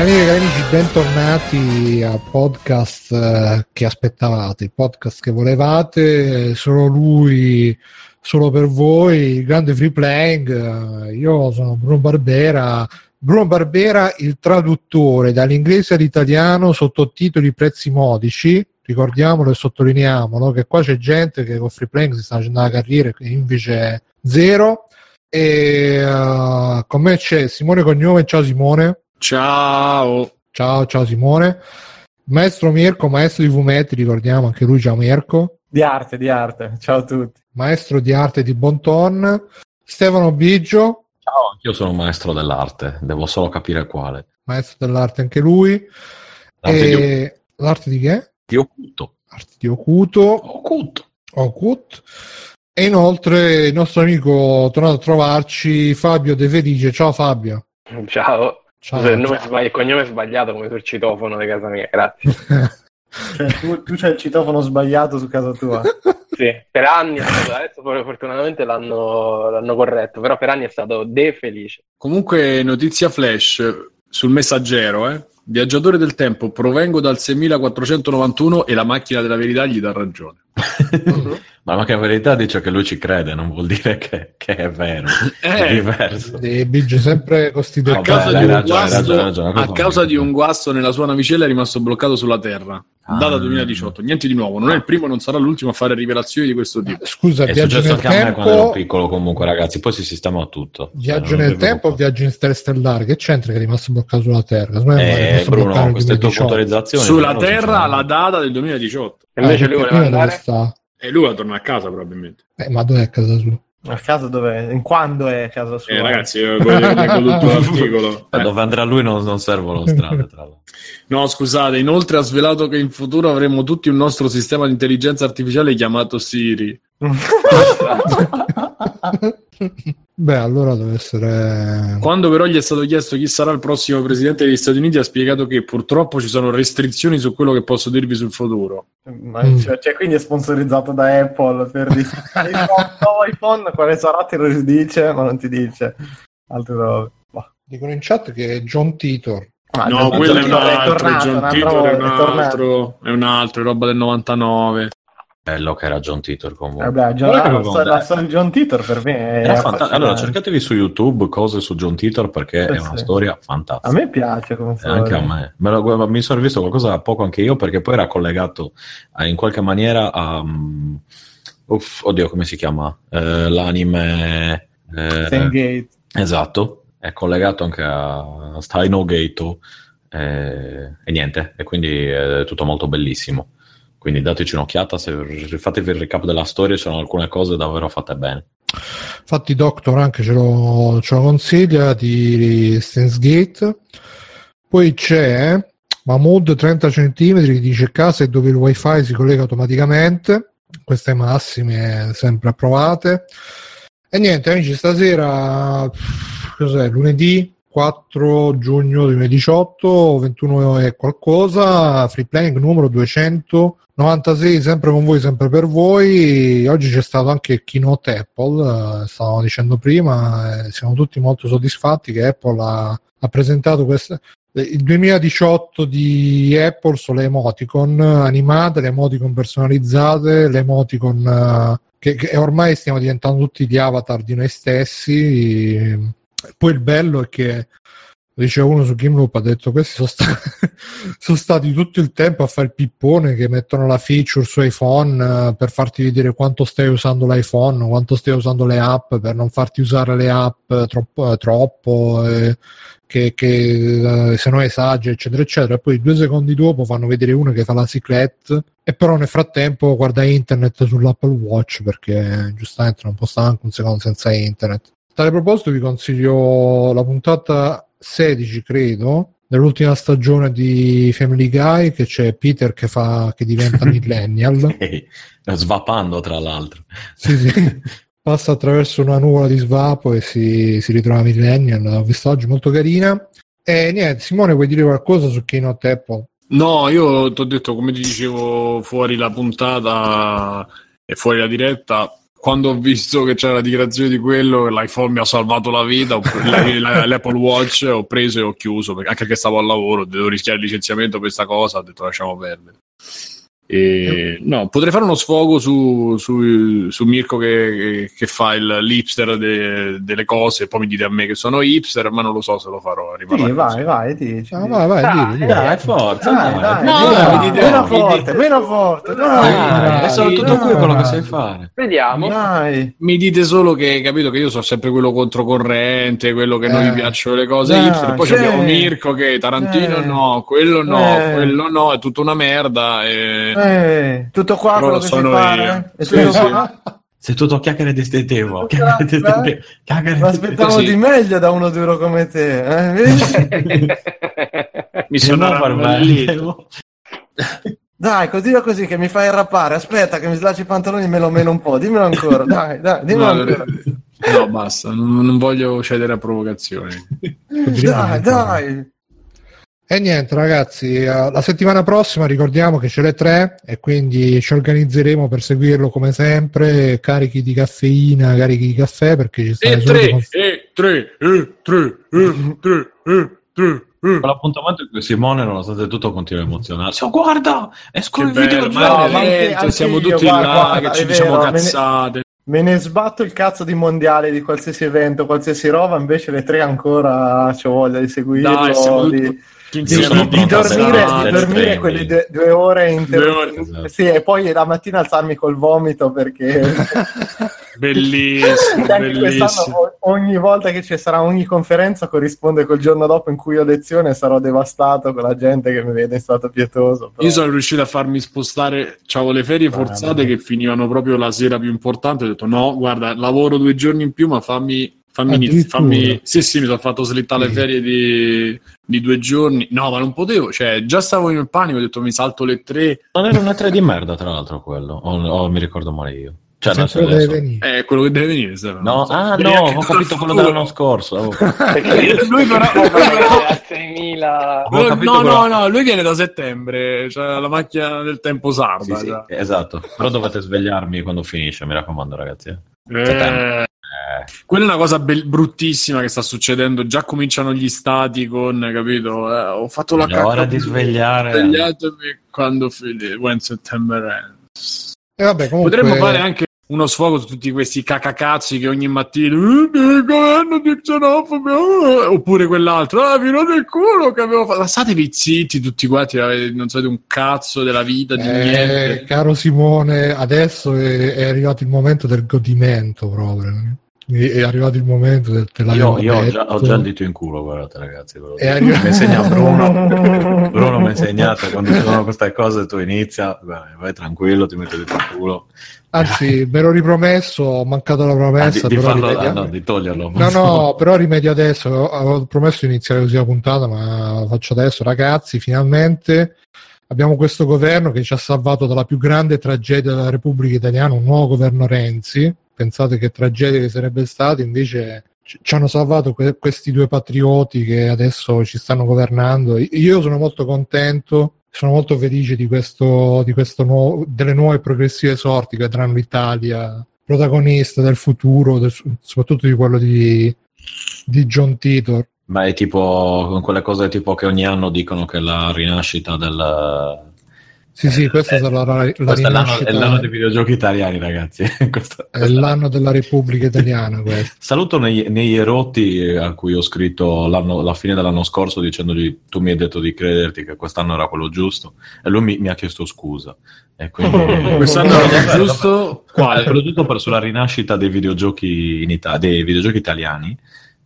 amiche e amici, bentornati al podcast eh, che aspettavate, il podcast che volevate, solo lui, solo per voi, il grande free playing. Eh, io sono Bruno Barbera, Bruno Barbera, il traduttore dall'inglese all'italiano, sottotitoli prezzi modici. Ricordiamolo e sottolineiamolo che qua c'è gente che con free playing si sta facendo la carriera e invece zero. E uh, con me c'è Simone Cognome. Ciao Simone. Ciao. Ciao, ciao Simone. Maestro Mirko, maestro di fumetti, ricordiamo anche lui, ciao Mirko. Di arte, di arte, ciao a tutti. Maestro di arte di Bonton. Stefano Biggio. Ciao, io sono maestro dell'arte, devo solo capire quale. Maestro dell'arte anche lui. L'arte e... di... L'arte di che? Di Oculto. Arte di Ocuto. Oculto. Ocut. E inoltre il nostro amico tornato a trovarci, Fabio De Felice. Ciao Fabio. Ciao. Ciao. Scusa, il, nome è sbagli- il cognome è sbagliato come sul citofono di casa mia, grazie. Cioè, tu, tu c'hai il citofono sbagliato su casa tua. Sì, per anni è stato, adesso poi fortunatamente l'hanno, l'hanno corretto, però per anni è stato De Felice. Comunque, notizia flash sul messaggero, eh. Viaggiatore del tempo, provengo dal 6491 e la macchina della verità gli dà ragione. Ma la verità dice che lui ci crede, non vuol dire che, che è vero. È Eh, diverso. De Biggio sempre a costituito. Vabbè, causa, dai, di un, ragione, guasto, ragione, ragione, a causa di un guasto nella sua navicella è rimasto bloccato sulla Terra. Data Ah. 2018, niente di nuovo, non è il primo e non sarà l'ultimo a fare rivelazioni di questo tipo. Scusa, È viaggio successo nel anche a me quando ero tempo. piccolo comunque ragazzi, poi si sistema tutto. Viaggio non nel tempo o viaggio interstellare? Che c'entra che è rimasto bloccato sulla Terra? È Eh, Bruno, nel queste tue 2018. puntualizzazioni Sulla Terra la data del 2018. E invece Ah, lui voleva andare... sta? E lui va a tornare a casa probabilmente. Eh, ma dov'è a casa sua? A casa dove? In quando è a casa sua? Eh, ragazzi, io leggo tutto l'articolo. Eh, Eh. Dove andrà lui non, non servono strade, tra l'altro. No, scusate, inoltre ha svelato che in futuro avremo tutti un nostro sistema di intelligenza artificiale chiamato Siri. Beh, allora deve essere. Quando però gli è stato chiesto chi sarà il prossimo presidente degli Stati Uniti, ha spiegato che purtroppo ci sono restrizioni su quello che posso dirvi sul futuro. Ma, Mm. cioè, cioè, quindi è sponsorizzato da Apple per dire il nuovo iPhone quale sarà te lo dice ma non ti dice altre robe Boh. Dicono in chat che è John Titor. Ma no, John quello è un altro, tornato, John un altro- Titor è un è tornato. altro, è un altro, è roba del 99. Bello che era John Titor comunque. Vabbè, John, Guarda che la, la storia di John Titor per me è Era fanta- allora, cercatevi su YouTube cose su John Titor perché Sì, è una sì. storia fantastica. a me piace come E storia anche a me. Me lo- mi sono visto qualcosa da poco anche io perché poi era collegato a- in qualche maniera a... mm, uff, oddio, come si chiama? Eh, l'anime... eh, esatto, è collegato anche a Steino Gate eh, e niente, e quindi è tutto molto bellissimo. Quindi dateci un'occhiata, se fatevi il recap della storia, ci sono alcune cose davvero fatte bene. Infatti, Doctor anche ce lo, ce lo consiglia di Steins Gate. Poi c'è Mahmood 30 cm che dice casa è dove il wifi si collega automaticamente. Queste massime sempre approvate. E niente, amici, stasera cos'è? Lunedì 4 giugno 2018, 21 e qualcosa, free playing numero 296, sempre con voi, sempre per voi. Oggi c'è stato anche keynote Apple, eh, stavamo dicendo prima, eh, siamo tutti molto soddisfatti che Apple ha, ha presentato questa. eh, Il 2018 di Apple sono le emoticon animate, le emoticon personalizzate, le emoticon eh, che, che ormai stiamo diventando tutti gli avatar di noi stessi. Poi il bello è che diceva uno su Gimloop ha detto questi sono, sta- sono stati tutto il tempo a fare il pippone che mettono la feature su iPhone eh, per farti vedere quanto stai usando l'iPhone quanto stai usando le app per non farti usare le app troppo, eh, troppo eh, che, che eh, se no esageri eccetera eccetera. E poi due secondi dopo fanno vedere uno che fa la ciclette e però nel frattempo guarda internet sull'Apple Watch perché giustamente non può stare anche un secondo senza internet a tale proposito vi consiglio la puntata 16 credo dell'ultima stagione di Family Guy che c'è Peter che fa che diventa millennial svapando tra l'altro. sì, sì. passa attraverso una nuvola di svapo e si, si ritrova millennial l'ho vista oggi molto carina e niente Simone vuoi dire qualcosa su Keynote Apple? No, io ti ho detto, come ti dicevo fuori la puntata e fuori la diretta, quando ho visto che c'era la dichiarazione di quello, l'iPhone mi ha salvato la vita, l'Apple Watch ho preso e ho chiuso, perché anche che stavo al lavoro, devo rischiare il licenziamento per questa cosa, ho detto lasciamo perdere. E, no, potrei fare uno sfogo su, su, su Mirko che, che- fa il l'hipster de- delle cose e poi mi dite a me che sono hipster, ma non lo so se lo farò. Sì, così. vai, vai, dici. Ah, vai, vai, Dai, dillo. Dai, forza. Dai, dai. dai, No, dai, meno forte, meno forte, Dai, dai, è solo tutto qui dai. quello che sai fare. Vediamo. dai. Mi dite solo che capito che io sono sempre quello controcorrente, quello che non Eh. gli piacciono le cose Dai, hipster. Poi sì. abbiamo Mirko che Tarantino Eh. no, quello no, Eh. quello no, è tutta una merda. E... Eh, tutto qua Però quello lo che sono fare? io. E Sì, tutto sì. Sei tutto chiacchiere di stetevo. Eh, Chiacchiere Mi di aspettavo Così. di meglio da uno duro come te. Eh? Mi sono male. Dai, continua così che mi fai arrapare. Aspetta che mi slacci i pantaloni e me lo meno un po'. Dimmelo ancora. Dai, dai, dimmelo No, ancora. no, basta, non, non voglio cedere a provocazioni. Dai, dai. E niente, ragazzi, eh, la settimana prossima ricordiamo che c'è le tre e quindi ci organizzeremo per seguirlo come sempre, carichi di caffeina, carichi di caffè, perché ci stanno E tre, conf- e tre, e tre, e tre, e tre. e. L'appuntamento cui Simone, nonostante tutto, continua a emozionarsi. Oh, guarda, escono Che i video bello, No, ma è anche- siamo io, tutti guarda, là guarda, che ci è diciamo vero, me ne- cazzate. Me ne sbatto il cazzo di mondiale di qualsiasi evento, qualsiasi roba, invece le tre ancora c'ho voglia di seguirlo. Dai, siamo di... tutti di, di- dormire, di dormire quelle due, due ore in Due ore, esatto. Sì, e poi la mattina alzarmi col vomito perché Bellissimo, bellissimo. ogni volta che ci sarà ogni conferenza corrisponde col giorno dopo in cui ho lezione e sarò devastato con la gente che mi vede in stato pietoso. però- Io sono riuscito a farmi spostare, c'avevo le ferie forzate che finivano proprio la sera più importante. Ho detto no, guarda, lavoro due giorni in più, ma fammi, fammi inizi- fammi... Sì, sì, mi sono fatto slittare le Sì. ferie di, di due giorni. No, ma non potevo, cioè, già stavo in panico, ho detto mi salto le tre. Non era una 3 di merda, tra l'altro, quello. O, o mi ricordo male io. Cioè, non so deve venire. È quello che deve venire. No, so. ah no, ho capito quello dell'anno scorso. Oh. Lui però... a 6.000 Ho capito no, quello- no, no, lui viene da settembre, c'è la macchina del tempo sarda. Sì, sì, esatto. Però dovete svegliarmi quando finisce, mi raccomando, ragazzi. eh. Eh. Eh, Quella è una cosa bel- bruttissima che sta succedendo. Già cominciano gli stati con, capito? Eh, ho fatto la è cacca. ora di svegliare. Svegliatemi quando fine, when September ends. E vabbè, comunque, Potremmo fare anche uno sfogo su tutti questi cacacazzi che ogni mattina "Eh, il governo di xenofobi eh", oppure quell'altro ah vi del culo che avevo fatto statevi zitti tutti quanti avete- non sapete un cazzo della vita di eh, niente caro Simone, adesso è, è arrivato il momento del godimento proprio. È è arrivato il momento del te Io, io ho, già, ho già il dito in culo, guardate ragazzi. ve È Mi insegna Bruno. Bruno mi ha insegnato quando ci sono queste cose tu inizia, vai, vai tranquillo, ti metti il dito in culo. Anzi, me l'ho ripromesso, ho mancato la Ah, promessa. di, di però farlo, ah, no, di toglierlo. No, no, però rimedio adesso. Avevo promesso di iniziare così la puntata, ma lo faccio adesso. Ragazzi, finalmente abbiamo questo governo che ci ha salvato dalla più grande tragedia della Repubblica Italiana, un nuovo governo Renzi. Pensate che tragedia che sarebbe stata, invece ci hanno salvato que- questi due patrioti che adesso ci stanno governando. Io sono molto contento, sono molto felice di questo, di questo nuovo, delle nuove progressive sorti che vedranno l'Italia protagonista del futuro, del- soprattutto di quello di, di John Titor. Ma è tipo quelle cose tipo che ogni anno dicono che la rinascita del. Sì, sì, questa Eh, sarà la, la questo è l'anno, rinascita, è l'anno dei videogiochi italiani, ragazzi. Questo- è l'anno della Repubblica Italiana questo. Saluto nei, negli erotti eh, a cui ho scritto l'anno- la fine dell'anno scorso dicendogli tu mi hai detto di crederti che quest'anno era quello giusto e lui mi, mi ha chiesto scusa. E quindi... quest'anno era giusto Quale? Soprattutto per sulla rinascita dei videogiochi, in Ita- dei videogiochi italiani.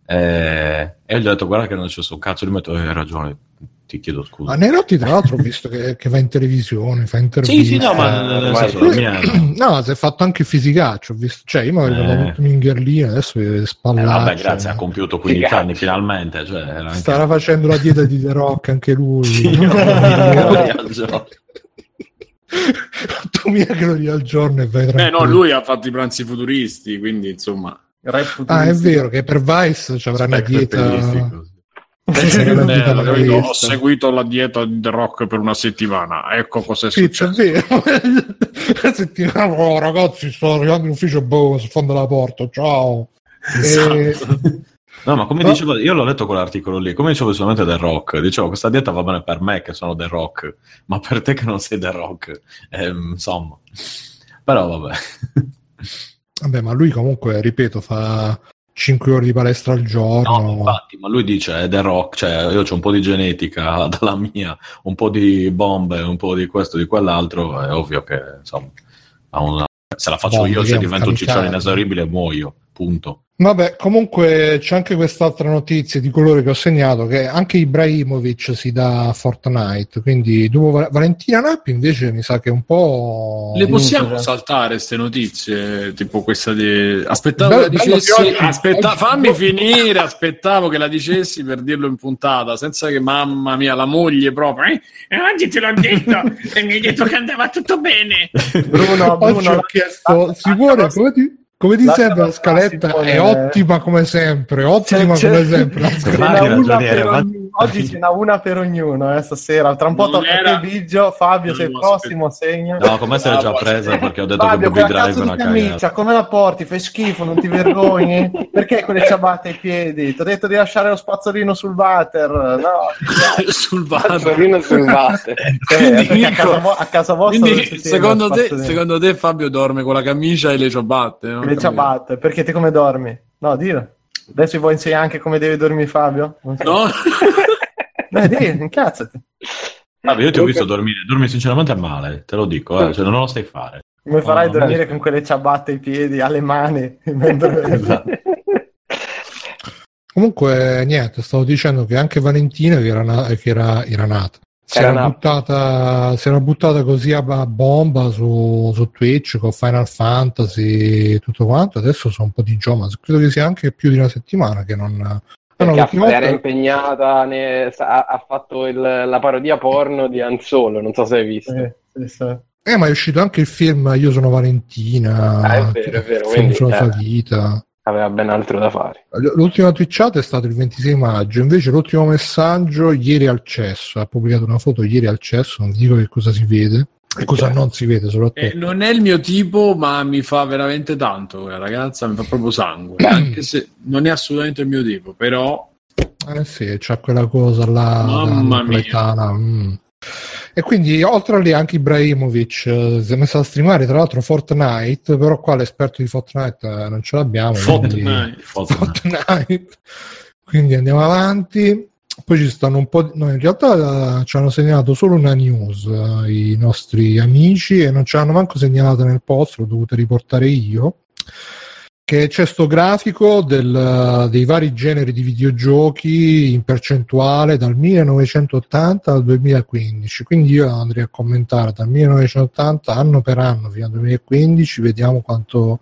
Eh, e gli ho detto guarda che non c'è un cazzo, lui mi ha detto "Eh, hai ragione, ti chiedo scusa. Ma Nerotti, tra l'altro, ho visto che, che va in televisione, fa interviste. Sì, sì, no, ma ormai- senso, la mia... No, si è fatto anche fisicaccio. Ho visto, cioè, io mi avevo Eh. avuto Mingherlina, adesso è Eh, spallaccio. vabbè, grazie, ha compiuto 15 Che anni finalmente. Cioè, anche... Starà facendo la dieta di The Rock anche lui. Sì, io al giorno. 8000 calorie al giorno e vai eh tranquillo. no lui ha fatto i pranzi futuristi quindi insomma Ah, è vero che per Vice ci avrà una dieta. L'avevo capito? Ho seguito la dieta di The Rock per una settimana. Ecco cos'è Sì, c'è successo. La settimana, oh, ragazzi, sto arrivando in ufficio, boh, sul fondo della porta, ciao. E- Esatto. No, ma come No. dicevo, io l'ho letto quell'articolo lì, come dicevo solamente The Rock, dicevo questa dieta va bene per me che sono The Rock, ma per te che non sei The Rock, ehm, insomma. Però vabbè. Vabbè, ma lui comunque, ripeto, fa 5 ore di palestra al giorno. No, infatti, ma lui dice è The Rock, cioè io ho un po' di genetica dalla mia, un po' di bombe, un po' di questo, di quell'altro, è ovvio che insomma una- se la faccio Bombe, io, se divento un ciccione inesauribile, muoio, punto. Vabbè, comunque c'è anche quest'altra notizia di colore che ho segnato che anche Ibrahimovic si dà a Fortnite, quindi dopo Va- Valentina Nappi invece mi sa che è un po'... Le possiamo Inutile. saltare queste notizie, tipo questa di... Aspettavo Bello- che la dicessi, oggi- aspetta- oggi- fammi finire, aspettavo che la dicessi per dirlo in puntata, senza che mamma mia, la moglie proprio, eh, eh, oggi te l'ho detto, e mi hai detto che andava tutto bene. Bruno, Oggi Bruno, ho chiesto, Simone, la- come ti, come ti sembra la scaletta? È ottima come sempre, ottima C'è- come c'è- sempre. Oggi ce n'ha una per ognuno, eh, stasera. Tra un po' tocca a Biggio. Fabio, sei il prossimo, segna. No, come se l'è già Ah, presa perché ho detto Fabio, che quella Drive è una camicia, come la porti? Fai schifo, non ti vergogni? Perché quelle ciabatte ai piedi? Ti ho detto di lasciare lo spazzolino sul water. No, Sul vaso. Cazzolino sul water. Eh, a casa, vo- a casa vostra Quindi secondo te, spazzolino. secondo te Fabio dorme con la camicia e le ciabatte? no? Le ciabatte, perché te come dormi? No, dillo. Adesso vi vuoi insegnare anche come devi dormire Fabio? Non so. No? Dai, di, incazzati. Vabbè, io ti ho visto dormire, dormi sinceramente male, te lo dico, eh, cioè non lo sai fare. Come farai a Oh, dormire con quelle ciabatte ai piedi, alle mani? mentre- Esatto. Comunque, niente, stavo dicendo che anche Valentina, che era, na- che era, era nata, si Era era, nata. buttata, si era buttata così a bomba su, su Twitch con Final Fantasy e tutto quanto. Adesso sono un po' di giovane, credo che sia anche più di una settimana che non. Ah, no, l'ultima era volta- impegnata, ne- ha, ha fatto il- la parodia porno di Anzolo, non so se hai visto. Sì. Eh, ma è uscito anche il film Io sono Valentina. Ah, è vero, è vero, quindi, eh. vita. Aveva ben altro da fare. L'ultima twitchata è stato il 26 maggio, invece l'ultimo messaggio ieri al cesso, ha pubblicato una foto ieri al cesso, non dico che cosa si vede e cosa non si vede soprattutto. Eh, non è il mio tipo, ma mi fa veramente tanto quella ragazza, mi fa proprio sangue. Anche se non è assolutamente il mio tipo, però Eh sì, c'ha quella cosa là Mamma napoletana. mm. E quindi oltre a lì anche Ibrahimovic eh, si è messo a streamare tra l'altro Fortnite, però qua l'esperto di Fortnite eh, non ce l'abbiamo. quindi- Fortnite. Fortnite. Quindi andiamo avanti. Poi ci stanno un po'. Di... No, in realtà eh, ci hanno segnalato solo una news eh, i nostri amici e non ce l'hanno manco segnalata nel post, l'ho dovuta riportare io. Che c'è sto grafico del- dei vari generi di videogiochi in percentuale dal 1980 al 2015. Quindi io andrei a commentare dal 1980 anno per anno fino al 2015, vediamo quanto,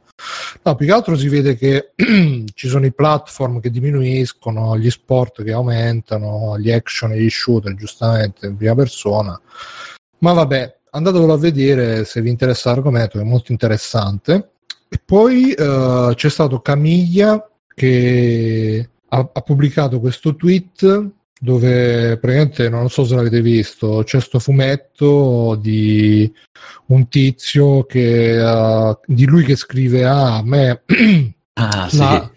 No, più che altro si vede che ci sono i platform che diminuiscono, gli sport che aumentano, gli action e gli shooter, giustamente, in prima persona. Ma vabbè, andatelo a vedere se vi interessa l'argomento, è molto interessante. E poi eh, c'è stato Camiglia che ha, ha pubblicato questo tweet dove praticamente non so se l'avete visto, c'è sto fumetto di un tizio che uh, di lui che scrive ah, a me Ah, sì. la-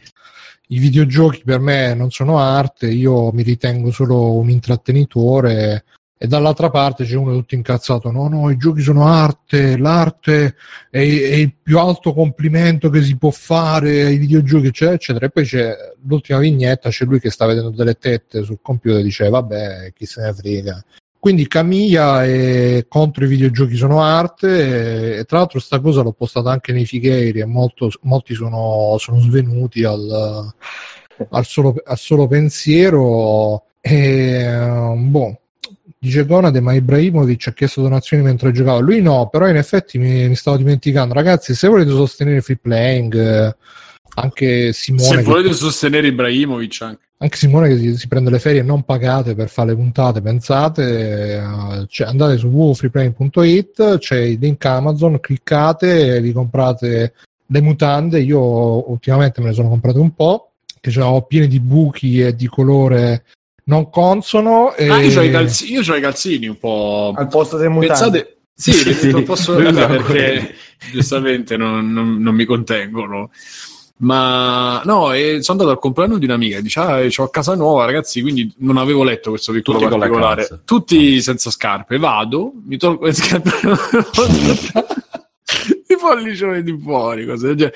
i videogiochi per me non sono arte, io mi ritengo solo un intrattenitore e dall'altra parte c'è uno tutto incazzato. No no i giochi sono arte l'arte è, è il più alto complimento che si può fare ai videogiochi eccetera eccetera. E poi c'è l'ultima vignetta c'è lui che sta vedendo delle tette sul computer e dice vabbè chi se ne frega. Quindi Camilla è contro i videogiochi sono arte e, e tra l'altro sta cosa l'ho postata anche nei Figheiri e molto- molti sono, sono svenuti al, al solo, al solo pensiero e boh dice Gonade ma Ibrahimovic ha chiesto donazioni mentre giocava lui no però in effetti mi, mi stavo dimenticando ragazzi se volete sostenere free playing eh, anche Simone se che- volete sostenere Ibrahimovic anche. anche Simone che si, si prende le ferie non pagate per fare le puntate, pensate, eh, cioè, andate su www.freeplay.it, c'è il link Amazon, cliccate e vi comprate le mutande. Io ultimamente me ne sono comprate un po', che ce l'avevo piene di buchi e di colore non consono. E... Ah, io c'ho, i calzini, io c'ho i calzini un po'. Al posto dei mutanti. Pensate, sì, Sì, sì. non posso perché giustamente non, non- non mi contengono. Ma no, e sono andato al compleanno di un'amica e dice: Ah, ho a casa nuova, ragazzi. Quindi non avevo letto questo piccolo Tutti particolare. Tutti senza scarpe. Vado, mi tolgo le scarpe, i pollicioni di fuori. Cose del genere.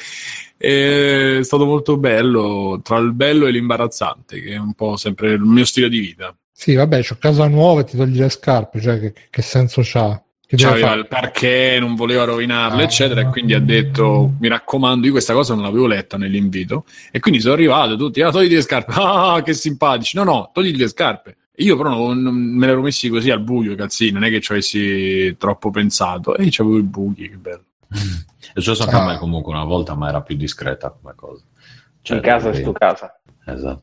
È stato molto bello, tra il bello e l'imbarazzante, che è un po' sempre il mio stile di vita. Sì, vabbè, c'ho casa nuova e ti togli le scarpe, cioè che, che senso c'ha? Fare? il perché, non voleva rovinarle, Ah. eccetera, e quindi ha detto: Mi raccomando, io questa cosa non l'avevo letta nell'invito. E quindi sono arrivato tutti: Ah, togli le scarpe, ah, che simpatici. No, no, togli le scarpe. Io però non, non- me le ero messi così al buio i calzini, non è che ci avessi troppo pensato. E c'avevo i buchi, che bello. È successo anche a Ah. me comunque una volta, ma era più discreta come cosa. Cioè, in casa sì. è stu casa. Esatto.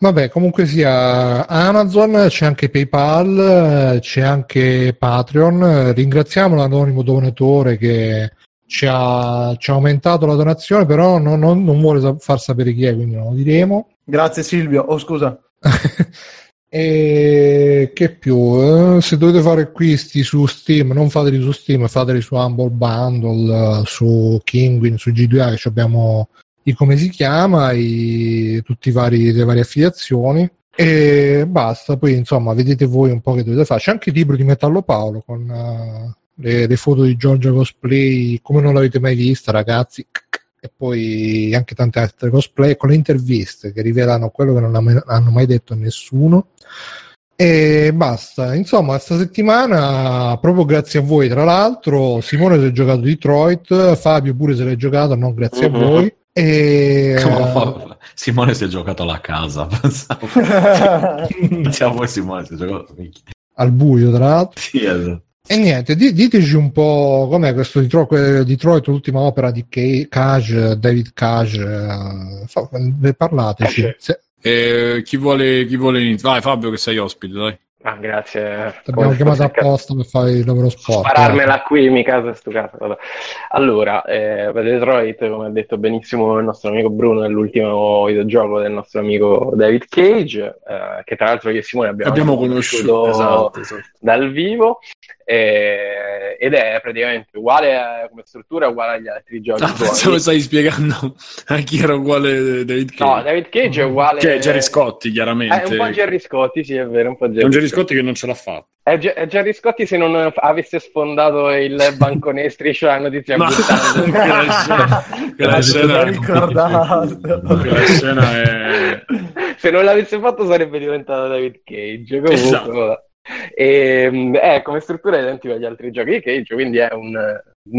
Vabbè, comunque sia Amazon, c'è anche PayPal, c'è anche Patreon. Ringraziamo l'anonimo donatore che ci ha, ci ha aumentato la donazione, però non, non- non vuole far sapere chi è, quindi non lo diremo. Grazie Silvio. Oh, scusa. e che più? Eh, se dovete fare acquisti su Steam, non fateli su Steam, fateli su Humble Bundle, eh, su Kinguin, su G2A, che abbiamo i come si chiama, i, tutti i vari, le varie affiliazioni. E basta, poi insomma, vedete voi un po' che dovete fare. C'è anche il libro di Metallo Paolo con eh, le, le foto di Giorgia Cosplay, come non l'avete mai vista, ragazzi. E poi anche tante altre cosplay con le interviste che rivelano quello che non hanno mai detto a nessuno. E basta, insomma, questa settimana, proprio grazie a voi, tra l'altro, Simone si è giocato Detroit, Fabio pure se l'è giocato, non grazie Mhm. a voi. E Come fa- Simone si è giocato la casa. pensavo. Grazie a voi Simone si è giocato. al buio, tra l'altro. Sì, esatto. E niente, di- diteci un po' com'è questo Detroit, Detroit l'ultima opera di Ca- Cage, David Cage. eh, fa- parlateci. Cage. Se- E chi vuole, chi vuole iniziare? Vai, Fabio, che sei ospite, dai. Ah, grazie. ti abbiamo chiamato apposta per fare il lavoro sport. eh. Spararmela qui, mi casa stu cazzo. Vabbè. Allora, eh, Detroit, come ha detto benissimo il nostro amico Bruno, è l'ultimo videogioco del nostro amico David Cage, eh, che tra l'altro io e Simone abbiamo, Abbiamo anche conosciuto. Esatto, esatto. Dal vivo eh, ed è praticamente uguale a- come struttura, uguale agli altri giochi. Ah, pensavo suoi. stai spiegando a chi era uguale David No, Cage. David Cage è uguale. che è Jerry Scotti, chiaramente. È un po' Jerry Scotti, sì, è vero, un po' È Jerry, un Jerry Scotti che non ce l'ha fatta. È, Ge- è Jerry Scotti se non avesse sfondato il bancone striscio la notizia Ma- buttando. quella scena, quella scena, ricordato. quella scena è... se non l'avesse fatto sarebbe diventato David Cage. Comunque, Esatto. E, è come struttura identica agli altri giochi di Cage, quindi è un,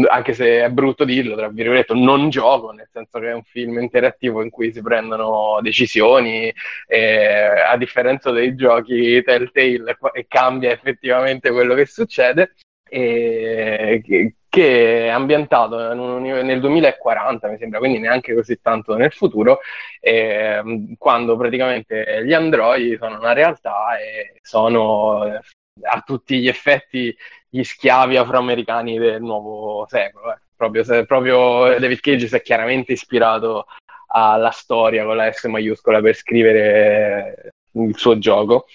anche se è brutto dirlo, tra virgolette, non gioco, nel senso che è un film interattivo in cui si prendono decisioni, eh, a differenza dei giochi Telltale, e cambia effettivamente quello che succede. E che, è ambientato nel 2040, mi sembra, quindi neanche così tanto nel futuro, ehm, quando praticamente gli androidi sono una realtà e sono eh, a tutti gli effetti gli schiavi afroamericani del nuovo secolo. eh. Proprio, se- proprio David Cage si è chiaramente ispirato alla storia con la S maiuscola per scrivere il suo gioco.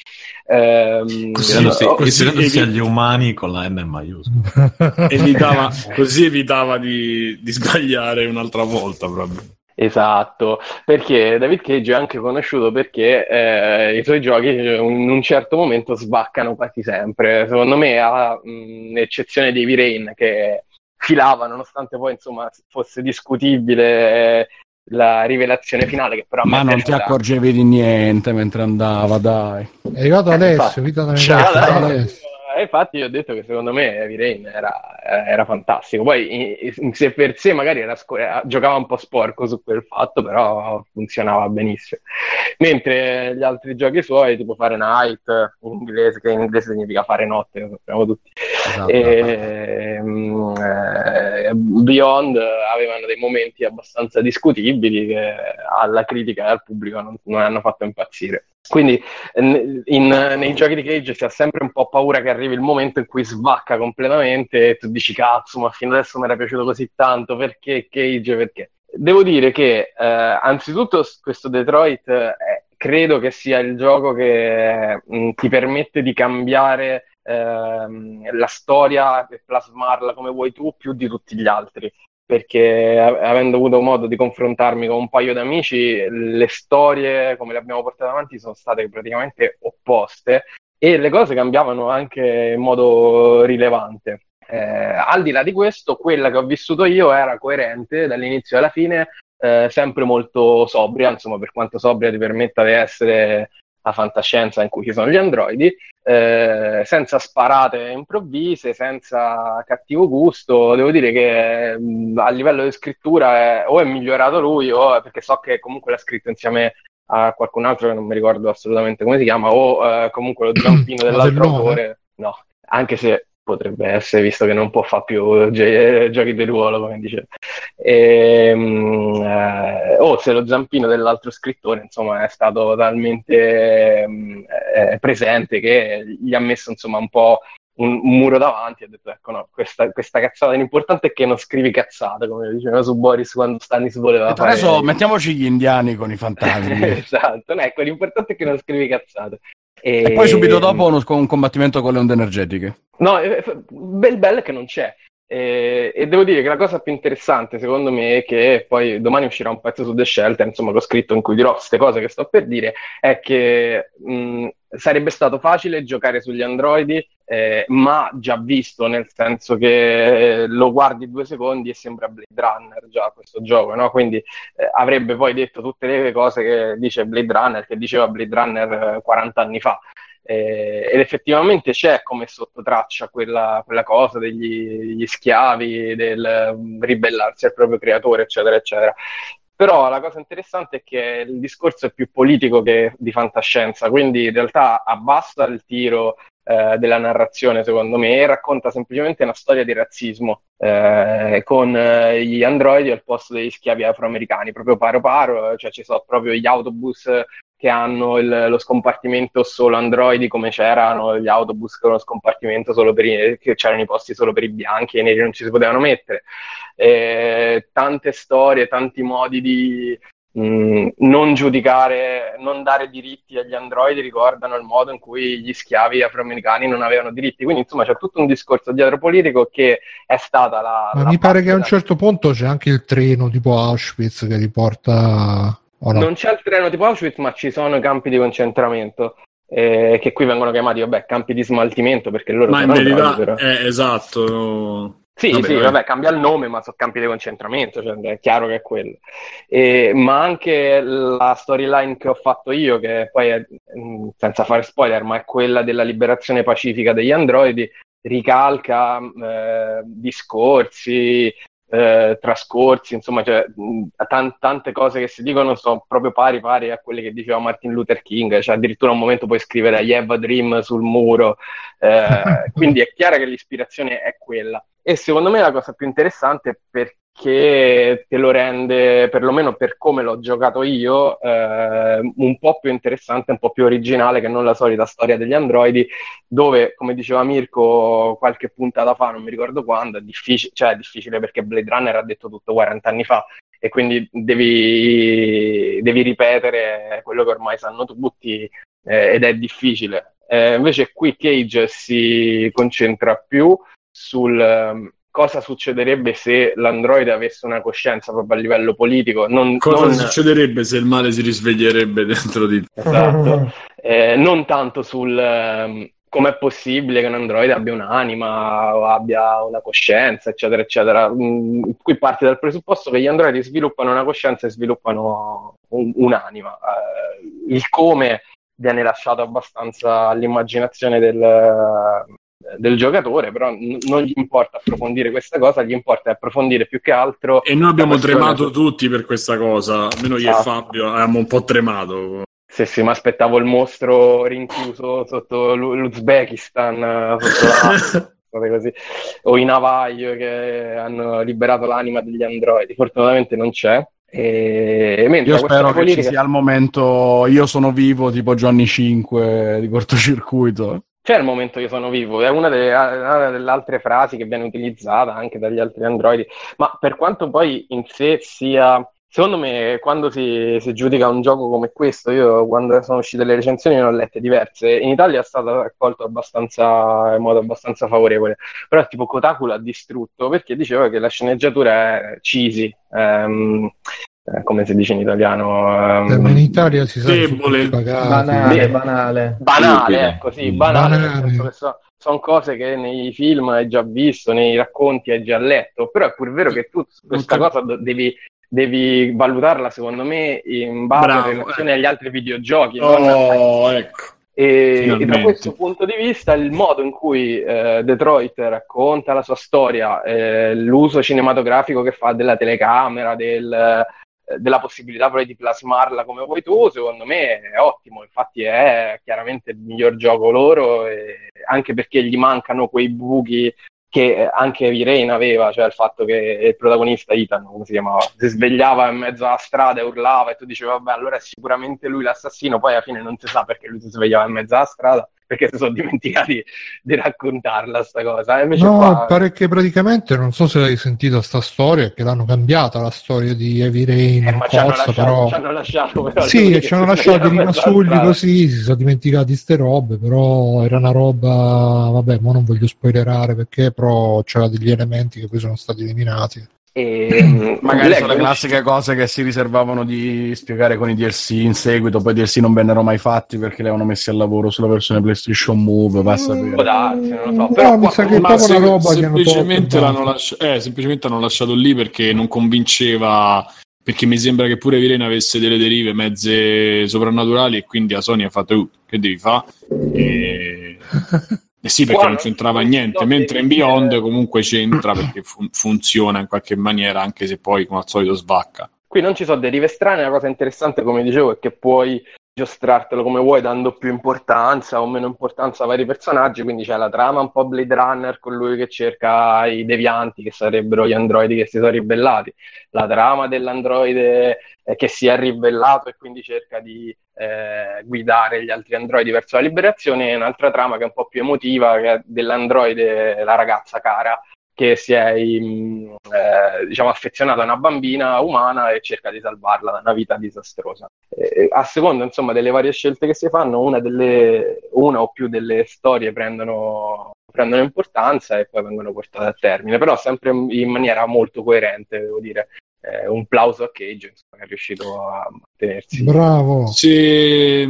Ehm, Considerando Sì, si- così- considerando così- sia gli umani con la N maiuscola. evitava, così evitava di, di sbagliare un'altra volta proprio. Esatto, perché David Cage è anche conosciuto perché eh, i suoi giochi eh, in un certo momento sbaccano quasi sempre. Secondo me, a mh, eccezione di Heavy Rain, che filava nonostante poi insomma fosse discutibile eh, la rivelazione finale, che però Ma non ti accorgevi di niente mentre andava, dai. È arrivato Eh, infatti. vita da Ciao, Eh, infatti io ho detto che secondo me Heavy Rain era, era fantastico. Poi in, in sé per sé magari era eh, giocava un po' sporco su quel fatto, però funzionava benissimo. Mentre gli altri giochi suoi, tipo Fahrenheit, in inglese, che in inglese significa fare notte, lo sappiamo tutti, Esatto. e, eh, Beyond avevano dei momenti abbastanza discutibili che alla critica e al pubblico non, non hanno fatto impazzire. Quindi n- in- nei giochi di Cage si ha sempre un po' paura che arrivi il momento in cui svacca completamente e tu dici cazzo, ma fino adesso mi era piaciuto così tanto, perché Cage? Perché? Devo dire che eh, anzitutto questo Detroit eh, credo che sia il gioco che mh, ti permette di cambiare ehm, la storia e plasmarla come vuoi tu più di tutti gli altri perché avendo avuto modo di confrontarmi con un paio di amici, le storie come le abbiamo portate avanti sono state praticamente opposte e le cose cambiavano anche in modo rilevante. Eh, al di là di questo, quella che ho vissuto io era coerente dall'inizio alla fine, eh, sempre molto sobria, insomma, per quanto sobria ti permetta di essere la fantascienza in cui ci sono gli androidi, eh, senza sparate improvvise, senza cattivo gusto. Devo dire che mh, a livello di scrittura è, o è migliorato lui, o perché so che comunque l'ha scritto insieme a qualcun altro che non mi ricordo assolutamente come si chiama, o eh, comunque lo zampino dell'altro autore. No, anche se potrebbe essere, visto che non può fare più gi- giochi di ruolo, come dice. E, um, eh, o se lo zampino dell'altro scrittore, insomma, è stato talmente um, eh, presente che gli ha messo, insomma, un po' un, un muro davanti e ha detto, ecco, no, questa, questa cazzata, l'importante è che non scrivi cazzate, come diceva su Boris quando Stanis voleva fare... Adesso mettiamoci gli indiani con i fantasmi. esatto, no, ecco, l'importante è che non scrivi cazzate. E... e poi subito dopo uno, un combattimento con le onde energetiche. No, bel bello è che non c'è. E, e, devo dire che la cosa più interessante secondo me è che poi domani uscirà un pezzo su The Shelter, insomma l'ho scritto in cui dirò queste cose che sto per dire, è che mh, sarebbe stato facile giocare sugli androidi, eh, ma già visto, nel senso che eh, lo guardi due secondi e sembra Blade Runner già questo gioco, no? quindi eh, avrebbe poi detto tutte le cose che dice Blade Runner, che diceva Blade Runner 40 eh, anni fa. Eh, ed effettivamente c'è come sottotraccia quella, quella cosa degli schiavi, del um, ribellarsi al proprio creatore, eccetera, eccetera. Però la cosa interessante è che il discorso è più politico che di fantascienza, quindi in realtà abbassa il tiro eh, della narrazione, secondo me, e racconta semplicemente una storia di razzismo eh, con eh, gli androidi al posto degli schiavi afroamericani, proprio paro paro, cioè ci sono proprio gli autobus che hanno il, lo scompartimento solo androidi come c'erano gli autobus con lo scompartimento solo per i, che c'erano i posti solo per i bianchi e i neri non ci si potevano mettere. Eh, tante storie, tanti modi di mh, mm, non giudicare, non dare diritti agli androidi ricordano il modo in cui gli schiavi afroamericani non avevano diritti. Quindi insomma c'è tutto un discorso dietro politico che è stata la, ma la mi pare che a un certo punto c'è anche il treno tipo Auschwitz che li porta no? Non c'è il treno tipo Auschwitz, ma ci sono i campi di concentramento. Eh, che qui vengono chiamati vabbè, campi di smaltimento perché loro ma in verità bravi, è esatto sì, vabbè, sì, vabbè. vabbè, cambia il nome, ma sono campi di concentramento, cioè è chiaro che è quello. E, ma anche la storyline che ho fatto io, che poi è, mm, senza fare spoiler, ma è quella della liberazione pacifica degli androidi, ricalca eh, discorsi, eh, trascorsi, insomma, cioè, t- tante cose che si dicono sono proprio pari pari a quelle che diceva Martin Luther King, cioè addirittura un momento puoi scrivere I have a dream sul muro, eh, quindi è chiaro che l'ispirazione è quella. E secondo me la cosa più interessante è perché che te lo rende, perlomeno per come l'ho giocato io, eh, un po' più interessante, un po' più originale che non la solita storia degli androidi, dove, come diceva Mirko qualche puntata fa, non mi ricordo quando, è difficile, cioè è difficile perché Blade Runner ha detto tutto 40 anni fa e quindi devi, devi ripetere quello che ormai sanno tutti eh, ed è difficile. Eh, invece qui Cage si concentra più sul cosa succederebbe se l'androide avesse una coscienza proprio a livello politico. Non, cosa non... succederebbe se il male si risveglierebbe dentro di te? Esatto. eh, non tanto sul um, com'è possibile che un androide abbia un'anima o abbia una coscienza, eccetera, eccetera. Mm, qui parte dal presupposto che gli androidi sviluppano una coscienza e sviluppano un, un'anima. Eh, il come viene lasciato abbastanza all'immaginazione del, del giocatore, però n- non gli importa approfondire questa cosa, gli importa approfondire più che altro. E noi abbiamo tremato su... tutti per questa cosa, almeno io esatto. e Fabio abbiamo un po' tremato. Sì, sì, ma aspettavo il mostro rinchiuso sotto l'Uzbekistan, sotto la... così, o i Navaglio che hanno liberato l'anima degli androidi. Fortunatamente non c'è. E... Io spero che politica... ci sia al momento Io sono vivo, tipo Johnny 5 di cortocircuito. C'è il momento io sono vivo, è una delle, una delle, altre frasi che viene utilizzata anche dagli altri androidi, ma per quanto poi in sé sia secondo me quando si, si, giudica un gioco come questo, io quando sono uscite le recensioni ne ho lette diverse, in Italia è stato accolto abbastanza, in modo abbastanza favorevole, però tipo Kotaku l'ha distrutto perché diceva che la sceneggiatura è cheesy, ehm, eh, come si dice in italiano. Um, in Italia si sa debole, banale, banale. Banale, ecco sì, banale, banale. So, sono cose che nei film hai già visto, nei racconti hai già letto, però è pur vero che tu questa cosa devi, devi valutarla secondo me in base Bravo, in relazione eh. agli altri videogiochi. Oh, non- ecco. E, e da questo punto di vista il modo in cui eh, Detroit racconta la sua storia, eh, l'uso cinematografico che fa della telecamera, del, eh, della possibilità poi di plasmarla come vuoi tu, secondo me è ottimo. Infatti è chiaramente il miglior gioco loro, anche perché gli mancano quei buchi che eh, anche Heavy aveva, cioè il fatto che il protagonista Ethan, come si chiamava, si svegliava in mezzo alla strada e urlava e tu dicevi vabbè allora è sicuramente lui l'assassino, poi alla fine non si sa perché lui si svegliava in mezzo alla strada, perché si sono dimenticati di raccontarla sta cosa. No, qua- pare che praticamente non so se hai sentito sta storia, che l'hanno cambiata la storia di Heavy Rain eh, in ma ci hanno lasciato, però... ci hanno lasciato però Sì, ci hanno lasciato i rimasugli così, si sono dimenticati ste robe, però era una roba, vabbè, ma non voglio spoilerare perché, però c'era degli elementi che poi sono stati eliminati. E, mm, Magari leggo- sono le classiche cose che si riservavano di spiegare con i DLC in seguito, poi i DLC non vennero mai fatti perché li avevano messi al lavoro sulla versione PlayStation Move, va a Può sapere. darsi, non lo so. No, Però mi qua sa che una roba semplicemente l'hanno, basta. lasci- eh, semplicemente hanno lasciato lì perché non convinceva perché mi sembra che pure Virena avesse delle derive mezze soprannaturali e quindi a Sony ha fatto "Uh, che devi fare e... e sì perché Qua non c'entrava non niente so mentre in Beyond comunque c'entra perché fun- funziona in qualche maniera anche se poi come al solito svacca. Qui non ci sono derive strane, la cosa interessante, come dicevo, è che puoi giostrartelo come vuoi, dando più importanza o meno importanza a vari personaggi, quindi c'è la trama un po' Blade Runner con lui che cerca i devianti, che sarebbero gli androidi che si sono ribellati, la trama dell'androide eh, che si è ribellato e quindi cerca di eh, guidare gli altri androidi verso la liberazione, e un'altra trama che è un po' più emotiva, che è dell'androide, la ragazza cara, che si è eh, diciamo, affezionata a una bambina umana e cerca di salvarla da una vita disastrosa. Eh, a seconda insomma delle varie scelte che si fanno, una, delle, una o più delle storie prendono, prendono importanza e poi vengono portate a termine, però sempre in maniera molto coerente, devo dire. Eh, un plauso a Cage insomma, che è riuscito a mantenersi. Bravo. se,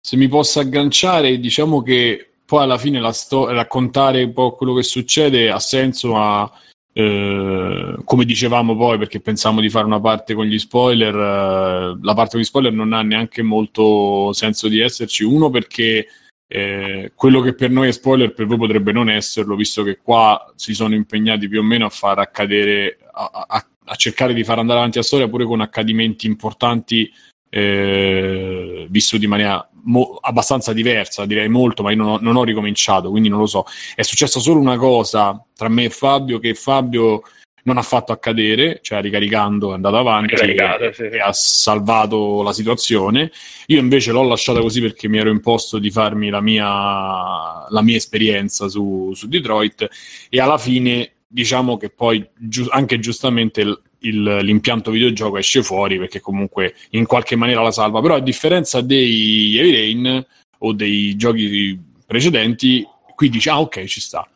se mi posso agganciare diciamo che poi alla fine la sto- raccontare un po' quello che succede ha senso ma eh, come dicevamo poi perché pensavamo di fare una parte con gli spoiler eh, la parte con gli spoiler non ha neanche molto senso di esserci. Uno perché eh, quello che per noi è spoiler per voi potrebbe non esserlo visto che qua si sono impegnati più o meno a far accadere a, a- a cercare di far andare avanti la storia pure con accadimenti importanti eh, vissuti in maniera mo- abbastanza diversa, direi molto, ma io non ho, non ho ricominciato, quindi non lo so. È successa solo una cosa tra me e Fabio che Fabio non ha fatto accadere, cioè ricaricando è andato avanti e, sì. e ha salvato la situazione. Io invece l'ho lasciata così perché mi ero imposto di farmi la mia, la mia esperienza su, su Detroit e alla fine diciamo che poi giu- anche giustamente il- l'impianto videogioco esce fuori perché comunque in qualche maniera la salva. Però a differenza dei Heavy Rain o dei giochi precedenti qui dici ah ok ci sta.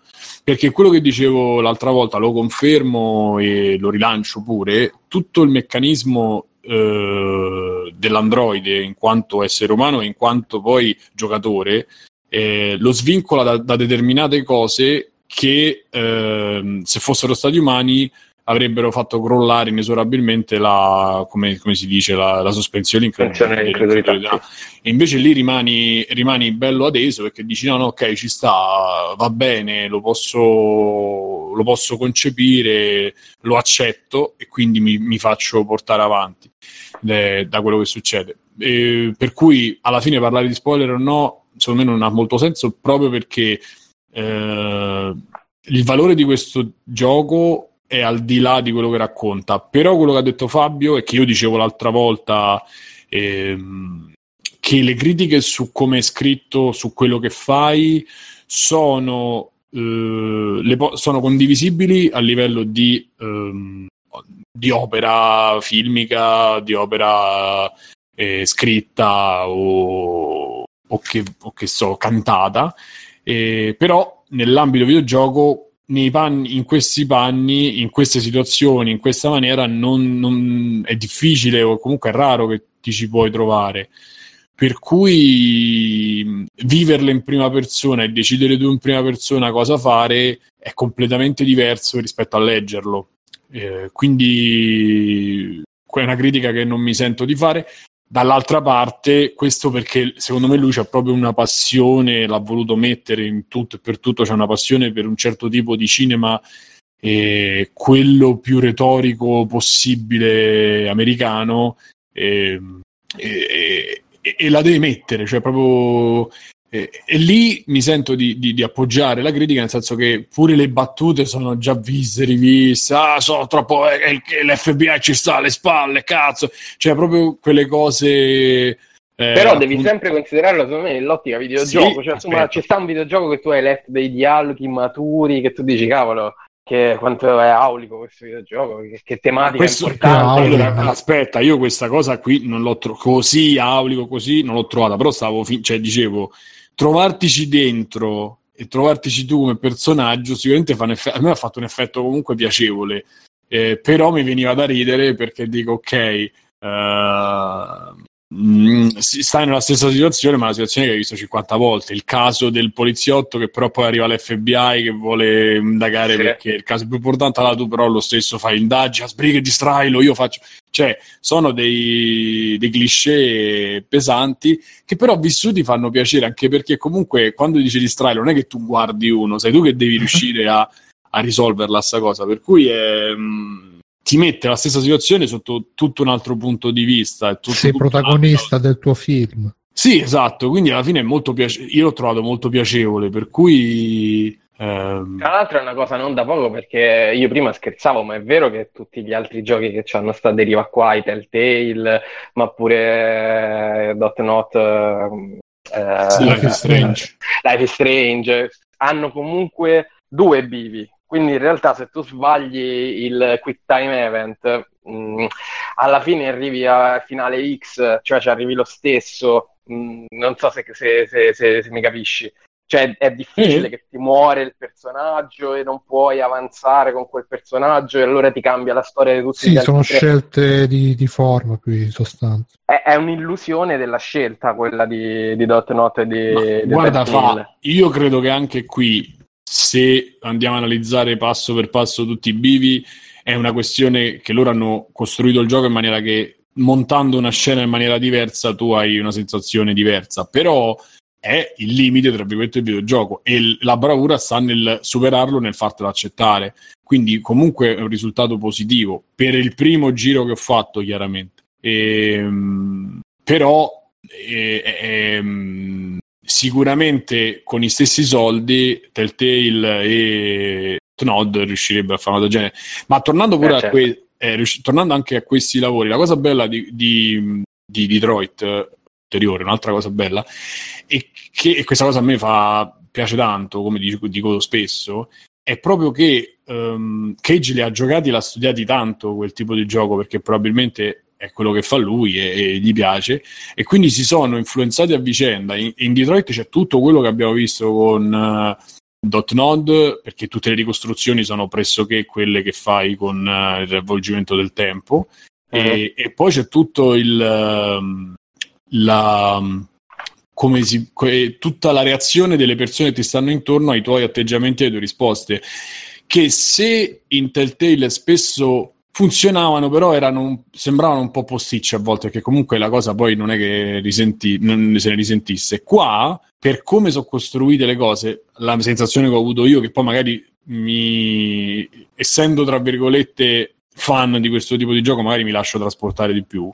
Perché quello che dicevo l'altra volta lo confermo e lo rilancio pure tutto il meccanismo eh, dell'androide in quanto essere umano e in quanto poi giocatore eh, lo svincola da, da determinate cose che ehm, se fossero stati umani avrebbero fatto crollare inesorabilmente la, come, come si dice, la, la sospensione dell'incredulità. dell'incredulità, E invece lì rimani, rimani bello adeso perché dici no, no, ok, ci sta, va bene, lo posso, lo posso concepire, lo accetto e quindi mi, mi faccio portare avanti eh, da quello che succede. E per cui alla fine parlare di spoiler o no, secondo me non ha molto senso proprio perché eh, il valore di questo gioco è al di là di quello che racconta. Però quello che ha detto Fabio e che io dicevo l'altra volta, ehm, che le critiche su come è scritto, su quello che fai, sono, eh, po- sono condivisibili a livello di ehm, di opera filmica, di opera eh, scritta o, o, che, o, che, so, cantata, eh, però nell'ambito videogioco, panni, in questi panni, in queste situazioni, in questa maniera, non, non, è difficile o comunque è raro che ti ci puoi trovare. Per cui viverle in prima persona e decidere tu in prima persona cosa fare è completamente diverso rispetto a leggerlo. Eh, quindi è una critica che non mi sento di fare. Dall'altra parte, questo perché secondo me lui c'ha proprio una passione, l'ha voluto mettere in tutto e per tutto, c'è una passione per un certo tipo di cinema, eh, quello più retorico possibile americano, eh, e, e, e, la deve mettere, cioè proprio e, e, lì mi sento di, di, di, appoggiare la critica, nel senso che pure le battute sono già viste, riviste. Ah, sono troppo. Eh, L'FBI ci sta alle spalle, cazzo. Cioè, proprio quelle cose. Eh, Però devi appunto... sempre considerarlo, secondo me, nell'ottica videogioco. Sì, cioè, insomma, ci sta un videogioco che tu hai letto dei dialoghi maturi, che tu dici, cavolo, che quanto è aulico questo videogioco, che, che tematica questo, importante. Allora, aspetta, io questa cosa qui non l'ho trovato così aulico, così non l'ho trovata, però stavo, fin- cioè dicevo, trovartici dentro e trovartici tu come personaggio sicuramente fa un effetto, a me ha fatto un effetto comunque piacevole, eh, però mi veniva da ridere perché dico ok, uh, Mm, stai nella stessa situazione, ma una situazione che hai visto 50 volte. Il caso del poliziotto che però poi arriva all'FBI che vuole indagare sì. perché il caso è più importante, allora tu però lo stesso fai indagini, a sbrighe, distrailo, io faccio... Cioè, sono dei, dei cliché pesanti che però vissuti fanno piacere, anche perché comunque quando dici distrailo non è che tu guardi uno, sei tu che devi riuscire a, a risolverla sta cosa, per cui è... Mh, mm, ti mette la stessa situazione sotto tutto un altro punto di vista. Tutto, Sei tutto protagonista del tuo film. Sì, esatto, quindi alla fine è molto piacevole, io l'ho trovato molto piacevole, per cui... Ehm... Tra l'altro è una cosa non da poco perché io prima scherzavo, ma è vero che tutti gli altri giochi che hanno sta deriva qua, i Telltale, ma pure eh, Dot Not... Eh, Life is Strange. Life is Strange, hanno comunque due bivi, quindi in realtà se tu sbagli il quick time event, mh, mm, alla fine arrivi a finale X, cioè ci arrivi lo stesso. Mh, mm, non so se, se, se, se, mi capisci. Cioè è difficile mm. che ti muore il personaggio e non puoi avanzare con quel personaggio e allora ti cambia la storia di tutti sì, gli sono scelte di, di, forma più di sostanza. È, è, un'illusione della scelta quella di, di Dot Not e di, di Guarda, fa, io credo che anche qui se andiamo a analizzare passo per passo tutti i bivi, è una questione che loro hanno costruito il gioco in maniera che montando una scena in maniera diversa tu hai una sensazione diversa, però è il limite tra virgolette del videogioco e la bravura sta nel superarlo, nel fartelo accettare. Quindi comunque è un risultato positivo per il primo giro che ho fatto, chiaramente. E, ehm, però e, e, sicuramente con i stessi soldi Telltale e Nod riuscirebbero a fare una cosa del genere. Ma tornando pure eh, certo. a que- eh, riusci- tornando anche a questi lavori, la cosa bella di, di, di Detroit, ulteriore, un'altra cosa bella, è che e questa cosa a me fa, piace tanto, come dico, dico spesso, è proprio che um, Cage li ha giocati, l'ha studiati tanto quel tipo di gioco perché probabilmente è quello che fa lui e, e, gli piace. E quindi si sono influenzati a vicenda. In, in Detroit c'è tutto quello che abbiamo visto con uh, Dot Node perché tutte le ricostruzioni sono pressoché quelle che fai con uh, il riavvolgimento del tempo. Uh-huh. e, e, poi c'è tutto il uh, la come si, que, tutta la reazione delle persone che ti stanno intorno ai tuoi atteggiamenti e alle tue risposte. Che se in Telltale spesso funzionavano, però erano, sembravano un po' posticci a volte, perché comunque la cosa poi non è che risenti, non se ne risentisse. Qua, per come sono costruite le cose, la sensazione che ho avuto io, che poi magari mi, essendo tra virgolette fan di questo tipo di gioco, magari mi lascio trasportare di più.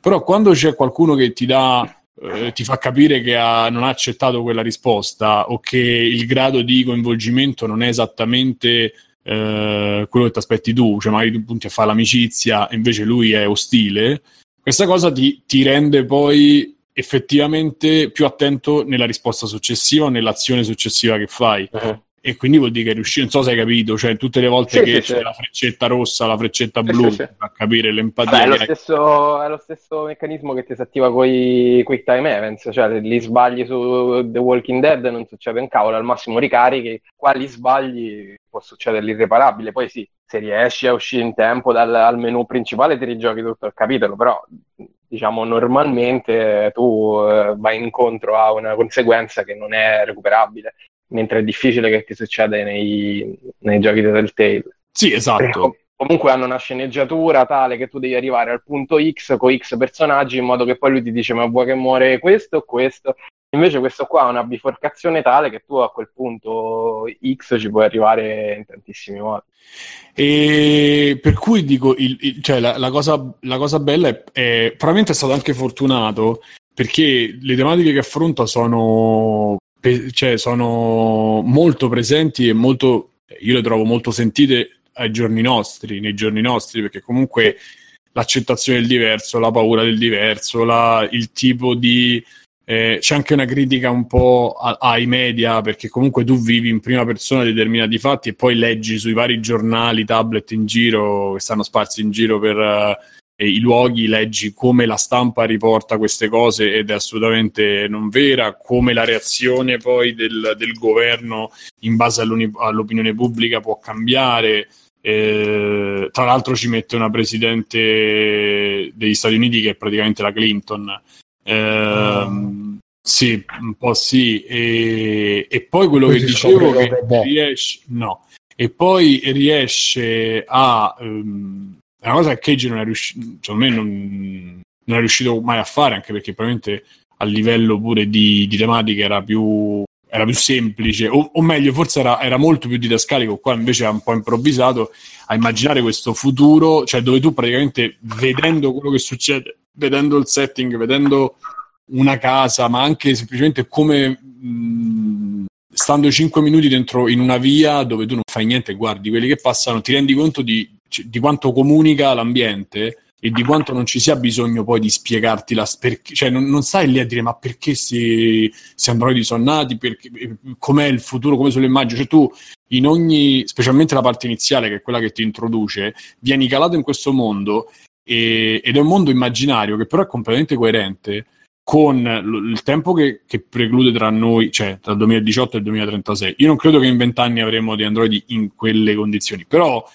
Però quando c'è qualcuno che ti dà eh, ti fa capire che ha, non ha accettato quella risposta o che il grado di coinvolgimento non è esattamente eh, quello che ti aspetti tu, cioè magari tu punti a fare l'amicizia e invece lui è ostile, questa cosa ti, ti rende poi effettivamente più attento nella risposta successiva, nell'azione successiva che fai. Uh-huh. E quindi vuol dire che è riuscito, non so se hai capito, cioè tutte le volte Sì, che sì, c'è sì. la freccetta rossa, la freccetta blu, fa capire l'empatia. Beh, è, lo stesso, è lo stesso meccanismo che ti si attiva con i quick time events, cioè se li sbagli su The Walking Dead non succede un cavolo, al massimo ricarichi, qua li sbagli può succedere l'irreparabile, poi sì, se riesci a uscire in tempo dal al menu principale ti rigiochi tutto il capitolo, però diciamo normalmente tu eh, vai incontro a una conseguenza che non è recuperabile, mentre è difficile che ti succeda nei, nei giochi di Telltale. Sì, Perché esatto. com- comunque hanno una sceneggiatura tale che tu devi arrivare al punto X con X personaggi in modo che poi lui ti dice ma vuoi che muore questo o questo? Invece questo qua ha una biforcazione tale che tu a quel punto X ci puoi arrivare in tantissimi modi. E per cui dico, il- il- cioè, la, la cosa, la cosa bella è, è- probabilmente è stato anche fortunato perché le tematiche che affronta sono, pe- cioè, sono molto presenti e molto, io le trovo molto sentite ai giorni nostri, nei giorni nostri, perché comunque l'accettazione del diverso, la paura del diverso, la- il tipo di... eh, c'è anche una critica un po' a- ai media perché comunque tu vivi in prima persona determinati fatti e poi leggi sui vari giornali, tablet in giro che stanno sparsi in giro per eh, i luoghi, leggi come la stampa riporta queste cose ed è assolutamente non vera, come la reazione poi del, del governo in base all'opinione pubblica può cambiare. Eh, tra l'altro ci mette una presidente degli Stati Uniti che è praticamente la Clinton. Ehm, Sì, un po' sì. E, e poi quello Poi che dicevo che riesce, no. E poi riesce a ehm, è una cosa che Cage non è riuscito, secondo me non, non è riuscito mai a fare, anche perché probabilmente a livello pure di, di tematiche era più, era più semplice, o, o meglio, forse era, era molto più didascalico. Qua invece ha un po' improvvisato a immaginare questo futuro, cioè dove tu praticamente vedendo quello che succede, vedendo il setting, vedendo una casa, ma anche semplicemente come mh, stando 5 minuti dentro in una via dove tu non fai niente, guardi quelli che passano, ti rendi conto di, di quanto comunica l'ambiente e di quanto non ci sia bisogno poi di spiegarti la perché, cioè non, non stai lì a dire ma perché si, si androidi sono nati, perché, com'è il futuro, come sono le immagini, cioè tu in ogni, specialmente la parte iniziale che è quella che ti introduce, vieni calato in questo mondo e- ed è un mondo immaginario che però è completamente coerente con il tempo che, che preclude tra noi, cioè tra il 2018 e il 2036. Io non credo che in vent'anni avremo di androidi in quelle condizioni, però.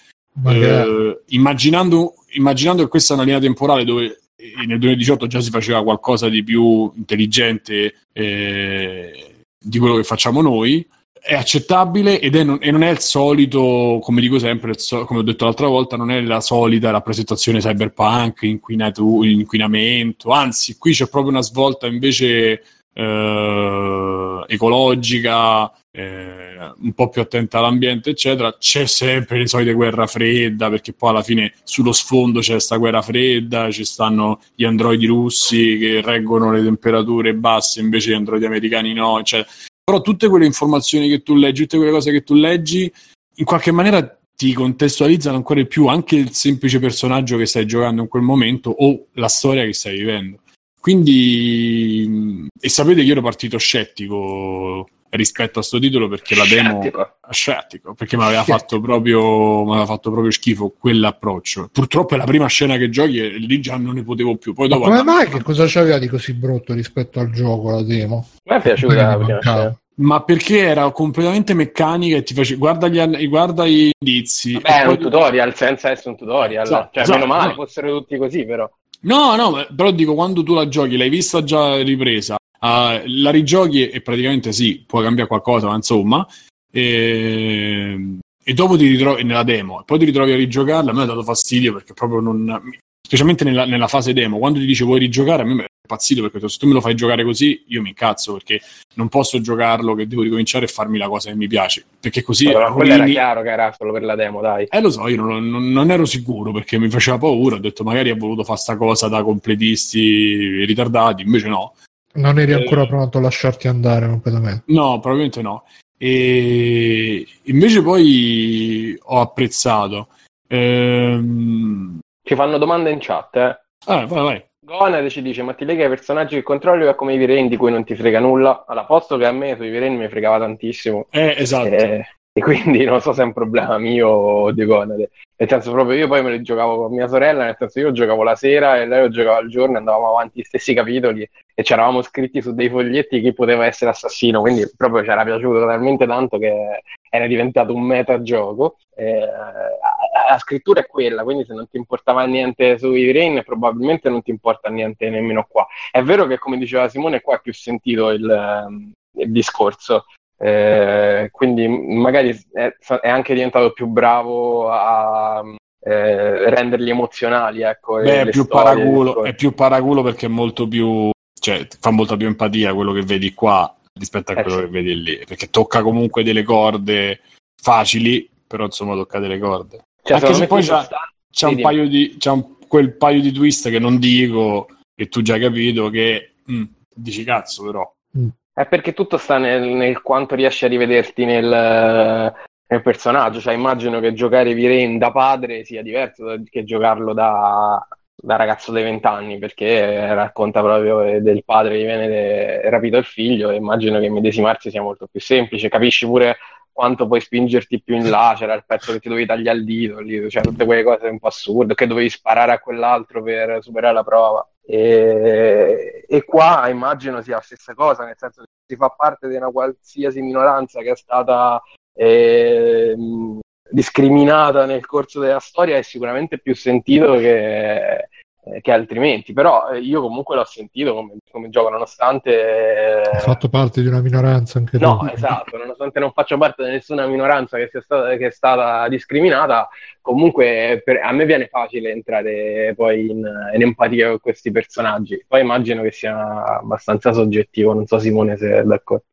Eh, immaginando, immaginando che questa è una linea temporale dove eh, nel 2018 già si faceva qualcosa di più intelligente eh, di quello che facciamo noi, è accettabile ed è non, e non è il solito, come dico sempre, so- come ho detto l'altra volta, non è la solita rappresentazione cyberpunk, inquinatu- inquinamento, anzi qui c'è proprio una svolta invece eh, ecologica, eh, un po' più attenta all'ambiente, eccetera. C'è sempre le solite guerra fredda, perché poi alla fine sullo sfondo c'è questa guerra fredda, ci stanno gli androidi russi che reggono le temperature basse, invece gli androidi americani no, eccetera. Però tutte quelle informazioni che tu leggi, tutte quelle cose che tu leggi, in qualche maniera ti contestualizzano ancora di più anche il semplice personaggio che stai giocando in quel momento o la storia che stai vivendo. Quindi, mh, e sapete che io ero partito scettico rispetto a sto titolo perché la demo Scettico. scettico perché mi aveva fatto proprio mi aveva fatto proprio schifo quell'approccio. Purtroppo è la prima scena che giochi e lì già non ne potevo più. Poi Ma dopo come andavo- mai che cosa c'aveva di così brutto rispetto al gioco, la demo? A me è piaciuta la prima scena. ma perché era completamente meccanica e ti face... guarda, gli, an- guarda gli indizi. E è poi- un tutorial senza essere un tutorial. Esatto, cioè, esatto, meno male no. fossero tutti così, però. No, no, ma- però dico quando tu la giochi, l'hai vista già ripresa, ah, la rigiochi e praticamente sì, può cambiare qualcosa, ma insomma, e, e dopo ti ritrovi nella demo, e poi ti ritrovi a rigiocarla, a me ha dato fastidio perché proprio non... Specialmente nella, nella fase demo, quando ti dice vuoi rigiocare, a me è impazzito perché se tu me lo fai giocare così, io mi incazzo perché non posso giocarlo che devo ricominciare e farmi la cosa che mi piace, perché così Allora, quello era chiaro che era solo per la demo, dai. eh, lo so, io non, non- non ero sicuro perché mi faceva paura. Ho detto, magari ha voluto fare sta cosa da completisti ritardati, invece no. Non eri Eh. ancora pronto a lasciarti andare completamente. No, probabilmente no. E invece poi ho apprezzato. Ehm... Ci fanno domande in chat, eh. Ah, vai, vai. Gonade ci dice: Ma ti lega ai personaggi che controlli o è come i vireni di cui non ti frega nulla? Alla posto che a me sui vireni mi fregava tantissimo. Eh, esatto. Eh, e quindi non so se è un problema mio o di Conade. Nel senso, proprio io poi me li giocavo con mia sorella, nel senso io giocavo la sera e lei lo giocava al giorno, andavamo avanti gli stessi capitoli e ci eravamo scritti su dei foglietti chi poteva essere assassino, quindi proprio ci era piaciuto talmente tanto che era diventato un metagioco. Eh, la scrittura è quella, quindi se non ti importava niente sui Rain, probabilmente non ti importa niente nemmeno qua. È vero che, come diceva Simone, qua è più sentito il, il discorso. Eh, quindi magari è, è, anche diventato più bravo a eh, renderli emozionali. Ecco, Beh, è più, storie, paraculo, è più paraculo perché è molto più, cioè, fa molta più empatia quello che vedi qua rispetto a eh, quello eh, che vedi lì, perché tocca comunque delle corde facili, però insomma tocca delle corde. Cioè, Anche se poi c'ha, sta... c'ha un paio di c'ha un, quel paio di twist che non dico, che tu già hai capito, che mh, mm, dici cazzo però. Mm. È perché tutto sta nel, nel quanto riesci a rivederti nel, nel personaggio. Cioè, immagino che giocare Viren da padre sia diverso che giocarlo da, da ragazzo dei vent'anni, perché racconta proprio del padre che viene rapito il figlio e immagino che medesimarsi sia molto più semplice. Capisci pure quanto puoi spingerti più in là, c'era il pezzo che ti dovevi tagliare il dito, lì, cioè tutte quelle cose un po' assurde, che dovevi sparare a quell'altro per superare la prova. E, e, qua immagino sia la stessa cosa, nel senso che si fa parte di una qualsiasi minoranza che è stata eh, discriminata nel corso della storia, è sicuramente più sentito che, che altrimenti, però eh, io comunque l'ho sentito come, come gioco, nonostante... Hai fatto parte di una minoranza anche No, tu. esatto, nonostante non faccio parte di nessuna minoranza che, sia stata, che è stata discriminata, comunque per, a me viene facile entrare poi in, in, empatia con questi personaggi. Poi immagino che sia abbastanza soggettivo, non so Simone se è d'accordo.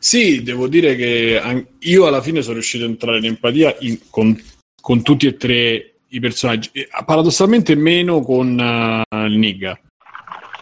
Sì, devo dire che io alla fine sono riuscito ad entrare in empatia in, con, con tutti e tre i personaggi. Paradossalmente meno con uh, il Nigga.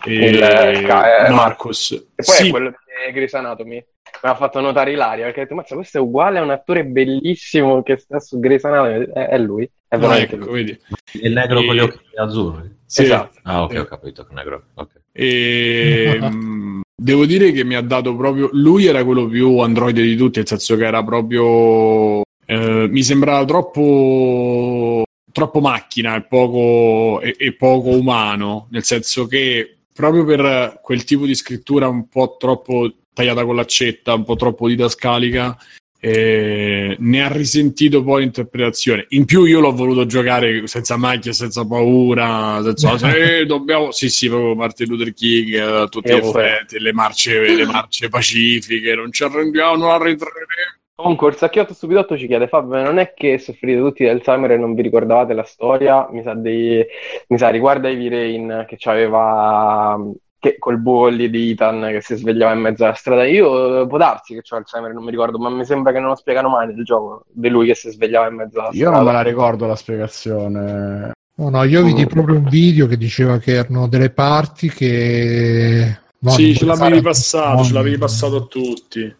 E il, eh, Marcus. E poi sì. è quello di Grey's Anatomy. Mi ha fatto notare Ilaria perché ha detto: Mazza, questo è uguale a un attore bellissimo che sta su Grey's Anatomy. È, è lui. È no, ecco, lui. Vedi. Il negro e... con gli occhi azzurri. Sì. Esatto. Ah, ok, ho capito. Negro. Okay. E... Ehm, devo dire che mi ha dato proprio. Lui era quello più androide di tutti, nel senso che era proprio. Eh, mi sembrava troppo troppo macchina e poco, e, e poco umano, nel senso che proprio per quel tipo di scrittura un po' troppo tagliata con l'accetta, un po' troppo didascalica, eh, ne ha risentito poi l'interpretazione. In più io l'ho voluto giocare senza macchia, senza paura, senza eh, dobbiamo... Sì, sì, proprio Martin Luther King, eh, tutti gli effetti, le marce, le marce pacifiche, non ci arrendiamo, non arretreremo Comunque, il Sacchiotto Stupidotto ci chiede: Fabio, non è che soffrite tutti di Alzheimer e non vi ricordavate la storia? Mi sa, dei, mi sa riguarda Heavy Rain che aveva che, col bulli di Ethan che si svegliava in mezzo alla strada. Io può darsi che ho Alzheimer, non mi ricordo, ma mi sembra che non lo spiegano mai nel gioco di lui che si svegliava in mezzo alla strada. Io non me la ricordo la spiegazione. No, no, io vidi mm. proprio un video che diceva che erano delle parti che. No, sì, ce l'avevi passato, ce l'avevi passato a tutti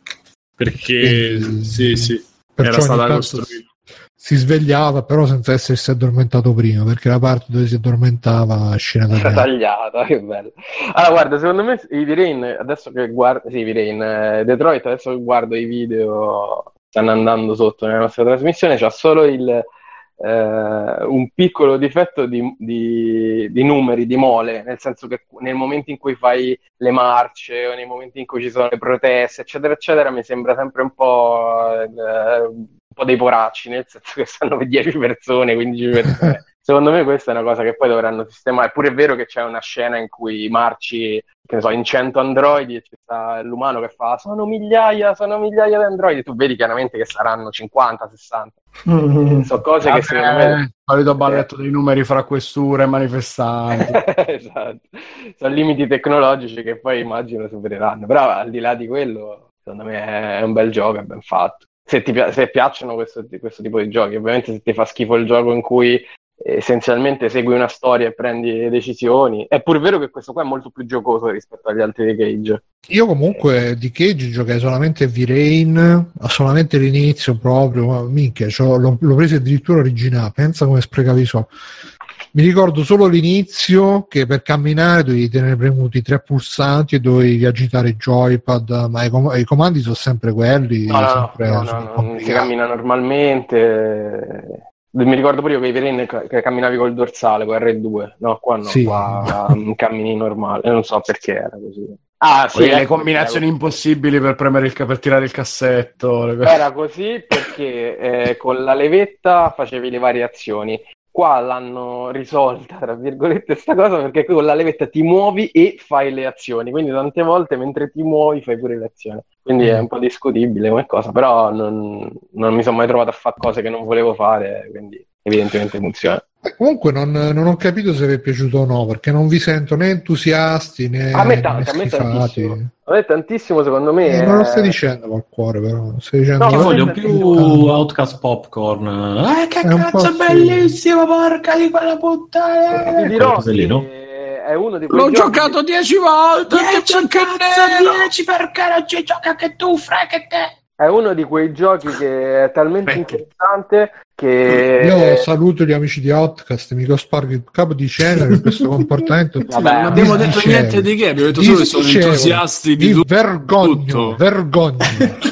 perché sì, sì, era stata costruita. Si svegliava però senza essersi addormentato prima, perché la parte dove si addormentava scena tagliata. tagliata, che bello. Allora, guarda, secondo me i Rain, adesso che guardo, sì, Rain, eh, Detroit, adesso che guardo i video, stanno andando sotto nella nostra trasmissione, c'ha solo il, eh, un piccolo difetto di, di, di, numeri, di mole, nel senso che nel momento in cui fai le marce o nei momenti in cui ci sono le proteste, eccetera, eccetera, mi sembra sempre un po', eh, po dei poracci, nel senso che stanno per 10 persone, 15 persone. Secondo me questa è una cosa che poi dovranno sistemare. Eppure è vero che c'è una scena in cui marci, che ne so, in 100 androidi e c'è l'umano che fa sono migliaia, sono migliaia di androidi. Tu vedi chiaramente che saranno 50, 60. Mm-hmm. Sono cose Vabbè, che secondo me... Il solito balletto dei numeri fra questure e manifestanti. esatto. Sono limiti tecnologici che poi immagino supereranno. Però al di là di quello, secondo me è un bel gioco, è ben fatto. Se ti se piacciono questo, questo, tipo di giochi. Ovviamente se ti fa schifo il gioco in cui essenzialmente segui una storia e prendi decisioni. È pur vero che questo qua è molto più giocoso rispetto agli altri di Cage. Io comunque di Cage giocai solamente V-Rain, solamente l'inizio proprio, minchia, l'ho, l'ho preso addirittura originale, pensa come sprecavi so. Mi ricordo solo l'inizio che per camminare dovevi tenere premuti tre pulsanti e dovevi agitare il joypad, ma i, com- i comandi sono sempre quelli. No, no, no, sempre no, super no, no, si cammina normalmente. Mi ricordo pure io che i Verin che camminavi col dorsale, con R2. No, qua no, Sì. qua um, cammini normale. Non so perché era così. Ah, sì, ecco, combinazioni era impossibili per premere il per tirare il cassetto. le. Era così perché eh, con la levetta facevi le variazioni. Qua l'hanno risolta, tra virgolette, sta cosa perché con la levetta ti muovi e fai le azioni. Quindi tante volte mentre ti muovi fai pure le azioni. Quindi è un po' discutibile come cosa, però non, non mi sono mai trovato a fare cose che non volevo fare, quindi evidentemente funziona. Eh, Comunque non, non ho capito se vi è piaciuto o no, perché non vi sento né entusiasti né, A me né tanto, a me tantissimo. A me tantissimo, secondo me. Eh, non lo stai è- dicendo col cuore, però. Stai dicendo No, Io voglio più Outcast Popcorn. Eh, che È cazzo sì. bellissimo, porca di quella puttana. Ti dirò lì, no? che è uno di quei L'ho giochi- giocato dieci volte. che che nero. 10 perché non ci gioca che tu, fra che te. È uno di quei giochi che è talmente Perché? interessante che Io saluto gli amici di Outcast, mi cospargo il capo di cenere per questo comportamento. Vabbè, non abbiamo detto niente di che, abbiamo detto solo che sono entusiasti di tutto. vergogno, vergogno,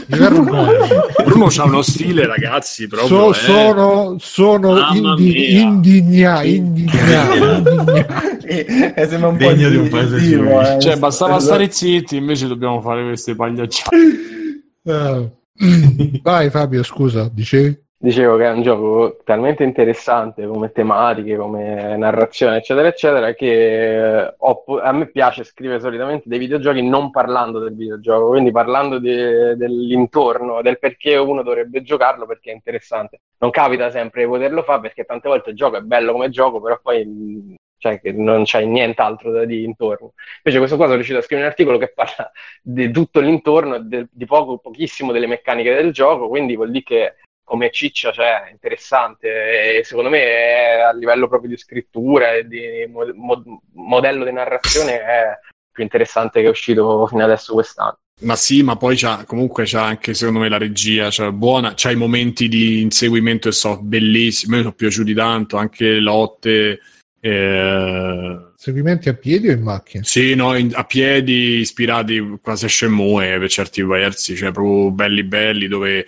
vergogno. Bruno c'ha uno stile, ragazzi, So- proprio. eh. sono sono indi- indigna- indignato, indignato. E, e sembra un po' Degno di un paese eh. Cioè, bastava Esatto. stare zitti, invece dobbiamo fare queste pagliacciate. Eh, Vai Fabio, scusa, dicevi? Dicevo che è un gioco talmente interessante come tematiche, come narrazione, eccetera, eccetera, che eh, ho a me piace scrivere solitamente dei videogiochi non parlando del videogioco, quindi parlando di- dell'intorno, del perché uno dovrebbe giocarlo perché è interessante. Non capita sempre di poterlo fare perché tante volte il gioco è bello come gioco, però poi mh, cioè, che non c'è nient'altro da dire intorno. Invece questo qua sono riuscito a scrivere un articolo che parla di tutto l'intorno de- di poco, pochissimo delle meccaniche del gioco, quindi vuol dire che come ciccia, cioè, interessante e secondo me è, a livello proprio di scrittura e di mo- mo- modello di narrazione è più interessante che è uscito fino adesso quest'anno. Ma sì, ma poi c'ha, comunque c'ha anche, secondo me, la regia, cioè buona, c'ha i momenti di inseguimento che sono bellissimi, me sono piaciuti tanto, anche le lotte, eh, Seguimenti a piedi o in macchina? sì, no, in- a piedi, ispirati quasi a Shenmue per certi versi, cioè proprio belli belli, dove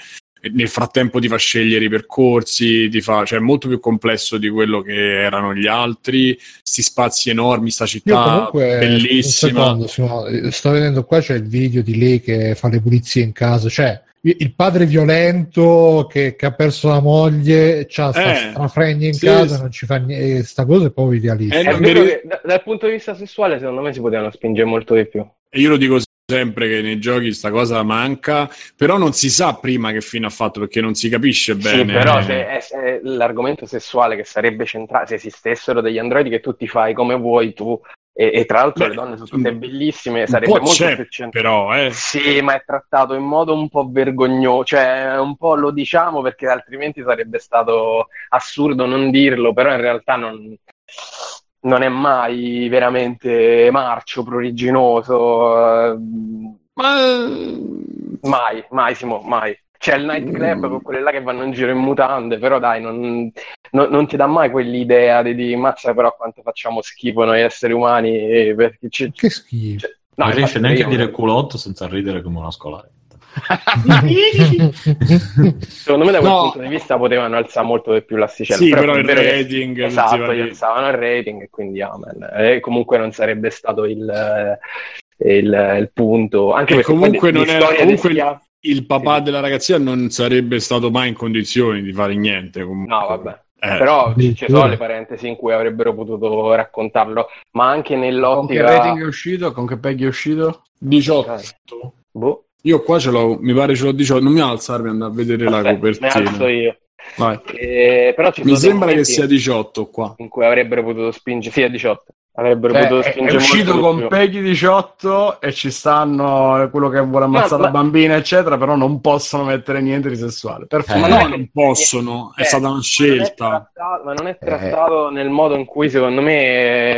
nel frattempo ti fa scegliere i percorsi, ti fa, cioè è molto più complesso di quello che erano gli altri, sti spazi enormi, sta città comunque, bellissima. secondo, eh, sto vedendo qua c'è il video di lei che fa le pulizie in casa, cioè il padre violento che, che ha perso la moglie, c'ha sta Eh, strafregna in sì, casa, sì. non ci fa niente, sta cosa è proprio idealista. Eh, È non vero mi ri- che da- dal punto di vista sessuale secondo me si potevano spingere molto di più. E io lo dico sempre che nei giochi sta cosa manca, però non si sa prima che fine ha fatto perché non si capisce Sì, bene. però se è, se l'argomento sessuale che sarebbe centrale, se esistessero degli androidi che tu ti fai come vuoi tu, e, e tra l'altro Beh, le donne sono tutte bellissime, sarebbe molto c'è, centrale. però, eh. Sì, ma è trattato in modo un po' vergognoso, cioè un po' lo diciamo perché altrimenti sarebbe stato assurdo non dirlo, però in realtà non, non è mai veramente marcio, pruriginoso, eh, Ma mai, mai, Simo, mai. C'è il nightclub con quelle là che vanno in giro in mutande, però dai, non, non- non ti dà mai quell'idea di, di mazza però quanto facciamo schifo noi esseri umani, eh, perché ci- Che schifo. cioè, Non no, riesce infatti neanche a dire culotto senza ridere come una scolare. Secondo me da quel No. punto di vista potevano alzare molto di più l'asticella. Sì, però è il vero che- rating, Esatto, gli alzavano il rating e quindi amen. E comunque non sarebbe stato il, il, il punto. Anche E perché poi comunque non era- comunque di schiavi- il papà della ragazzina non sarebbe stato mai in condizioni di fare niente. Comunque. No, vabbè. Eh, Però ci, sono le parentesi in cui avrebbero potuto raccontarlo, ma anche Con che nell'ottica... rating è uscito? Con che peg è uscito? 18. Boh. Io qua ce l'ho, mi pare ce l'ho 18. Non mi alzarmi e andare a vedere la Vabbè, me alzo copertina. io. Vai. Eh, però ci Mi sembra che sia 18 qua. in cui avrebbero potuto spingere, sì, è 18. Avrebbero Cioè, potuto è, è spingere uscito molto con più. Peggy 18 e ci stanno quello che vuole ammazzare No, la ma- bambina, eccetera, però non possono mettere niente di sessuale. Per Eh, Ma fortuna. no, non possono, è Eh, stata una Ma non è scelta. trattato, ma non è trattato nel modo in cui, secondo me,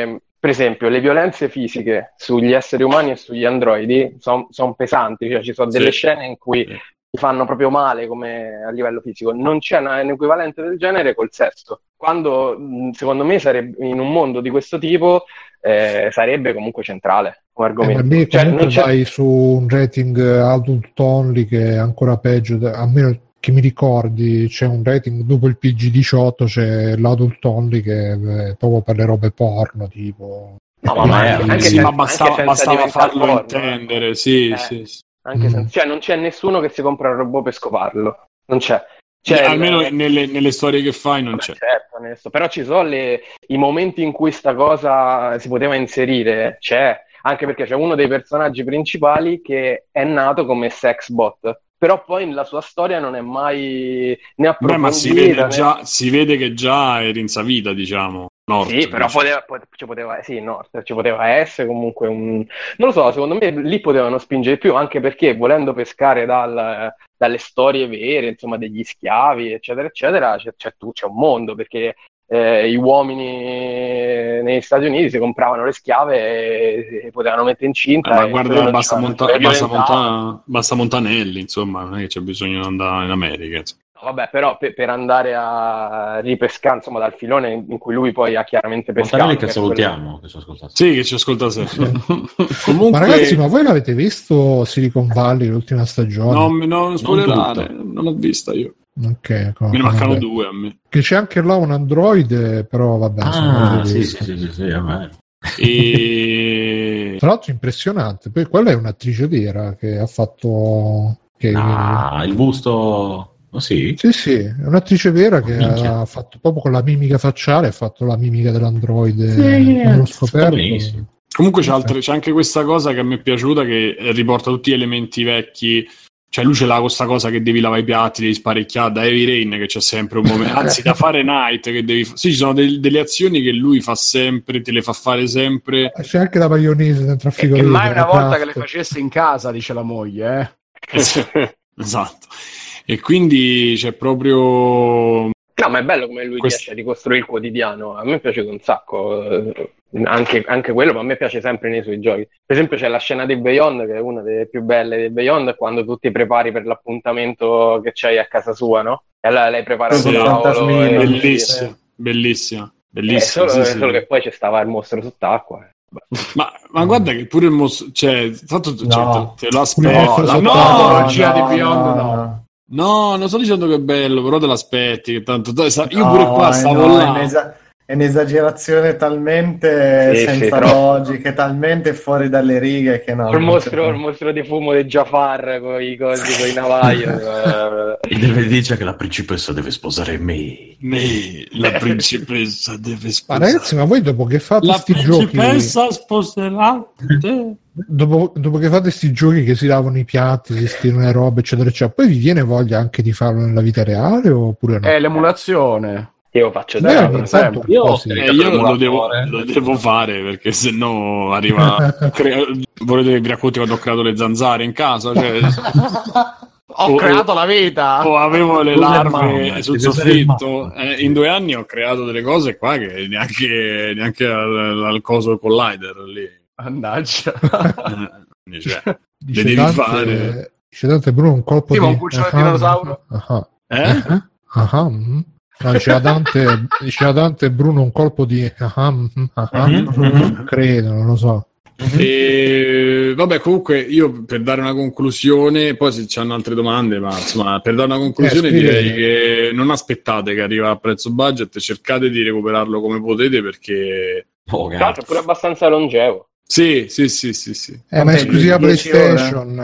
eh, per esempio, le violenze fisiche sugli esseri umani e sugli androidi sono pesanti, cioè ci sono delle Sì. scene in cui. Ti fanno proprio male come a livello fisico. Non c'è una- un equivalente del genere col sesso. Quando secondo me sarebbe in un mondo di questo tipo eh, sarebbe comunque centrale come Eh, argomento. per me Cioè, non c'è- vai su un rating adult only che è ancora peggio, almeno che mi ricordi, c'è un rating dopo il PG18 c'è l'adult only che è proprio per le robe porno, tipo... No, ma- ma Eh, anche sì, sen- ma bastava, senza bastava farlo porno, intendere, sì, Eh. sì, sì. Anche Mm. sen- cioè, non c'è nessuno che si compra il robot per scoparlo. Non c'è. Cioè, almeno nelle, nelle storie che fai non c'è. certo. Però ci sono le- i momenti in cui sta cosa si poteva inserire, c'è, anche perché c'è uno dei personaggi principali che è nato come sex bot, però poi la sua storia non è mai né Beh, ma si approfondita vede, né- già, si vede che già è rinsavita, diciamo. Nord, Sì, però diciamo. poteva, pot- ci poteva, sì, no, ci poteva essere comunque un... Non lo so, secondo me lì potevano spingere più, anche perché volendo pescare dal- dalle storie vere, insomma, degli schiavi, eccetera, eccetera, c'è, c'è tu- c'è un mondo, perché eh, gli uomini negli Stati Uniti si compravano le schiave e, potevano mettere incinta. Eh, ma e guarda, basta, monta- le basta, monta- basta Montanelli, insomma, non è che c'è bisogno di andare in America. insomma. No, Vabbè, però per, per andare a ripescare, insomma, dal filone in cui lui poi ha chiaramente pescato. Montanelli che è quello- salutiamo, che ci ascoltasse. Sì, che ci ascolta sempre. Comunque, Ma ragazzi, ma voi l'avete visto Silicon Valley l'ultima stagione? non, non spoilerare, tutto. non l'ho vista io. Ok, come- Me ne mancano vabbè. due a me. Che c'è anche là un Android, però vabbè. Ah, sì, sì, sì, sì, sì, vabbè. E... Tra l'altro impressionante. Poi quella è un'attrice vera che ha fatto... Che... Ah, il busto... Oh, sì? Sì, sì, è un'attrice vera che Minchia. ha fatto proprio con la mimica facciale, ha fatto la mimica dell'androide. Sì, sta scoperto. Comunque c'è, altre- c'è anche questa cosa che a me è piaciuta che riporta tutti gli elementi vecchi. Cioè, lui ce l'ha questa cosa che devi lavare i piatti, devi sparecchiare da Heavy Rain, che c'è sempre un momento. Anzi, da fare Night, che devi. fa- Sì, ci sono del- delle azioni che lui fa sempre, te le fa fare sempre. C'è anche la maionese dentro al E, e mai una volta che le facesse in casa, dice la moglie, eh. esatto. E quindi c'è proprio. No, ma è bello come lui Questo- riesce a ricostruire il quotidiano. A me è piaciuto un sacco. eh, Anche, anche quello, ma a me piace sempre nei suoi giochi. Per esempio, c'è la scena di Beyond, che è una delle più belle di Beyond, quando tu ti prepari per l'appuntamento che c'hai a casa sua, no? E allora lei prepara Sì, il tavolo e- Bellissima, bellissima. Eh, Bellissima. solo, sì, sì. solo che poi c'è stava il mostro sott'acqua. Ma, ma guarda che pure il mostro. Cioè, tanto cioè, No. te, te lo il aspetti. mostro No, no, trilogia di Beyond, no. No, non sto dicendo che è bello, però te l'aspetti. Che tanto, dai, sa- io No, pure qua stavo no, là. È, un'esa- è un'esagerazione talmente Sì, senza sì, logica, talmente fuori dalle righe che no. il, mostro, il mostro di fumo di Jafar con i cosi, con i navai. eh, E deve dice che la principessa deve sposare me. Me, la principessa deve Ma sposare. ragazzi, ma voi dopo che fate la sti giochi, principessa sposerà te. Dopo, dopo che fate sti giochi che si lavano i piatti, si stirano le robe, eccetera, eccetera, poi vi viene voglia anche di farlo nella vita reale oppure no? È l'emulazione. Io lo faccio Beh, sempre. ogni tanto un Io sì. Eh, io lo l'emulatore. devo, lo devo fare perché se no arriva. crea- Volete che vi racconti quando ho creato le zanzare in casa? Cioè, Ho Oh, creato la vita. o avevo le larve mamma, sul soffitto. Eh, in due anni ho creato delle cose qua che neanche, neanche al, al coso collider lì. Mannaggia. Cioè, Dice devi Dante, fare. dice Dante Bruno un colpo Sì, di un cucciolo di dinosauro? ah, eh? ah, mm. No, diceva Dante, diceva Dante Bruno un colpo di ah, ah, credo, non lo so. E, vabbè, comunque io per dare una conclusione, poi se c'hanno altre domande, ma insomma, per dare una conclusione Eh, direi che non aspettate che arriva a prezzo budget, cercate di recuperarlo come potete perché Oh, è pure abbastanza longevo. Sì, sì, sì, sì, sì. Eh, è esclusiva 10 PlayStation.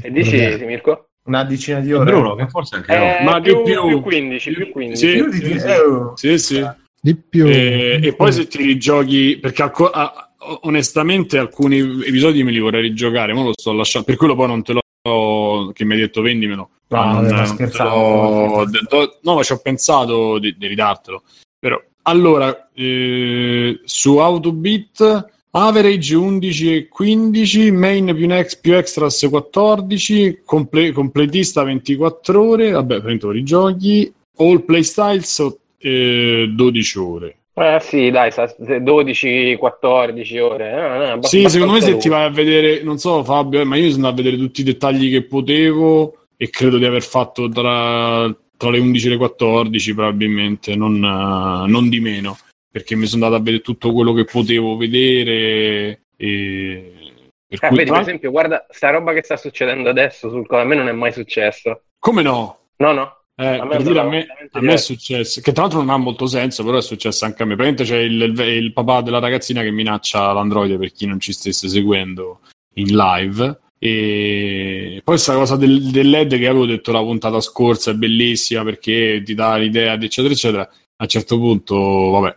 eh, E dici, Mirko? Una decina di ore. Bruno, che forse anche Eh, Ma più, di più. più 15, più 15. Sì, Più di- sì, sì. eh, Sì, sì. Di più. E, e poi se ti rigiochi, perché alco- a- onestamente alcuni episodi me li vorrei rigiocare, ma lo sto lasciando, per quello poi non te l'ho, che mi hai detto vendimelo. No, Ma non- non do- no, ma ci ho pensato di, di ridartelo. Però, allora, eh, su Autobit, average 11 e 15, main più, next, più extras 14, comple- completista 24 ore, vabbè, prendo i giochi, all playstyles eh, 12 ore. Eh sì, dai, sa- 12-14 ore. eh, no, Sì, secondo me se ti vai a vedere, non so Fabio, eh, ma io sono andato a vedere tutti i dettagli che potevo e credo di aver fatto tra, tra le 11 e le 14 probabilmente, non, eh, non di meno, perché mi sono andato a vedere tutto quello che potevo vedere e... Per, Eh, cui, vedi, per esempio, guarda, sta roba che sta succedendo adesso sul a me non è mai successo. Come no? No, no. Eh, A me per è dire, a me, a me è successo, che tra l'altro non ha molto senso, però è successo anche a me. Praticamente c'è il, il- papà della ragazzina che minaccia l'androide per chi non ci stesse seguendo in live. E poi questa cosa del, del LED che avevo detto la puntata scorsa è bellissima perché ti dà l'idea, eccetera, eccetera. A un certo punto, vabbè.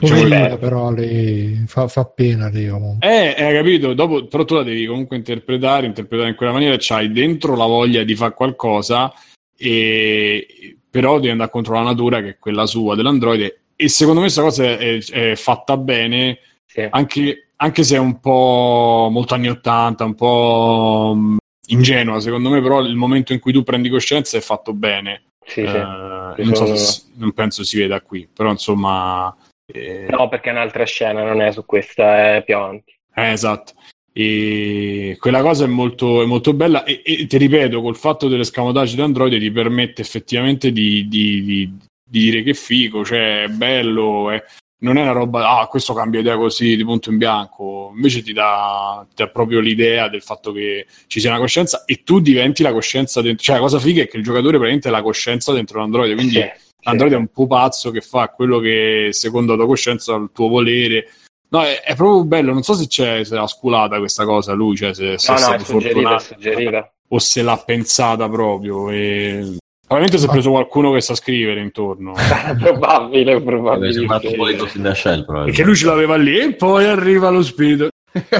Eh, diciamo che- Poverina, però lei fa, fa pena lei comunque. eh, hai capito? Dopo, però tu la devi comunque interpretare, interpretare in quella maniera, c'hai dentro la voglia di fare qualcosa, e, però devi andare contro la natura che è quella sua dell'androide. E secondo me questa cosa è, è fatta bene, Sì. anche, anche se è un po' molto anni 80, un po' mh, ingenua, secondo me, però il momento in cui tu prendi coscienza è fatto bene. Sì, sì. Eh, non, so se non penso si veda qui, però insomma... eh, No, perché è un'altra scena, non è su questa, è più avanti. Eh, esatto. E quella cosa è molto, è molto bella e, e ti ripeto, col fatto dell'escamotage di Android ti permette effettivamente di, di- di- di dire che figo, cioè è bello, è- non è una roba, ah, questo cambia idea così di punto in bianco, invece ti dà, ti dà proprio l'idea del fatto che ci sia una coscienza e tu diventi la coscienza dentro, cioè la cosa figa è che il giocatore praticamente è la coscienza dentro l'Android, quindi sì. Android è un pupazzo che fa quello che secondo la tua coscienza, il tuo volere. No, è, è proprio bello. Non so se c'è se l'ha sculata questa cosa lui, cioè se, se No, è no, è stato suggerita, è fortunato suggerita. o se l'ha pensata proprio. E... Probabilmente si è preso qualcuno che sa scrivere intorno. probabile, è sembrato un po' di probabile. Shell. Perché lui ce l'aveva lì e poi arriva lo spirito.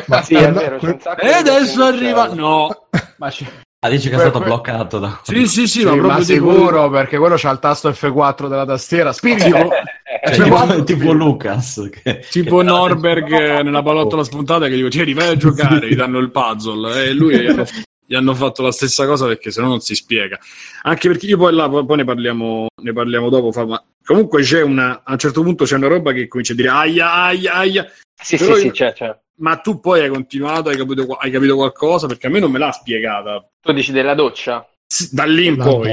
Ma Sì, è vero, c'è un sacco E adesso arriva. No, Ma, ci- Ah, dici che è stato que- bloccato da... sì, sì, sì, sì, ma ma sicuro perché quello c'ha il tasto F4 della tastiera. Spirito! Tipo, Cioè, Cioè, tipo, tipo Lucas. Che... tipo Norberg eh, nella pallottola spuntata che dico, tieni, vai a giocare, gli danno il puzzle. E lui gli hanno, gli hanno fatto la stessa cosa perché sennò non si spiega. Anche perché io poi là, poi poi ne parliamo, ne parliamo dopo, fa, ma comunque c'è una, a un certo punto c'è una roba che comincia a dire aia, aia, aia, Sì, Però sì, io- sì, c'è, c'è. Ma tu poi hai continuato, hai capito, hai capito qualcosa? Perché a me non me l'ha spiegata. Tu dici della doccia? Da lì in poi.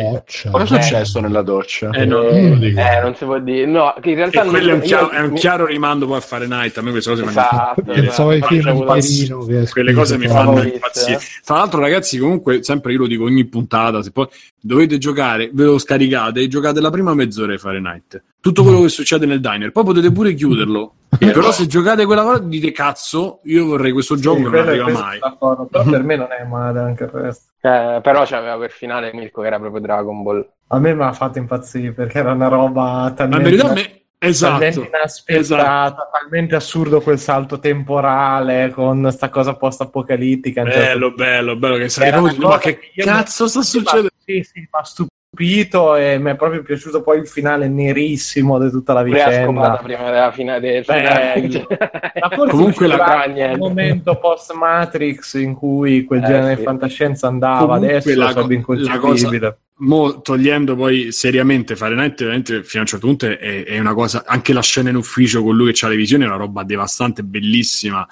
Cosa è successo nella doccia? Eh no, non lo dico. Eh, non si può dire. No, che in realtà quello è un, io- chiaro, è un mi- chiaro rimando poi a fare Night. A me queste cose mi Esatto, Pensavo ai esatto. film Faccio di quello- Perino che è quelle cose mi fanno impazzire. eh. Tra l'altro, ragazzi, comunque, sempre io lo dico ogni puntata: se poi dovete giocare, ve lo scaricate e giocate la prima mezz'ora di Fahrenheit. Tutto quello che succede nel diner, poi potete pure chiuderlo. Però, se giocate quella cosa, dite cazzo, io vorrei questo gioco che non arriva mai. Però per me non è male anche il resto. Eh, però c'aveva per finale Mirko che era proprio Dragon Ball. A me mi ha fatto impazzire perché era una roba Ma talmente, verità, me, talmente esatto. inaspettata, talmente assurdo quel salto temporale con sta cosa post-apocalittica. a un certo Bello, bello, bello che no, una ma che cazzo sta ma- succedendo? Sì, sì, mi ha stupito e mi è proprio piaciuto poi il finale nerissimo di tutta la vicenda. prima della finale del Beh, finale. Comunque la- un momento post Matrix in cui quel Eh, genere sì. di fantascienza andava, Comunque adesso la sarebbe co- la inconcepibile. Mo, togliendo poi seriamente Fahrenheit, veramente fino a un certo punto è, è una cosa, anche la scena in ufficio con lui che ha le visioni è una roba devastante, bellissima.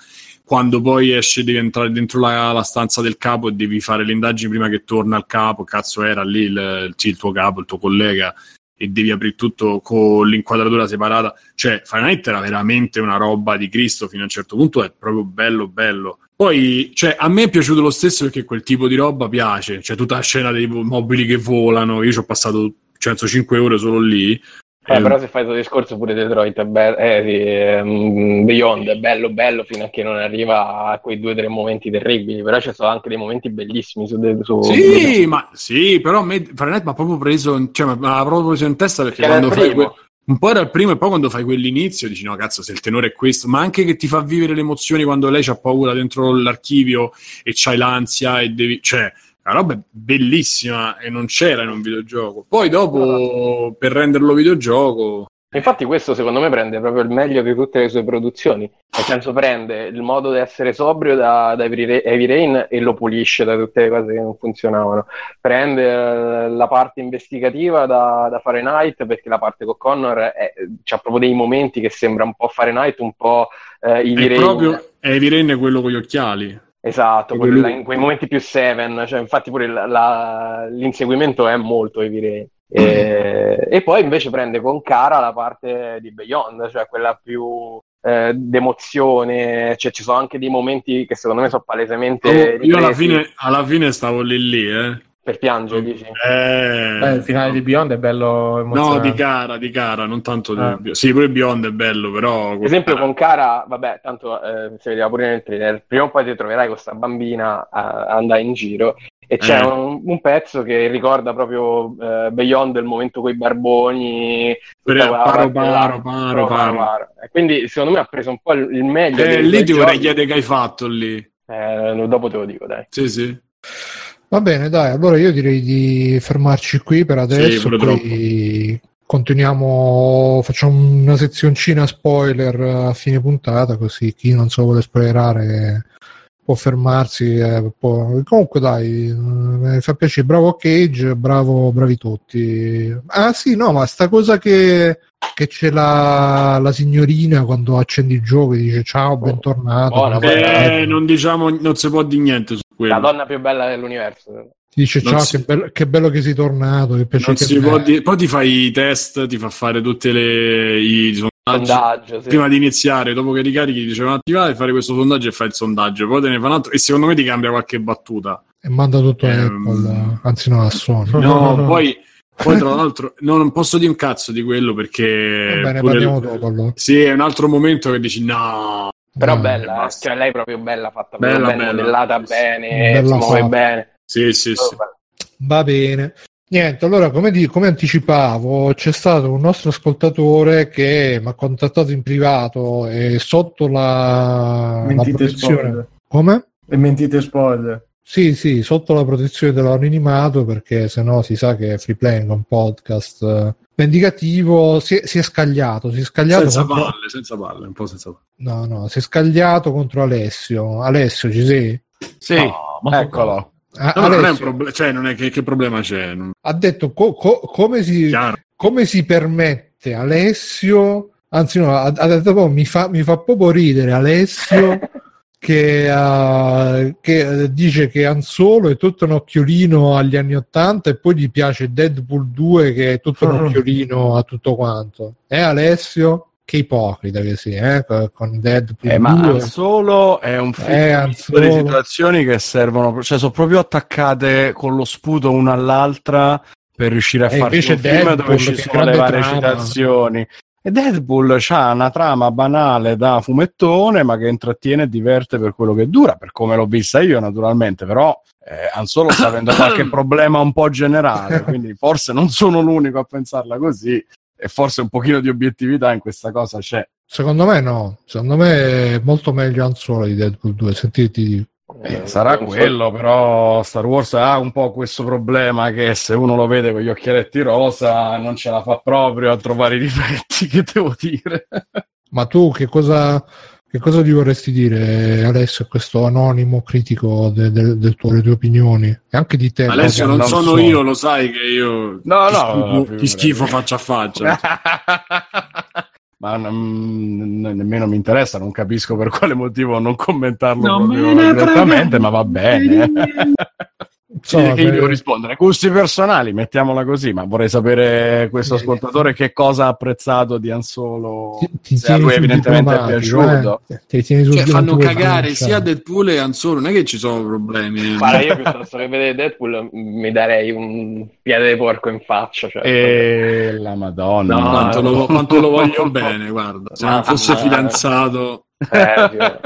Quando poi esce, devi entrare dentro la, la stanza del capo e devi fare le indagini prima che torna al capo. Cazzo, era lì il, il tuo capo, il tuo collega, e devi aprire tutto con l'inquadratura separata. Cioè, Fahrenheit era veramente una roba di Cristo fino a un certo punto, è proprio bello, bello. Poi, cioè, a me è piaciuto lo stesso perché quel tipo di roba piace. Cioè, tutta la scena dei mobili che volano. Io ci ho passato, penso, 5 ore solo lì. Eh, Eh, però se fai il tuo discorso pure Detroit è bello, eh, sì, ehm, Beyond è bello bello fino a che non arriva a quei due o tre momenti terribili, però ci sono anche dei momenti bellissimi su, su Sì, ma sì, però me Fahrenheit mi ha proprio preso, cioè, mi ha proprio preso in testa perché era quando fai que- un po' era il primo e poi quando fai quell'inizio dici no cazzo se il tenore è questo, ma anche che ti fa vivere le emozioni quando lei c'ha paura dentro l'archivio e c'hai l'ansia e devi, cioè la roba è bellissima e non c'era in un videogioco. Poi dopo per renderlo videogioco Infatti questo secondo me prende proprio il meglio di tutte le sue produzioni, nel senso prende il modo di essere sobrio da, da Heavy Ra- Heavy Rain e lo pulisce da tutte le cose che non funzionavano, prende eh, la parte investigativa da, da Fahrenheit perché la parte con Connor è- c'ha proprio dei momenti che sembra un po' Fahrenheit, un po' eh, Heavy è Rain. proprio Heavy Rain è quello con gli occhiali. Esatto, quello lui- là, in quei momenti più Seven, cioè, infatti pure la- la- l'inseguimento è molto evidente. E, e poi invece prende con cara la parte di Beyond, cioè quella più eh, d'emozione, cioè ci sono anche dei momenti che secondo me sono palesemente Oh, io alla fine, alla fine stavo lì lì, eh. Per piangere, dici? Eh, Eh, il finale di Beyond è bello No, emozionante. di cara, di cara, non tanto di... Ah. Sì, pure Beyond è bello, però... Per esempio con Cara, vabbè, tanto eh, si vedeva pure nel trailer, prima o poi ti troverai questa bambina a, a andare in giro e c'è Eh. un, un pezzo che ricorda proprio eh, Beyond, il momento con i barboni, Per- tutta quella paro, paro, paro, paro. E quindi secondo me ha preso un po' il, meglio Eh, lì ti vorrei chiedere che hai fatto lì. Eh, dopo te lo dico, dai. Sì, sì. Va bene, dai, allora io direi di fermarci qui per adesso. pure poi continuiamo, facciamo una sezioncina spoiler a fine puntata, così chi non se lo vuole spoilerare può fermarsi. eh, può- Comunque, dai, eh, mi fa piacere. Bravo Cage, bravo, bravi tutti. Ah, sì, no, ma sta cosa che. Che c'è la, la signorina quando accendi il gioco e dice ciao, bentornato. buona, buona. Eh, non diciamo, non si può dire niente su quello. La donna più bella dell'universo. Ti dice non ciao, si- che, bello, che bello che sei tornato. Che piacere Non che si può dire. Poi ti fai i test, ti fa fare tutti i. Sondaggio, sì. Prima di iniziare, dopo che ricarichi, ti dicevano attivare fare questo sondaggio e fai il sondaggio. Poi te ne fa un altro e secondo me ti cambia qualche battuta. e manda tutto a Ehm, Apple, anzi no, a Sony. No, poi, poi tra l'altro, no, non posso dire un cazzo di quello perché. Va bene, pure- parliamo dopo allora. Sì, è un altro momento che dici no. Però No, bella, eh. cioè lei è proprio bella, fatta Bella, bella. modellata bene, Bella si muove fatta. bene. Sì, sì, sì. Vabbè. Va bene. Niente, allora come, di- come anticipavo c'è stato un nostro ascoltatore che mi ha contattato in privato e sotto la, la Mentite protezione... spoiler. Come? E mentite spoiler. Sì, sì, sotto la protezione dell'anonimato perché sennò si sa che è free playing, un podcast eh, vendicativo, si è, si è scagliato, si è scagliato Senza contro... palle, senza palle, un po' senza palle. No, no, si è scagliato contro Alessio. Alessio, ci sei? Sì, No, ma eccolo. Ah, No, non è un problema, cioè, non è che, che problema c'è? Non... ha detto co- co- come, si, come si permette Alessio, anzi no, ha, ha detto proprio, mi fa, mi fa proprio ridere Alessio che, eh, che, eh, dice che Han Solo è tutto un occhiolino agli anni 80 e poi gli piace Deadpool 2 che è tutto un occhiolino a tutto quanto. Eh Alessio? Che ipocrita che sei, eh? con- Deadpool Eh, ma 2. Han Solo è un film Eh, Han misto di Solo. situazioni che servono, cioè sono proprio attaccate con lo sputo una all'altra per riuscire a E fare invece un film Deadpool, dove ci sono le varie trama. citazioni. E Deadpool ha una trama banale da fumettone, ma che intrattiene e diverte per quello che dura, per come l'ho vista io naturalmente, però eh, Han Solo sta avendo qualche problema un po' generale, quindi forse non sono l'unico a pensarla così e forse un pochino di obiettività in questa cosa c'è. Secondo me no, secondo me è molto meglio Han Solo di Deadpool 2. Sentiti, Eh, sarà so- quello, però Star Wars ha un po' questo problema che se uno lo vede con gli occhialetti rosa non ce la fa proprio a trovare i difetti, che devo dire. ma tu che cosa, che cosa gli vorresti dire Alessio a questo anonimo critico de- de- del tuo- delle tue opinioni e anche di te? Alessio, Logan, non sono so. io, lo sai che io. No, chi no, schifo, chi schifo faccia a faccia. Ma non- nemmeno mi interessa, non capisco per quale motivo non commentarlo Non ne direttamente, ma va bene. Insomma, Che gli devo rispondere? Gusti personali, mettiamola così, ma vorrei sapere questo Eh, ascoltatore che cosa ha apprezzato di Han Solo. ti, ti se a lui evidentemente è piaciuto. eh? Ti Cioè, fanno cagare cioè. sia Deadpool e Anzolo, non è che ci sono problemi. Guarda, io piuttosto che vedere Deadpool mi darei un piede di porco in faccia. Cioè, E la Madonna. No, quanto, lo, quanto lo voglio bene, guarda. Se non Ma- fosse ma- fidanzato, Eh.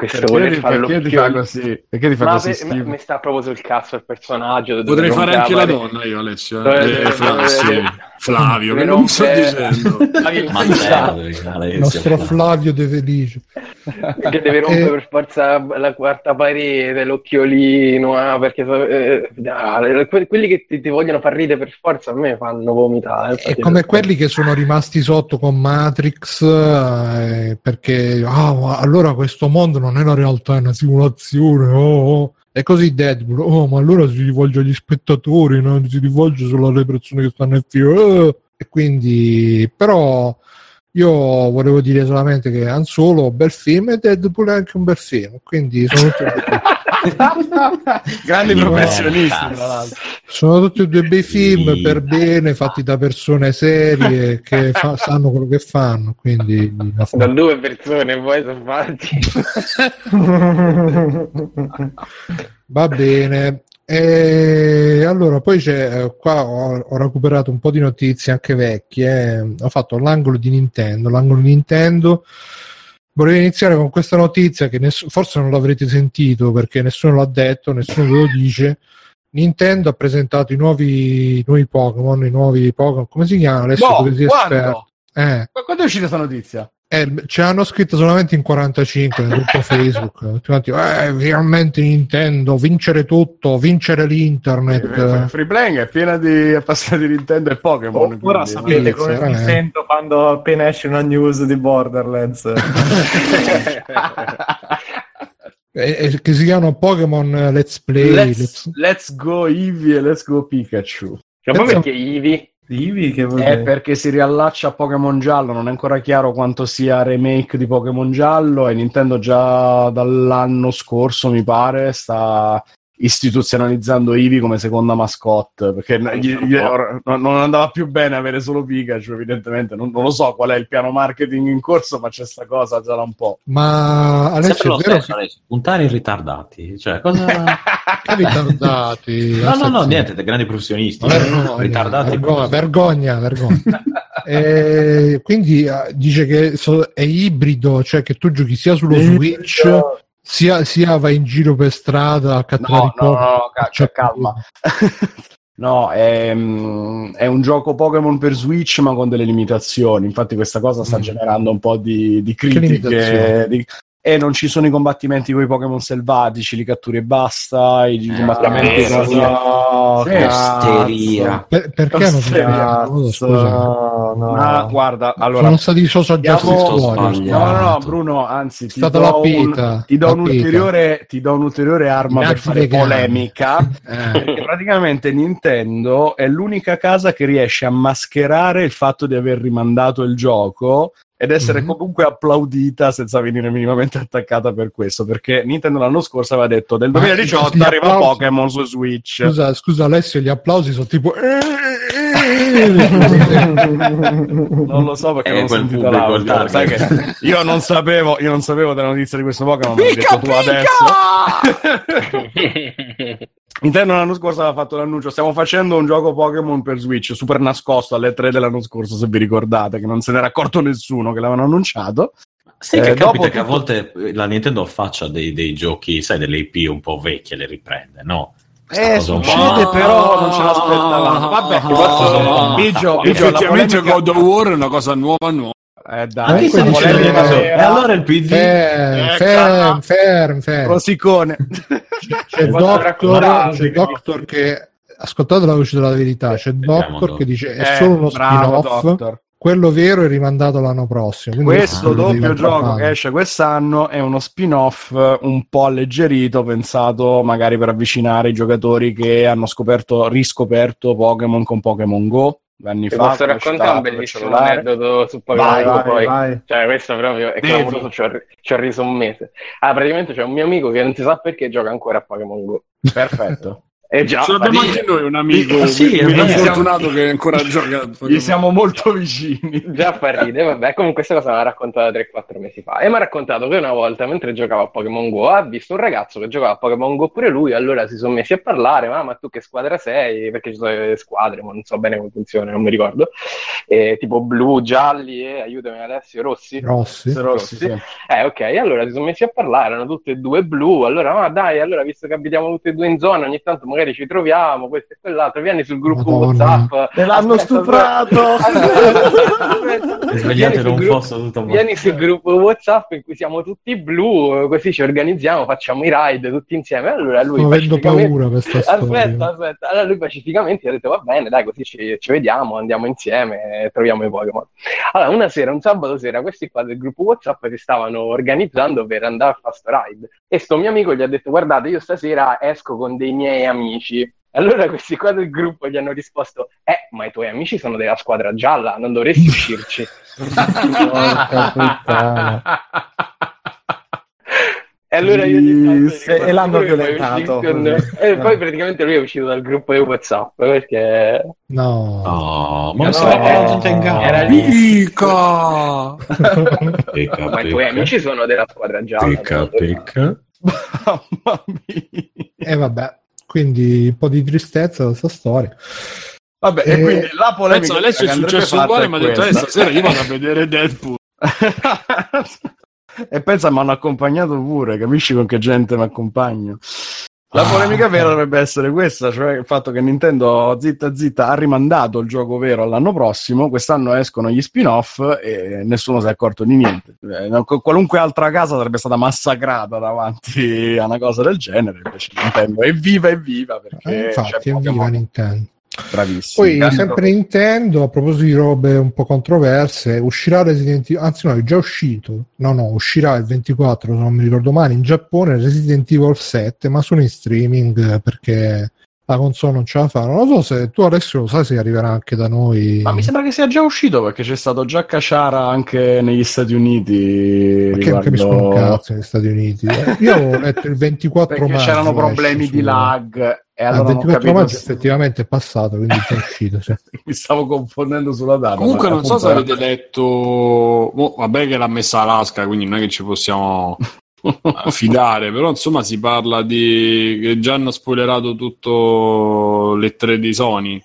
Questo Perché, voler ti- fare perché ti fa così? Perché ti fa Ma così per- mi sta proprio sul cazzo il personaggio. potrei fare anche la donna io, Alessio. Dove- Eh, dove- Flavio, che non mi sto dicendo. Il nostro Flavio De Felice. che deve rompere Eh. per forza la quarta parete, l'occhiolino, ah, perché eh, ah, que- quelli che ti, ti vogliono far ridere per forza a me fanno vomitare. È come quelli che sono rimasti sotto con Matrix eh, perché ma allora questo mondo non è la realtà, è una simulazione. oh, oh. E così Deadpool, oh, ma allora si rivolge agli spettatori, non si rivolge solo alle persone che stanno nel film. eh. E quindi, però, Io volevo dire solamente che Han Solo è un bel film e Deadpool è anche un bel film, quindi sono tutti, Grandi No, professionisti, tra l'altro. sono tutti e due bei film Sì. per bene, fatti da persone serie che fa- sanno quello che fanno, quindi Da due persone poi sono fatti. Va bene. E allora, poi c'è eh, qua ho, ho recuperato un po' di notizie anche vecchie. Ho fatto l'angolo di Nintendo. L'angolo di Nintendo. Vorrei iniziare con questa notizia che ness- forse non l'avrete sentito perché nessuno l'ha detto, nessuno ve lo dice. Nintendo ha presentato i nuovi, nuovi Pokémon, i nuovi Pokémon, come si chiamano? Adesso No, sei quando? esperto. Eh, Ma Quando è uscita questa notizia? Eh, ce l'hanno scritto solamente in 45 nel gruppo Facebook. Tutti eh, finalmente Nintendo, vincere tutto, vincere l'internet. Eh, Free Playing è piena di appassionati di Nintendo e Pokémon. Ora quindi- sapete come mi veramente. sento quando appena esce una news di Borderlands. Eh, eh, che si chiamano Pokémon eh, Let's Play. Let's, Let's- let's go Eevee e let's go Pikachu. Cioè, Pensa- perché Ivi? Ivi che vuol È perché si riallaccia a Pokémon Giallo, non è ancora chiaro quanto sia remake di Pokémon Giallo e Nintendo già dall'anno scorso, mi pare, sta istituzionalizzando Eevee come seconda mascotte, perché gli- gli- or- non andava più bene avere solo Pikachu, evidentemente, non, non lo so qual è il piano marketing in corso, ma c'è sta cosa già da un po'. Ma Alessio, lo è vero stesso, Alessio. puntare in ritardati. Cioè, cosa... che ritardati? no, no, no, niente, dei grandi professionisti. Vergogna, ritardati. vergogna, vergogna, vergogna. Eh, quindi eh, dice che so- è ibrido, cioè che tu giochi sia sullo Switch sia, sia vai in giro per strada a catturare No, no, no, no, ca- Cioè, calma. No, è, mm, è un gioco Pokémon per Switch, ma con delle limitazioni. Infatti, questa cosa sta Mm. generando un po' di, di critiche. di- E non ci sono i combattimenti con i Pokémon selvatici, li catturi e basta. I Eh, combattimenti con- No, Sì. Osteria. Per- perché non si no, no. Ma guarda, allora, Sono stati i social Diamo- justice Sto warriors. sbagliando. No, no, no, Bruno, anzi, ti do, la un, ti do la un'ulteriore, ti do un'ulteriore arma per fare polemica. Eh, Perché praticamente Nintendo è l'unica casa che riesce a mascherare il fatto di aver rimandato il gioco ed essere Mhm. comunque applaudita senza venire minimamente attaccata per questo. Perché Nintendo l'anno scorso aveva detto del Ma 2018 gli arriva applausi- Pokémon su Switch. Scusa, scusa Alessio, gli applausi sono tipo... Non lo so perché Eh, non ho sentito l'audio. Sai che io non sapevo, io non sapevo della notizia di questo Pokémon, l'hai detto tu adesso. Nintendo l'anno scorso aveva fatto l'annuncio stiamo facendo un gioco Pokémon per Switch super nascosto alle 3 dell'anno scorso se vi ricordate che non se n'era accorto nessuno che l'avevano annunciato che Eh, capita dopo che a tutto- volte la Nintendo faccia dei, dei giochi, sai, delle IP un po' vecchie, le riprende, no? Eh succede però non ce l'aspettavamo. Vabbè Ah, Bigio, Bigio, Effettivamente la polemica- God of War è una cosa nuova, nuova. eh Ma dai se polemica E allora il PD... Ferm, Eh, ferm, ferm, ferm. Rosicone. C'è il doctor, c'è doctor che ascoltate la voce della verità c'è il doctor che dice è Eh, solo uno bravo, spin-off Doctor. Quello vero è rimandato l'anno prossimo Questo doppio gioco che esce quest'anno è uno spin-off eh, un po' alleggerito, pensato magari per avvicinare i giocatori che hanno scoperto, riscoperto Pokémon con Pokémon Go anni Ti fa. posso raccontare un bellissimo aneddoto su Pokémon Go poi? vai. Cioè, questo proprio è clamoroso, ci ho, ci ho riso un mese. Ah, praticamente c'è un mio amico che non si sa perché gioca ancora a Pokémon Go. Perfetto. E già, Ce l'abbiamo anche noi un amico Ah, sì, è meno vero. fortunato che ancora gioca. Gli siamo molto vicini. Già fa ridere, vabbè, comunque questa cosa me l'ha raccontata 3-4 mesi fa e mi ha raccontato che una volta mentre giocava a Pokémon Go ha visto un ragazzo che giocava a Pokémon Go pure lui, allora si sono messi a parlare, ma, ma tu che squadra sei? Perché ci sono le squadre, ma non so bene come funziona, non mi ricordo, Eh, tipo blu, gialli e aiutami Alessio, rossi? Rossi Rossi, sì. Eh, ok, allora si sono messi a parlare, erano tutte e due blu. Allora, ma dai, allora, visto che abitiamo tutte e due in zona, ogni tanto magari ci troviamo, questo e quell'altro, vieni sul gruppo Madonna. WhatsApp. Me l'hanno Aspetta, stuprato! aspetta. Svegliate sul un gruppo- fosso tutto Vieni sul gruppo WhatsApp in cui siamo tutti blu, così ci organizziamo, facciamo i ride tutti insieme. Allora lui sto avendo pacificamente- paura questa storia Aspetta, aspetta. Allora lui pacificamente ha detto va bene, dai, così ci, ci vediamo, andiamo insieme e troviamo i Pokémon. Allora, una sera, un sabato sera, questi qua del gruppo WhatsApp si stavano organizzando per andare a fare sto ride. E sto mio amico gli ha detto: Guardate, io stasera esco con dei miei amici. Allora questi qua del gruppo gli hanno risposto, eh, ma i tuoi amici sono della squadra gialla, non dovresti uscirci. E allora io gli Sì, e l'hanno violentato, così. E poi praticamente lui è uscito dal gruppo di WhatsApp perché No. Oh, ma No, si era eh, gente in gara. era lì. Picca! Pecca, ma i tuoi amici sono della squadra gialla. Pecca, pecca. Mamma mia. E vabbè, quindi un po' di tristezza da questa storia. Vabbè, e Eh, quindi la polemica Penso lei è successo uguale, ma ha detto, eh, questa. stasera io vado a vedere Deadpool. e pensa, mi hanno accompagnato pure, capisci con che gente mi accompagno? La Ah. polemica vera dovrebbe essere questa, cioè il fatto che Nintendo zitta zitta ha rimandato il gioco vero all'anno prossimo, quest'anno escono gli spin-off e nessuno si è accorto di niente. Eh, qualunque altra casa sarebbe stata massacrata davanti a una cosa del genere, invece Nintendo evviva evviva perché Eh, infatti, evviva Pokémon. Nintendo. Bravissimo. Poi, Grande sempre Nintendo, a proposito di robe un po' controverse, uscirà Resident Evil, anzi no, è già uscito, no no, uscirà il 24, se non mi ricordo male, in Giappone Resident Evil 7, ma sono in streaming perché la console non ce la fa. Non lo so se tu adesso lo sai se arriverà anche da noi. Ma mi sembra che sia già uscito perché c'è stato già Cacciara anche negli Stati Uniti. Perché non capisco un riguardo- cazzo negli Stati Uniti. Eh, Io ho letto il 24 Perché maggio. c'erano problemi su- di lag e Ah, allora il non ho 24 capito maggio se- effettivamente è passato, quindi è uscito. sì. mi stavo confondendo sulla data. Comunque ma non so se avete letto... Boh, vabbè che l'ha messa Alaska, quindi non è che ci possiamo affidare, però insomma si parla di... che già hanno spoilerato tutto le tre di Sony.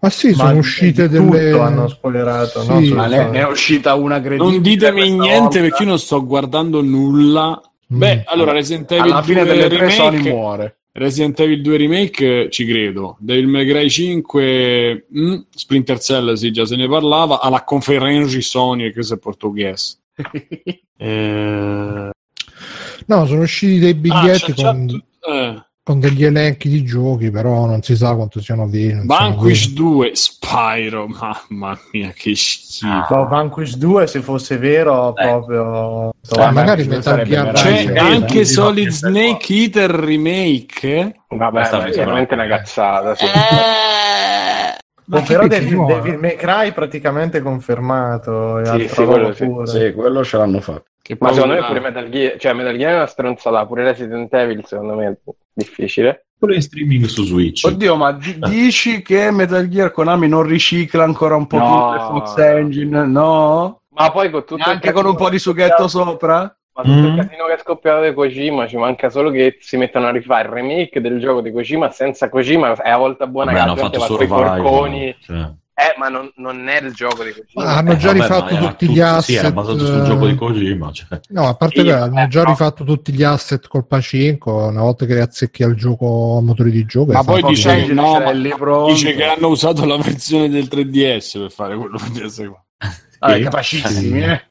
Ma sì, Ma sono uscite delle. tutto hanno spoilerato, Sì. no? Ma ne, ne è uscita una credibile. Non ditemi niente volta. perché io non sto guardando nulla. Mm. Beh, allora Resident Evil alla fine 2 delle tre Sony Remake, muore. Resident Evil 2 Remake ci credo. Devil May Cry 5 mm, Splinter Cell sì, già se ne parlava alla conferenza Sony che questo è portoghese. Eh... No, sono usciti dei Ah, biglietti c'è già con, tu- eh. con degli elenchi di giochi, però non si sa quanto siano veri. siano Vanquish veri. 2 Spyro, mamma mia che schifo. No, Vanquish 2 se fosse vero proprio Eh, magari Vanquish Metal Gear C'è anche Solid Snake Eater Remake. Vabbè, ma è sembra- veramente una cazzata. Sì. Ma Oh, però che Devil. Devil May Cry praticamente confermato Sì, sì, quello. Sì, quello ce l'hanno fatto. Che Ma secondo me paura. pure Metal Gear, cioè Metal Gear è una stronzata, pure Resident Evil secondo me è difficile. Pure in streaming su Switch. Oddio, ma di- dici che Metal Gear Konami non ricicla ancora un po' No. le Fox Engine? No? Ma poi con tutto il Neanche con un po' di sughetto che- sopra? Ma tutto Mm. il casino che è scoppiato di Kojima ci manca solo che si mettano a rifare il remake del gioco di Kojima senza Kojima è a volta buona Vabbè, che hanno fatto Survival. porconi cioè. Eh ma non, non è il gioco di Kojima Ah, hanno Eh, già vabbè, rifatto ma era tutti tutto- gli asset. Sì, era basato sul eh, gioco di Kojima. Cioè. No, a parte Sì, che vabbè, hanno già no. rifatto tutti gli asset col Pacinco. Una volta che azzecchi al gioco, al motore di gioco. Ma poi dice che, no, ma dice che hanno usato la versione del 3DS per fare quello per PS4. Ah, Sì. capacissimi, eh.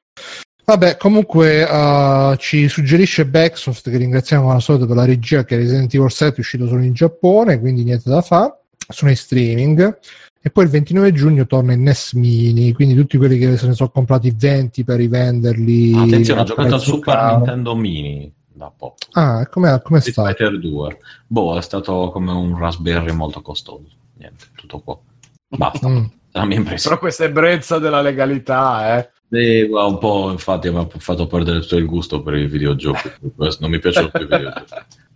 Vabbè, comunque uh, ci suggerisce Backsoft che ringraziamo come al solito per la regia che Resident Evil 7 è uscito solo in Giappone, quindi niente da fare. Sono in streaming. E poi il 29 giugno torna in NES Mini, quindi tutti quelli che se ne sono comprati 20 per rivenderli. Attenzione, ho a giocato al prezzo Super caro. Nintendo Mini da poco. Ah, com'è, com'è Street stato? Fighter 2. Boh, è stato come un Raspberry molto costoso. Niente, tutto qua. Basta, Mm. la mia impressione. Però questa ebbrezza della legalità, eh. Sì, ma un po', infatti, mi ha fatto perdere tutto il gusto per i videogiochi. Non mi piacciono più i videogiochi.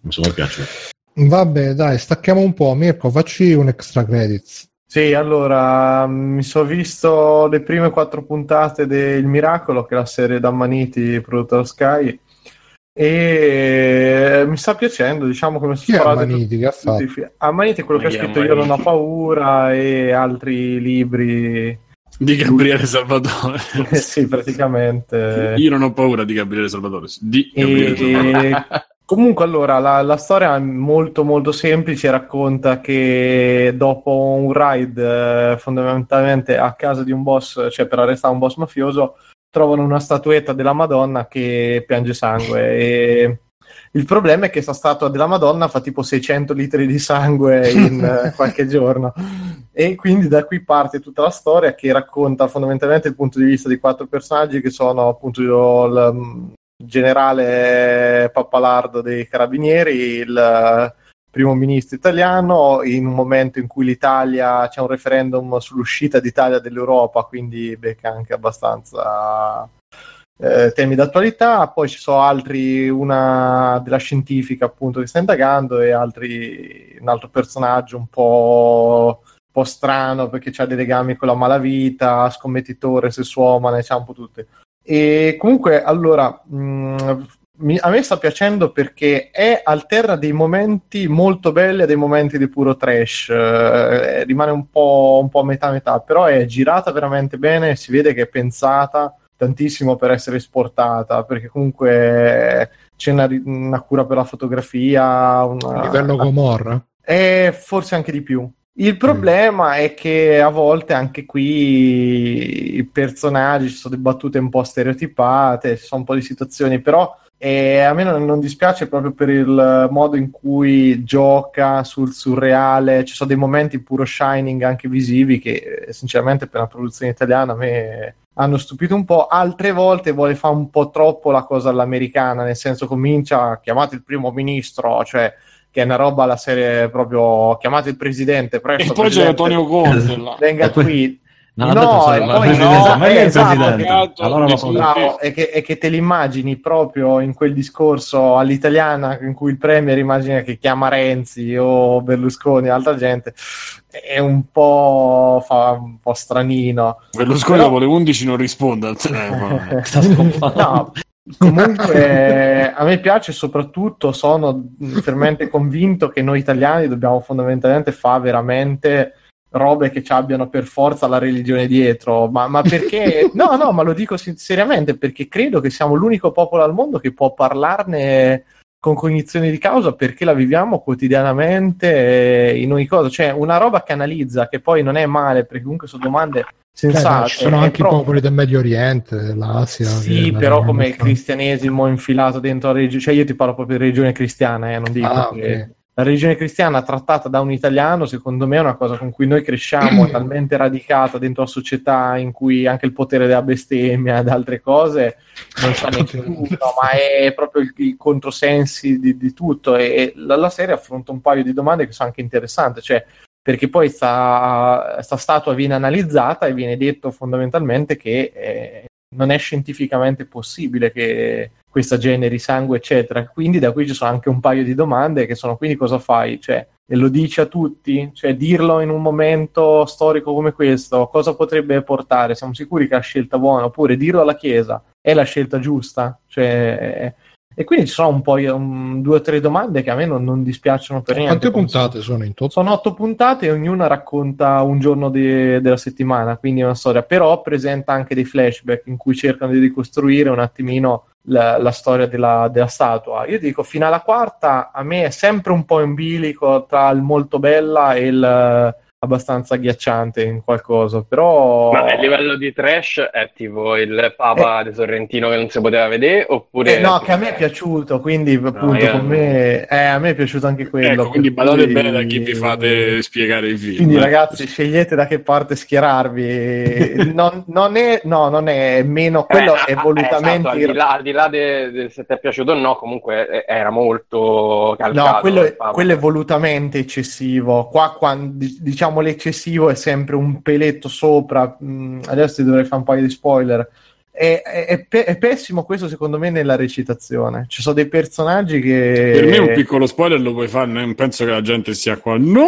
Mi sono piaciuti. Vabbè, dai, stacchiamo un po'. Mirko, facci un extra credits. Sì, allora mi sono visto le prime quattro puntate del Miracolo, che è la serie d'Ammaniti prodotta da Sky, e mi sta piacendo, diciamo come Chi è sparate Amaniti? Che ha tutti i fatto? fi- Ammaniti è quello che ha scritto Io non ho paura e altri libri. Di Gabriele Salvatore. Sì, praticamente. Io non ho paura di Gabriele Salvatore. Di Gabriele Salvatore. Comunque, allora, la, la storia è molto molto semplice, racconta che dopo un ride eh, fondamentalmente a casa di un boss, cioè per arrestare un boss mafioso, trovano una statuetta della Madonna che piange sangue. E il problema è che questa statua della Madonna fa tipo 600 litri di sangue in eh, qualche giorno. E quindi da qui parte tutta la storia che racconta fondamentalmente il punto di vista di quattro personaggi che sono appunto il generale Pappalardo dei Carabinieri, il primo ministro italiano in un momento in cui l'Italia c'è un referendum sull'uscita d'Italia dall'Europa, quindi becca anche abbastanza eh, temi d'attualità, poi ci sono altri, una della scientifica appunto che sta indagando e altri, un altro personaggio un po', po strano perché ha dei legami con la malavita, scommettitore, sessuomane, c'ha un po' tutte. E comunque, allora, mh, mi, a me sta piacendo perché è alterna dei momenti molto belli a dei momenti di puro trash, eh, rimane un po', un po' metà metà, però è girata veramente bene, si vede che è pensata tantissimo per essere esportata, perché comunque c'è una, una cura per la fotografia. Una... A livello Gomorra? E forse anche di più. Il problema mm. è che a volte anche qui i personaggi ci sono delle battute un po' stereotipate, ci sono un po' di situazioni, però e a me non, non, dispiace proprio per il modo in cui gioca sul surreale. Ci sono dei momenti puro shining anche visivi che, sinceramente, per una produzione italiana a me hanno stupito un po'. Altre volte vuole fare un po' troppo la cosa all'americana, nel senso comincia chiamate il primo ministro, cioè che è una roba alla serie proprio chiamate il presidente presto. E poi c'è Antonio Conte. Venga qui No, no, e poi no, ma è il presidente. Allora lo bravo, è, che, è che te l'immagini proprio in quel discorso all'italiana in cui il premier immagina che chiama Renzi o Berlusconi o altra gente è un po', fa un po' stranino. Berlusconi Però... dopo le 11 non risponde al telefono. No, Comunque a me piace soprattutto, sono fermamente convinto che noi italiani dobbiamo fondamentalmente fare veramente robe che ci abbiano per forza la religione dietro, ma, ma perché? no, no, ma lo dico seriamente perché credo che siamo l'unico popolo al mondo che può parlarne con cognizione di causa perché la viviamo quotidianamente in ogni cosa, cioè una roba che analizza, che poi non è male perché comunque sono domande sensate. Cioè, ci sono anche proprio... i popoli del Medio Oriente, dell'Asia. Sì, però come il cristianesimo infilato dentro la religione, cioè io ti parlo proprio di religione cristiana, eh, non dico ah, che... Okay la religione cristiana trattata da un italiano, secondo me, è una cosa con cui noi cresciamo, talmente radicata dentro la società in cui anche il potere della bestemmia ed altre cose non sa nessuno, ma è proprio il, il controsensi di, di tutto. E, la, la, serie affronta un paio di domande che sono anche interessanti, cioè perché poi sta, sta statua viene analizzata e viene detto fondamentalmente che eh, non è scientificamente possibile che questa generi sangue, eccetera. Quindi da qui ci sono anche un paio di domande che sono quindi cosa fai? Cioè, lo dici a tutti? Cioè, dirlo in un momento storico come questo, cosa potrebbe portare? Siamo sicuri che è la scelta buona? Oppure dirlo alla Chiesa è la scelta giusta? Cioè, e quindi ci sono un po' un, due o tre domande che a me non, non dispiacciono per niente. Quante puntate sono in tutto? Sono otto puntate e ognuna racconta un giorno de, della settimana, quindi è una storia, però presenta anche dei flashback in cui cercano di ricostruire un attimino la, la storia della, della, statua. Io dico, fino alla quarta a me è sempre un po' in bilico tra il molto bella e il abbastanza agghiacciante in qualcosa, però... Ma a livello di trash è tipo il Papa eh... di Sorrentino che non si poteva vedere, oppure... Eh, no, che a me è piaciuto, quindi appunto no, con me... Eh, a me è piaciuto anche quello. Ecco, quindi badate bene da chi vi fate spiegare il film. Quindi eh. ragazzi, scegliete da che parte schierarvi. non, non, è... No, non è meno... Quello eh, è volutamente... Esatto, al di là, al di là de, de, se ti è piaciuto o no, comunque era molto calcato. No, quello, è, quello è volutamente eccessivo. Qua, quando, diciamo diciamo l'eccessivo è sempre un peletto sopra. Mm, adesso ti dovrei fare un paio di spoiler. È, è, è, pessimo questo secondo me nella recitazione. Ci sono dei personaggi che... Per me un piccolo spoiler lo puoi fare, non penso che la gente sia qua. No,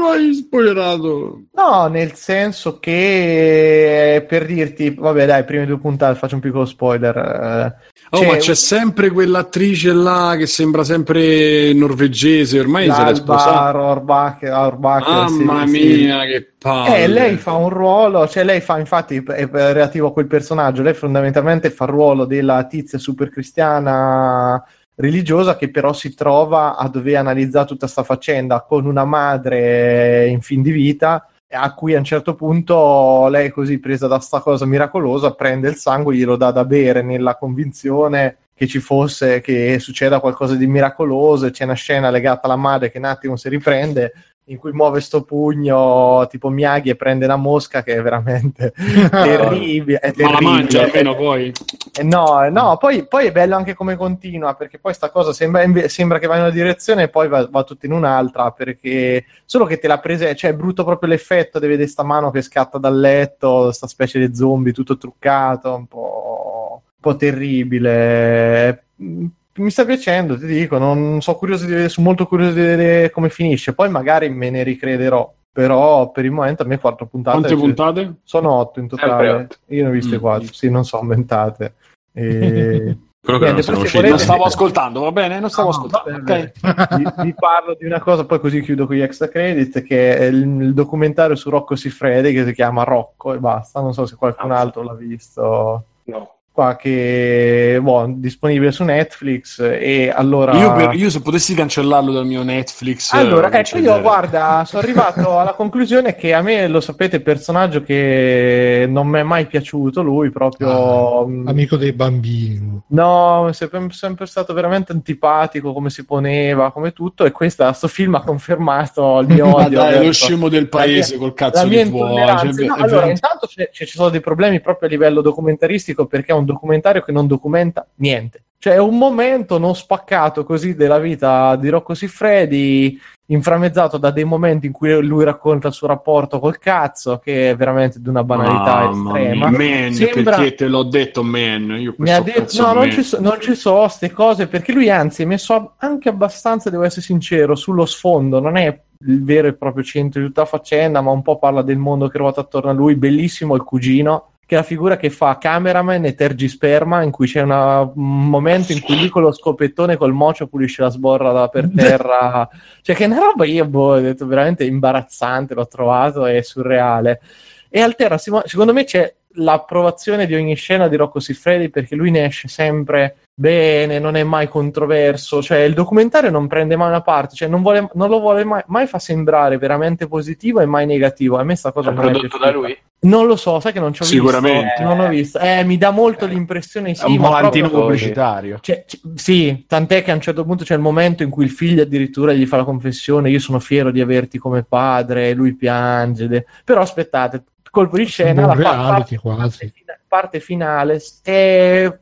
l'hai spoilerato! No, nel senso che per dirti, vabbè dai, prime due puntate faccio un piccolo spoiler. Eh, Oh, c'è ma c'è sempre quell'attrice là che sembra sempre norvegese, ormai se l'è sposata. Orbacher, Orbacher, Mamma sì, mia, sì. che palle. Eh, lei fa un ruolo, cioè lei fa infatti, è relativo a quel personaggio, lei fondamentalmente fa il ruolo della tizia super cristiana religiosa che però si trova a dover analizzare tutta questa faccenda con una madre in fin di vita a cui a un certo punto lei così presa da sta cosa miracolosa prende il sangue, glielo dà da bere nella convinzione che ci fosse, che succeda qualcosa di miracoloso e c'è una scena legata alla madre che un attimo si riprende in cui muove sto pugno tipo Miyagi e prende una mosca che è veramente terribile. È Ma la terribile. mangia almeno poi. Eh, No, no, poi, poi è bello anche come continua, perché poi sta cosa sembra, sembra che va in una direzione e poi va, va tutto in un'altra, perché solo che te l'ha presa, cioè è brutto proprio l'effetto di vedere sta mano che scatta dal letto, sta specie di zombie tutto truccato, un po', un po' terribile. Mi sta piacendo, ti dico, non sono curioso di vedere, sono molto curioso di vedere come finisce, poi magari me ne ricrederò. Però per il momento a me quattro puntate Quante cioè, puntate? sono otto in totale. otto. Io ne ho viste Mm. quattro, sì, non so, aumentate. E... Quello che Niente, non usciti. Non volete- stavo ascoltando, va bene? Non stavo No, ascoltando. vabbè, ok. vi, vi parlo di una cosa, poi così chiudo con gli extra credit, che è il, il documentario su Rocco Siffredi che si chiama Rocco e basta, non so se qualcun Ah, altro l'ha visto. No. Qua che boh, disponibile su Netflix e allora Io, per- io se potessi cancellarlo dal mio Netflix. allora, eh, ecco, io guarda, sono arrivato alla conclusione che a me, lo sapete, personaggio che non mi è mai piaciuto, lui proprio... mm, Amico dei bambini. No, è sempre, sempre stato veramente antipatico come si poneva, come tutto, e questo sto film ha confermato il mio odio. dai, verso- lo scemo del paese la col cazzo mia di tuo. cioè, No, allora, veramente- intanto ci sono dei problemi proprio a livello documentaristico perché è un documentario che non documenta niente. Cioè, è un momento non spaccato così della vita di Rocco Siffredi, inframmezzato da dei momenti in cui lui racconta il suo rapporto col cazzo, che è veramente di una banalità Mamma estrema. mia, man, Sembra- perché te l'ho detto, man. Io mi ha detto no non ci, so, non ci so queste cose perché lui anzi è messo anche abbastanza devo essere sincero sullo sfondo non è il vero e proprio centro di tutta la faccenda ma un po' parla del mondo che ruota attorno a lui bellissimo il cugino che è la figura che fa cameraman e tergisperma in cui c'è una- un momento in cui lui con lo scopettone col mocio pulisce la sborra da per terra. Cioè che è una roba io boh, ho detto veramente imbarazzante l'ho trovato è surreale. E altera secondo me c'è l'approvazione di ogni scena di Rocco Siffredi perché lui ne esce sempre bene, non è mai controverso, cioè il documentario non prende mai una parte, cioè non, vuole- non lo vuole mai, mai fa sembrare veramente positivo e mai negativo. A me sta cosa È non è prodotto da lui? Non lo so, sai che non ci ho Sicuramente. visto. Non ho visto. Eh, mi dà molto l'impressione sì, È un ma volantino proprio- pubblicitario. cioè, c- sì, tant'è che a un certo punto c'è il momento in cui il figlio addirittura gli fa la confessione: Io sono fiero di averti come padre, lui piange. de- Però aspettate, colpo di scena, la parte, quasi. parte finale è,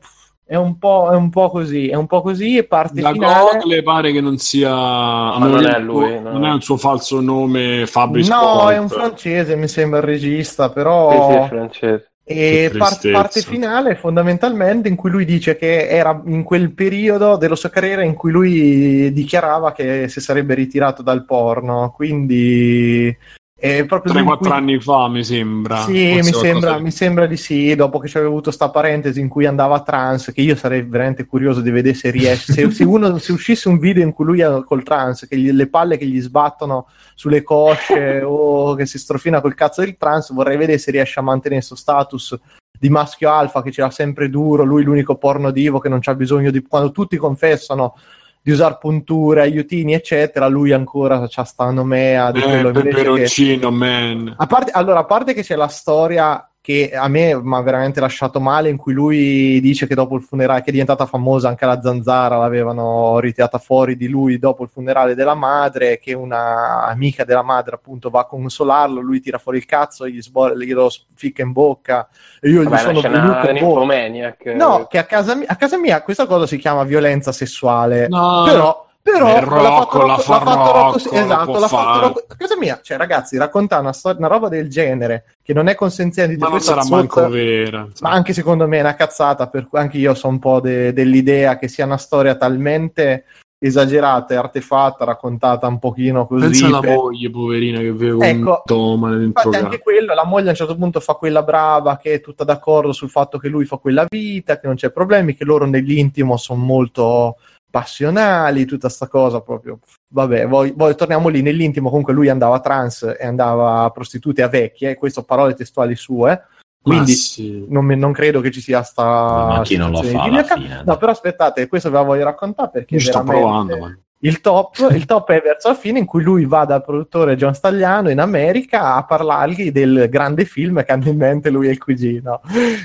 è, un po', è un po' così, è un po' così e parte Da finale. Google pare che non sia. Ma non è lui, no. Non è il suo falso nome Fabri No, Sport. è un francese, mi sembra il regista, Sì, però. sì, è francese. E Che par- tristezza. parte finale fondamentalmente in cui lui dice che era in quel periodo della sua carriera in cui lui dichiarava che si sarebbe ritirato dal porno, quindi è proprio lui in 3-4 cui- anni fa, mi sembra. Sì, mi sembra, di- mi sembra di sì, dopo che c'aveva avuto sta parentesi in cui andava trans, che io sarei veramente curioso di vedere se riesce, se, se uno, se uscisse un video in cui lui è col trans, che gli- le palle che gli sbattono sulle cosce o che si strofina col cazzo del trans, vorrei vedere se riesce a mantenere questo status di maschio alfa che ce l'ha sempre duro, lui l'unico porno divo che non c'ha bisogno di... quando tutti confessano di usare punture, aiutini, eccetera, lui ancora c'ha sta nomea di Eh, quello invece che... peperoncino, man. A parte, allora, a parte che c'è la storia che a me mi ha veramente lasciato male, in cui lui dice che dopo il funerale, che è diventata famosa anche la zanzara, l'avevano ritirata fuori di lui dopo il funerale della madre, che una amica della madre appunto va a consolarlo, lui tira fuori il cazzo, gli sbo- glielo ficca in bocca e io gli Vabbè, sono una venuto bocca. nymphomaniac. No, che a casa, mia, a casa mia questa cosa si chiama violenza sessuale. No, Però, però Beh, l'ha fatto Rocco, l'ha fatto Rocco, sì, esatto, l'ha fatto. Rocco. Casa mia, cioè, ragazzi, raccontare una, storia- una roba del genere che non è consenziente di ma non sarà zozza- manco vera. ma anche secondo me è una cazzata, per cui anche io sono un po' de- dell'idea che sia una storia talmente esagerata e artefatta, raccontata un pochino così. Pensa alla per- moglie, poverina, che con Ecco. un toma dentro Infatti anche quello, la moglie a un certo punto fa quella brava che è tutta d'accordo sul fatto che lui fa quella vita, che non c'è problemi, che loro nell'intimo sono molto passionali, tutta sta cosa proprio. Vabbè, poi, poi torniamo lì nell'intimo, comunque lui andava trans e andava a prostitute a vecchie, questo parole testuali sue, quindi sì. non, non credo che ci sia sta... Ma chi non lo fa di alla fine? No, però aspettate, questo ve la voglio raccontare perché sto veramente- provando, ma... il top, il top è verso la fine in cui lui va dal produttore John Stagliano in America a parlargli del grande film che hanno in mente lui e il cugino.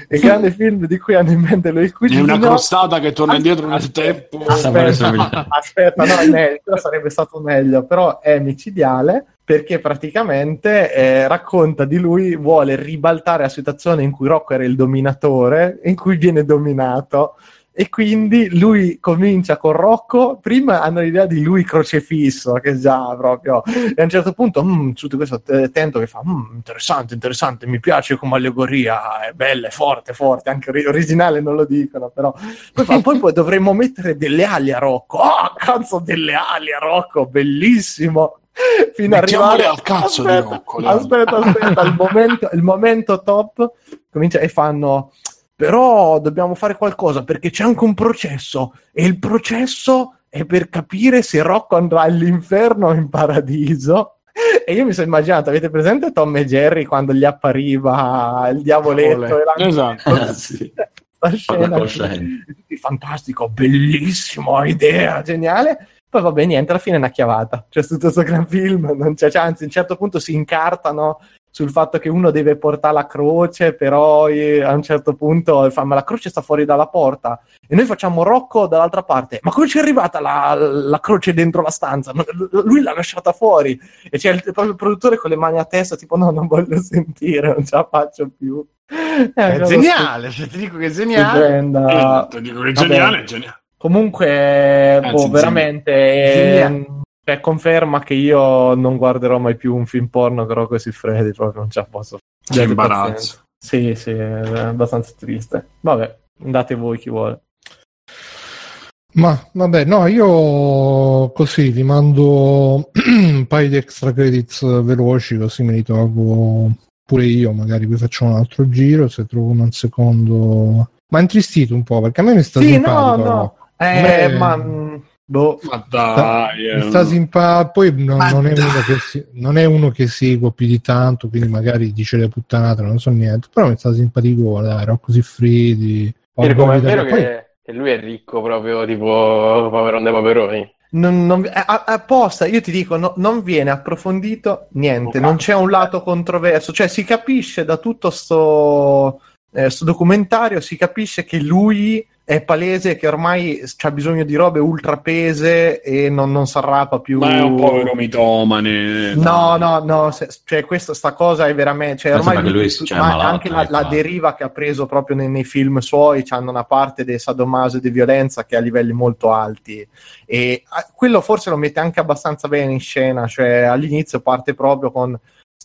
Il grande film di cui hanno in mente lui e il È cugino. una crostata che torna indietro nel Aspetta, tempo. Aspetta, aspetta, no, è meglio, sarebbe stato meglio, però è micidiale perché praticamente eh, racconta di lui, vuole ribaltare la situazione in cui Rocco era il dominatore, in cui viene dominato. E quindi lui comincia con Rocco. Prima hanno l'idea di lui crocefisso, che già proprio. E a un certo punto, mm, tutto questo t- tento che fa: mm, interessante, interessante, mi piace come allegoria, è bella, è forte, forte. Anche ori- originale non lo dicono, però. Poi, fa, poi, poi dovremmo mettere delle ali a Rocco. Oh, cazzo, delle ali a Rocco, bellissimo fino ad arrivare al cazzo aspetta, di Rocco. aspetta, aspetta, il momento, il momento top comincia e fanno però dobbiamo fare qualcosa perché c'è anche un processo e il processo è per capire se Rocco andrà all'inferno o in paradiso e io mi sono immaginato, avete presente Tom e Jerry quando gli appariva il diavoletto? la- Esatto. Sì. sta scena scena. fantastico, bellissimo, idea, geniale. Poi vabbè, niente, alla fine è una chiavata. C'è tutto questo gran film, non c'è, cioè, anzi, a un certo punto si incartano sul fatto che uno deve portare la croce, però eh, a un certo punto fa, ma la croce sta fuori dalla porta e noi facciamo Rocco dall'altra parte. Ma come ci è arrivata la, la croce dentro la stanza? Lui l'ha lasciata fuori e c'è il, proprio il produttore con le mani a testa, tipo no, non voglio sentire, non ce la faccio più. È, È geniale, cioè, ti dico che è geniale. Eh, ti dico che è geniale, è geniale. Comunque, boh, Anzi, veramente Geniale. Cioè, conferma che io non guarderò mai più un film porno che Rocco Siffredi, proprio non ce la posso Che Abbiate imbarazzo. pazienza. Sì, sì, è abbastanza triste. Vabbè, andate voi chi vuole. Ma vabbè, no, io così vi mando un paio di extra credits veloci, così me li trovo pure io. Magari vi faccio un altro giro se trovo un secondo. Ma è intristito un po' perché a me mi sta Sì, simpatico. no, no. no? Eh, Beh, ma... Boh. Ma dai, eh, Mi sta simpatico. Poi no- Ma non, è dai. uno che si- non è uno che seguo più di tanto, quindi magari dice le puttanate, non so niente. Però mi sta simpatico, dai, Rocco Siffredi. Ma è vero Poi- che, che lui è ricco proprio tipo Paperon dei Paperoni? Non, non- eh, a- apposta, io ti dico, no- non viene approfondito niente, non c'è un lato controverso, cioè si capisce da tutto sto, eh, sto documentario, si capisce che lui è palese che ormai ha bisogno di robe ultrapese e non, non si arrapa più. Ma è un povero mitomane. No, no, no, se- cioè questa sta cosa è veramente, cioè Ma ormai lui tu- sia ma malato, anche la, ecco. la deriva che ha preso proprio nei, nei film suoi, hanno una parte di sadomaso e di violenza che è a livelli molto alti e ah, quello forse lo mette anche abbastanza bene in scena, cioè all'inizio parte proprio con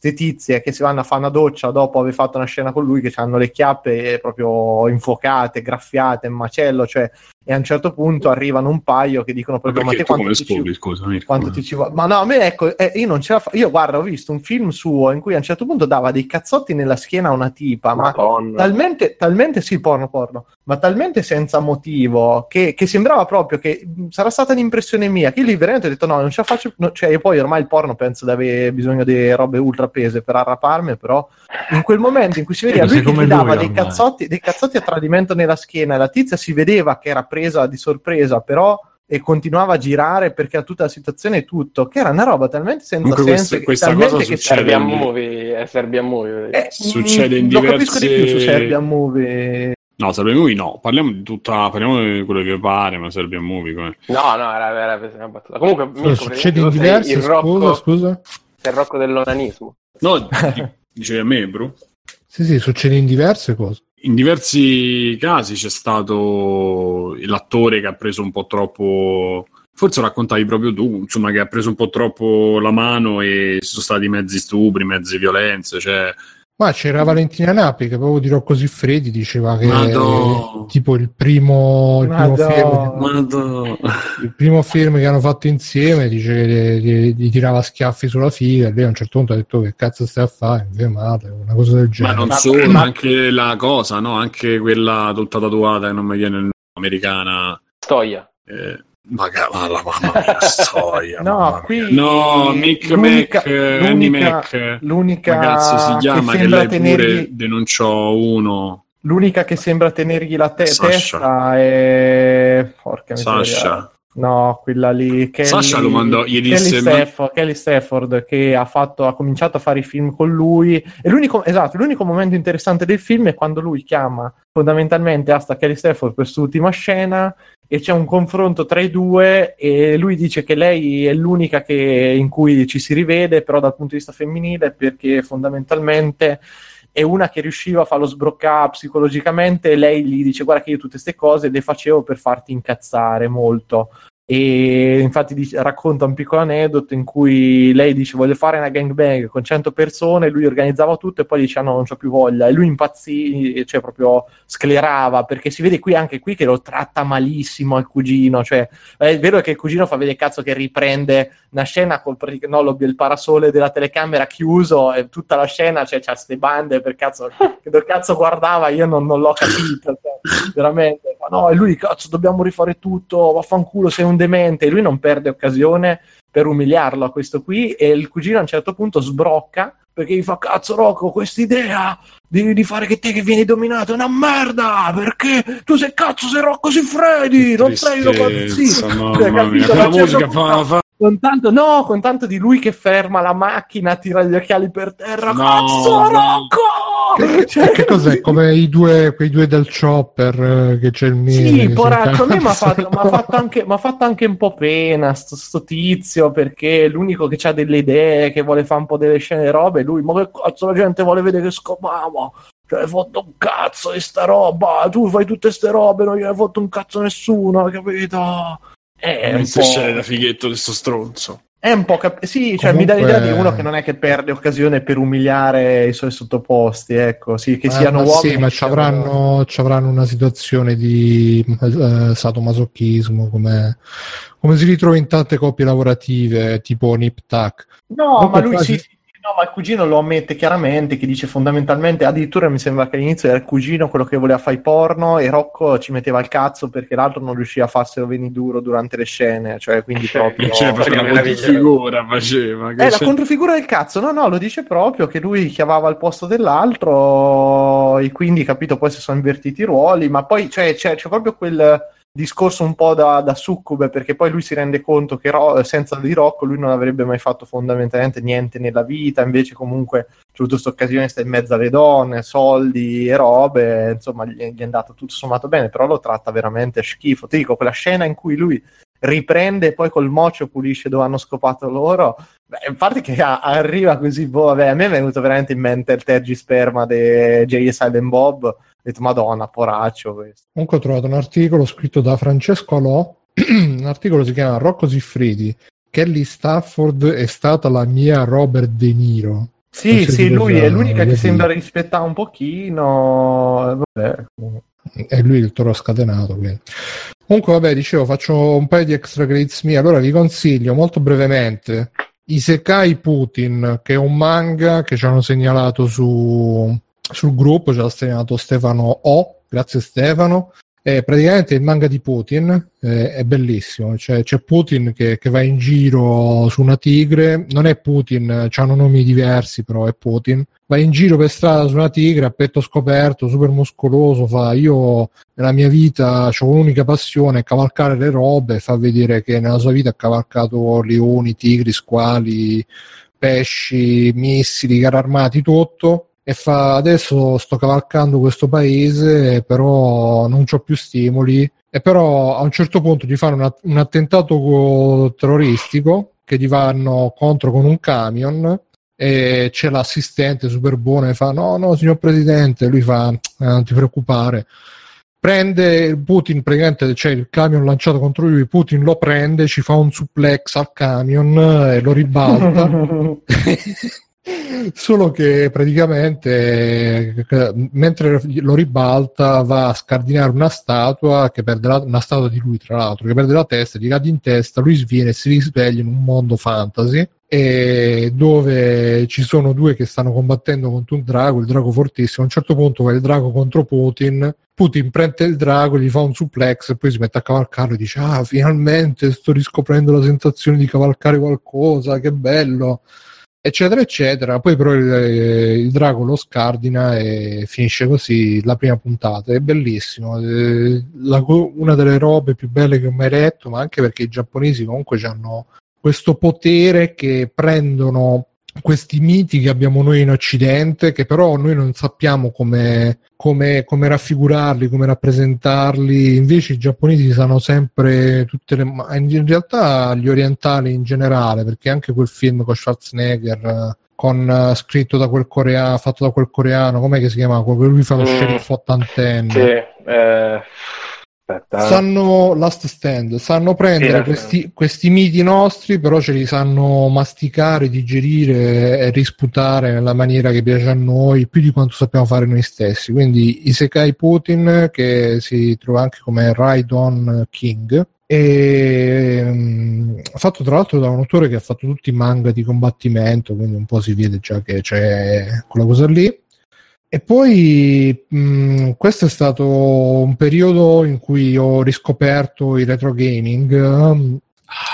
ste tizie che si vanno a fare una doccia dopo aver fatto una scena con lui che hanno le chiappe proprio infuocate, graffiate, in macello, cioè e a un certo punto arrivano un paio che dicono Ma proprio ma te quanto come ti ci scopri, scusa, Mirko? quanto ti ci vuole? Ma no, a me ecco, eh, io non ce la fa. Io guarda, ho visto un film suo in cui a un certo punto dava dei cazzotti nella schiena a una tipa, ma Madonna. talmente, talmente sì, porno, porno, ma talmente senza motivo che, che sembrava proprio che sarà stata l'impressione mia che io lì veramente ho detto no, non ce la faccio, no, cioè io poi ormai il porno penso di avere bisogno di robe ultra pese per arraparmi, però in quel momento in cui si vedeva lui che gli dava lui dei ormai. cazzotti, dei cazzotti a tradimento nella schiena e la tizia si vedeva che era presa di sorpresa, però e continuava a girare perché ha tutta la situazione e tutto, che era una roba talmente senza Comunque senso questa- che- questa talmente cosa che succede Serbian in- Movie, è Serbian Movie. eh, Succede in mm, Lo capisco di più su diverse- Serbian Movie. No, Serbian Movie no, parliamo di tutta, parliamo di quello che pare, ma Serbian Movie come... No, no, era, era era una battuta. Comunque, Mirko, Cosa succede in diverse, il Rocco, scusa, scusa. il Rocco dell'onanismo. No, di- dicevi a me, bro? Sì, sì, succede in diverse cose. In diversi casi c'è stato l'attore che ha preso un po' troppo... Forse raccontavi proprio tu, insomma, che ha preso un po' troppo la mano e sono stati mezzi stupri, mezzi violenze, cioè... Ma c'era Valentina Nappi che proprio di Rocco Siffredi diceva che Madò. tipo il primo, il primo, film, Madonna. il primo film che hanno fatto insieme dice che gli, tirava schiaffi sulla figa e lei a un certo punto ha detto che cazzo stai a fare, infermate, una cosa del Ma genere. non Ma- solo, ma- anche la cosa, no? Anche quella tutta tatuata che non mi viene il nome, americana. Stoia. Eh, ma la mamma mia, storia. No, mamma qui-. No, Mick l'unica- Mac, eh, Annie l'unica- Mac. L'unica Come cazzo si chiama? che Che, sembra lei pure tenergli denunciò uno. l'unica che sembra tenergli la te- Sasha. testa è porca miseria. No, quella lì. Kelly, Sasha lo mandò, gli Kelly disse, ma- Stafford, Kelly Stafford che ha, fatto, ha cominciato a fare i film con lui. E l'unico, esatto, l'unico momento interessante del film è quando lui chiama fondamentalmente Asta Kelly Stafford per quest'ultima scena e c'è un confronto tra i due e lui dice che lei è l'unica che, in cui ci si rivede, però dal punto di vista femminile, perché fondamentalmente è una che riusciva a farlo sbroccare psicologicamente e lei gli dice guarda che io tutte queste cose le facevo per farti incazzare molto. E infatti dice- racconta un piccolo aneddoto in cui lei dice voglio fare una gangbang con 100 persone lui organizzava tutto e poi dice "Ah, no non c'ho più voglia. E lui impazzì cioè proprio sclerava perché si vede qui anche qui che lo tratta malissimo al cugino cioè è vero che il cugino fa vedere cazzo che riprende una scena col no, il parasole della telecamera chiuso e tutta la scena cioè, c'ha queste bande per cazzo che del cazzo guardava io non, non l'ho capito cioè, veramente. Ma no e lui cazzo dobbiamo rifare tutto vaffanculo sei un demente. E lui non perde occasione per umiliarlo a questo qui e il cugino a un certo punto sbrocca perché gli fa cazzo Rocco quest'idea di, di fare che te che vieni dominato è una merda perché tu sei cazzo sei Rocco Siffredi non sei Tristezza, sì, mamma Cioè, mia, quella certo musica fa, fa- con tanto, no, con tanto di lui che ferma la macchina, tira gli occhiali per terra. No, Cazzo, no. Rocco! Che, Cioè, che cos'è? Come i due, quei due del chopper eh, che c'è il mio. Sì, poraccio, a me mi ha fatto, fatto fatto anche un po' pena sto, sto tizio perché è l'unico che ha delle idee, che vuole fare un po' delle scene robe. Lui, ma che cazzo la gente vuole vedere che scopava? Cioè, hai fatto un cazzo di sta roba. Tu fai tutte ste robe, non gli hai fatto un cazzo nessuno, hai capito? È un Queste po'. scene da fighetto di sto stronzo. È un po' cap- sì, cioè Comunque- mi dà l'idea di uno che non è che perde occasione per umiliare i suoi sottoposti, ecco, sì, che Eh, siano ma uomini. Sì, ma ci avranno, ci avranno una situazione di eh, sadomasochismo, come, come si ritrova in tante coppie lavorative, tipo Nip Tuck. No, Comunque ma lui quasi- sì, no, ma il cugino lo ammette chiaramente, che dice fondamentalmente, addirittura mi sembra che all'inizio era il cugino quello che voleva fare porno e Rocco ci metteva il cazzo perché l'altro non riusciva a farselo venire duro durante le scene, cioè quindi proprio... Cioè, faceva la figura, faceva. È la controfigura del cazzo, no, no, lo dice proprio che lui chiamava al posto dell'altro e quindi, capito, poi si sono invertiti i ruoli, ma poi cioè, c'è, c'è proprio quel discorso un po' da, da succube perché poi lui si rende conto che Ro- senza di Rocco lui non avrebbe mai fatto fondamentalmente niente nella vita, invece comunque c'è avuto questa occasione, sta in mezzo alle donne, soldi e robe, insomma gli, gli è andato tutto sommato bene, però lo tratta veramente schifo. Ti dico, quella scena in cui lui riprende e poi col mocio pulisce dove hanno scopato loro. A parte che a- arriva così, boh, vabbè, a me è venuto veramente in mente il tergisperma di J. Silent Bob. Ho detto, Madonna, poraccio questo. Comunque ho trovato un articolo scritto da Francesco Alò, l'articolo si chiama Rocco Siffridi, Kelly Stafford è stata la mia Robert De Niro. Sì, sì, lui è l'unica che sembra rispettare un pochino. Vabbè, è lui il toro scatenato. Quindi. Comunque, vabbè, dicevo, faccio un paio di extra credits mie. Allora vi consiglio molto brevemente Isekai Putin, che è un manga che ci hanno segnalato su, sul gruppo, ce l'ha segnalato Stefano O. Grazie Stefano. È praticamente il manga di Putin, eh, è bellissimo. Cioè, c'è Putin che, che va in giro su una tigre, non è Putin, hanno nomi diversi, però è Putin. Va in giro per strada su una tigre a petto scoperto, super muscoloso. Fa io nella mia vita ho un'unica passione, cavalcare le robe. Fa vedere che nella sua vita ha cavalcato leoni, tigri, squali, pesci, missili, carri armati, tutto e fa adesso sto cavalcando questo paese però non ho più stimoli e però a un certo punto gli fanno una- un attentato co- terroristico che gli vanno contro con un camion e c'è l'assistente super buono e fa no no signor presidente lui fa "Eh, non ti preoccupare prende Putin praticamente c'è il camion lanciato contro lui Putin lo prende ci fa un suplex al camion e lo ribalta Solo che praticamente eh, mentre lo ribalta va a scardinare una statua che perde la, una statua di lui tra l'altro che perde la testa, gli cade in testa, lui sviene e si risveglia in un mondo fantasy dove ci sono due che stanno combattendo contro un drago, il drago fortissimo, a un certo punto va il drago contro Putin, Putin prende il drago, gli fa un suplex e poi si mette a cavalcarlo e dice ah finalmente sto riscoprendo la sensazione di cavalcare qualcosa, che bello eccetera, eccetera. Poi però il, il drago lo scardina e finisce così la prima puntata. È bellissimo. Eh, la- una delle robe più belle che ho mai letto, ma anche perché i giapponesi comunque hanno questo potere che prendono questi miti che abbiamo noi in Occidente, che però noi non sappiamo come, come, come raffigurarli, come rappresentarli. Invece i giapponesi sanno sempre tutte le. ma In realtà gli orientali in generale, perché anche quel film con Schwarzenegger. Con, eh, scritto da quel coreano, fatto da quel coreano, com'è che si chiama? Quello che lui fa lo Mm. sceriffo ottantenne. Sì, eh, aspetta. eh. sanno Last Stand, sanno prendere Sì, questi, questi miti nostri, però ce li sanno masticare, digerire e risputare nella maniera che piace a noi, più di quanto sappiamo fare noi stessi. Quindi Isekai Putin, che si trova anche come Raidon King, e mm, fatto tra l'altro da un autore che ha fatto tutti i manga di combattimento, quindi un po' si vede già che c'è quella cosa lì. E poi mh, questo è stato un periodo in cui ho riscoperto il retro gaming. um,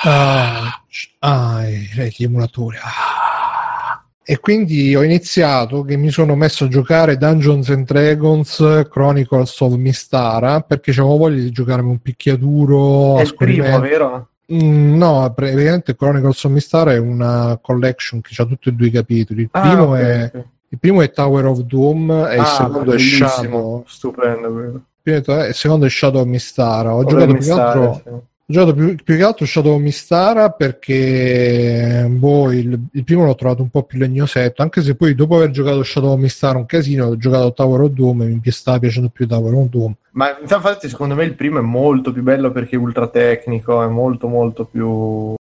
ah, ah, eh, gli emulatori. ah. E quindi ho iniziato che mi sono messo a giocare Dungeons and Dragons Chronicles of Mistara perché avevo voglia di giocarmi un picchiaduro È il primo, vero? Mm, no, praticamente Chronicles of Mistara è una collection che ha tutti e due i capitoli. Il Ah, primo ok, è ok. Il primo è Tower of Doom e il Ah, secondo è Shadow. Stupendo quello. il il secondo è Shadow of Mistara. Ho giocato mi più altro, sì. ho giocato più, più che altro Shadow of Mistara perché boh, il, il primo l'ho trovato un po' più legnosetto, anche se poi dopo aver giocato Shadow of Mistara un casino, ho giocato Tower of Doom e mi stava piacendo più Tower of Doom. Ma infatti secondo me il primo è molto più bello perché è ultra tecnico, è molto molto più...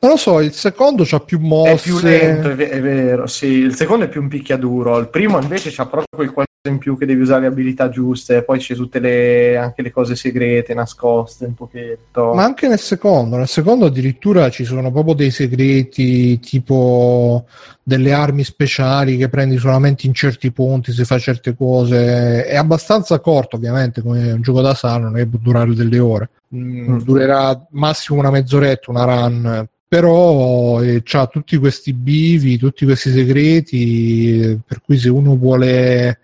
Non lo so, il secondo c'ha più mosse. È più lento, è, ve- è vero, sì. Il secondo è più un picchiaduro, il primo invece c'ha proprio quel qualcosa in più che devi usare le abilità giuste, poi c'è tutte le, anche le cose segrete, nascoste un pochetto. Ma anche nel secondo, nel secondo addirittura ci sono proprio dei segreti, tipo delle armi speciali che prendi solamente in certi punti se fai certe cose. È abbastanza corto, ovviamente, come un gioco da sala, non è durare delle ore. Mm. Durerà massimo una mezz'oretta, una run. Però eh, c'ha tutti questi bivi, tutti questi segreti, eh, per cui se uno vuole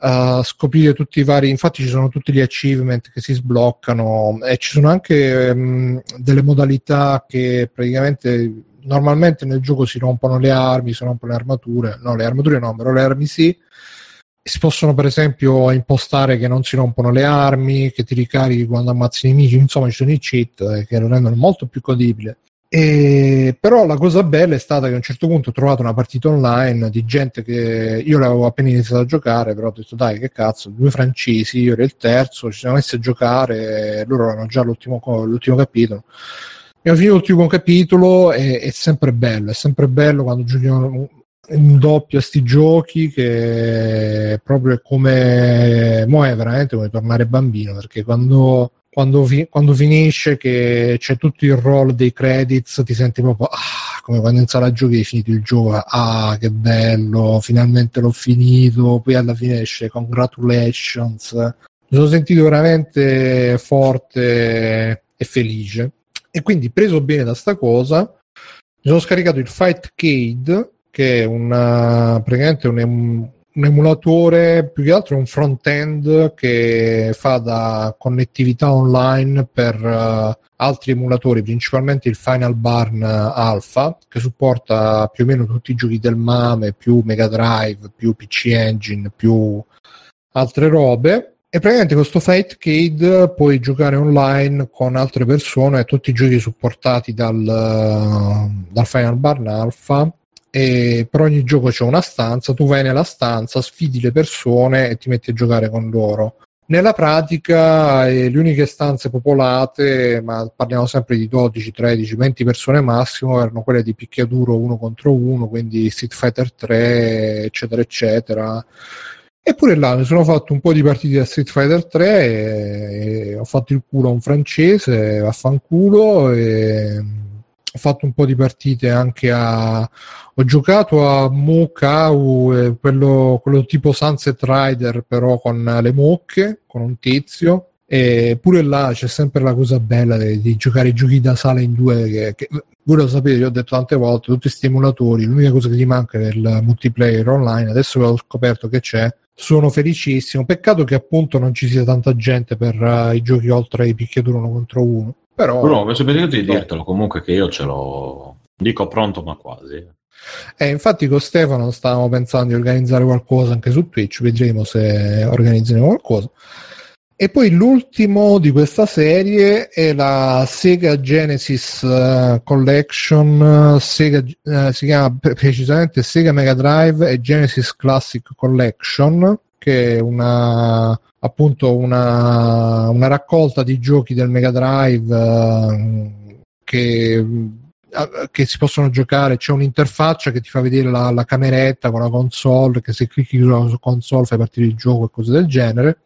a scoprire tutti i vari infatti ci sono tutti gli achievement che si sbloccano e ci sono anche mh, delle modalità che praticamente normalmente nel gioco si rompono le armi si rompono le armature. No le armature no però le armi sì. Si possono per esempio impostare che non si rompono le armi che ti ricarichi quando ammazzi i nemici. Insomma ci sono i cheat eh, che lo rendono molto più godibile e, però la cosa bella è stata che a un certo punto ho trovato una partita online di gente che io l'avevo appena iniziato a giocare, però ho detto dai che cazzo, due francesi, io ero il terzo, ci siamo messi a giocare, loro erano già l'ultimo, l'ultimo capitolo. Abbiamo finito l'ultimo capitolo e è sempre bello, è sempre bello quando giochiamo in doppio a sti giochi che proprio è come mo è veramente come tornare bambino perché quando quando, fi- quando finisce che c'è tutto il roll dei credits ti senti proprio ah, come quando in sala giochi hai finito il gioco ah che bello finalmente l'ho finito. Poi alla fine esce congratulations. Mi sono sentito veramente forte e felice. E quindi preso bene da sta cosa mi sono scaricato il Fightcade che è una, praticamente un, un emulatore più che altro è un front-end che fa da connettività online per eh, altri emulatori, principalmente il Final Barn Alpha, che supporta più o meno tutti i giochi del MAME, più Mega Drive, più PC Engine, più altre robe. E praticamente questo Fightcade puoi giocare online con altre persone, tutti i giochi supportati dal, dal Final Barn Alpha e per ogni gioco c'è una stanza, tu vai nella stanza, sfidi le persone e ti metti a giocare con loro. Nella pratica eh, le uniche stanze popolate, ma parliamo sempre di 12, 13, 20 persone massimo, erano quelle di picchiaduro uno contro uno, quindi Street Fighter 3, eccetera, eccetera. Eppure là mi sono fatto un po' di partite da Street Fighter 3 e, e ho fatto il culo a un francese, vaffanculo, e ho fatto un po' di partite anche a ho giocato a Mokau quello, quello tipo Sunset Rider però con le mucche con un tizio E pure là c'è sempre la cosa bella di, di giocare i giochi da sala in due. Che, che, voi lo sapete, io ho detto tante volte, tutti questi emulatori, l'unica cosa che gli manca è il multiplayer online. Adesso ho scoperto che c'è, sono felicissimo. Peccato che appunto non ci sia tanta gente per uh, i giochi oltre i picchiaduro uno contro uno. Però, Bruno, mi sono di dirtelo comunque che io ce l'ho, dico pronto ma quasi. Eh, infatti con Stefano stavamo pensando di organizzare qualcosa anche su Twitch, vedremo se organizzeremo qualcosa. E poi l'ultimo di questa serie è la Sega Genesis uh, Collection, Sega, uh, si chiama precisamente Sega Mega Drive e Genesis Classic Collection, che è una, appunto una, una raccolta di giochi del Mega Drive uh, che che si possono giocare. C'è un'interfaccia che ti fa vedere la, la cameretta con la console che se clicchi sulla console fai partire il gioco e cose del genere.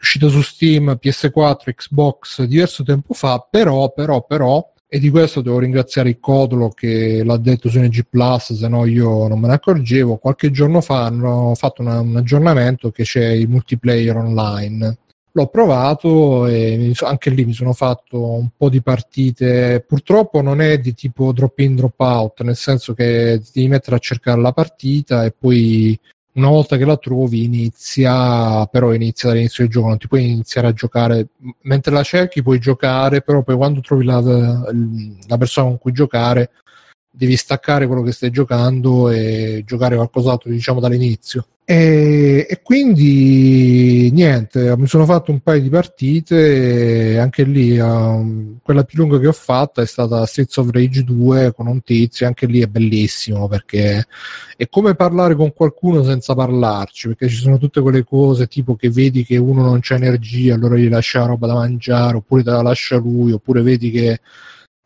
Uscito su Steam, PS4, Xbox diverso tempo fa, però, però, però, e di questo devo ringraziare il Codolo che l'ha detto su NG Plus, se no io non me ne accorgevo, qualche giorno fa hanno fatto una, un aggiornamento che c'è il multiplayer online. L'ho provato e anche lì mi sono fatto un po' di partite. Purtroppo non è di tipo drop in, drop out, nel senso che ti devi mettere a cercare la partita e poi una volta che la trovi inizia, però inizia dall'inizio del gioco, non ti puoi iniziare a giocare, mentre la cerchi puoi giocare, però poi quando trovi la, la persona con cui giocare devi staccare quello che stai giocando e giocare qualcos'altro diciamo dall'inizio. E, e, quindi niente mi sono fatto un paio di partite anche lì um, quella più lunga che ho fatta è stata Streets of Rage 2 con un tizio anche lì è bellissimo perché è come parlare con qualcuno senza parlarci perché ci sono tutte quelle cose tipo che vedi che uno non c'ha energia allora gli lascia roba da mangiare oppure te la lascia lui oppure vedi che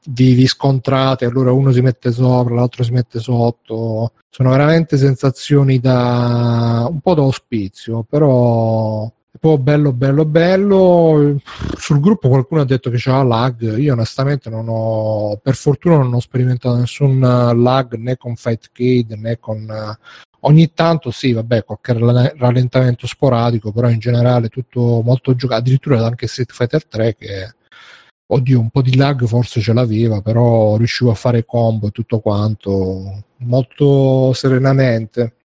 vi, vi scontrate, allora uno si mette sopra, l'altro si mette sotto. Sono veramente sensazioni da un po' da ospizio, però proprio bello, bello, bello. Sul gruppo qualcuno ha detto che c'era lag. Io onestamente non ho, per fortuna non ho sperimentato nessun lag né con Fightcade né con ogni tanto sì, vabbè, qualche rallentamento sporadico, però in generale tutto molto giocato, addirittura anche Street Fighter 3 che oddio, un po' di lag forse ce l'aveva, però riuscivo a fare combo e tutto quanto molto serenamente.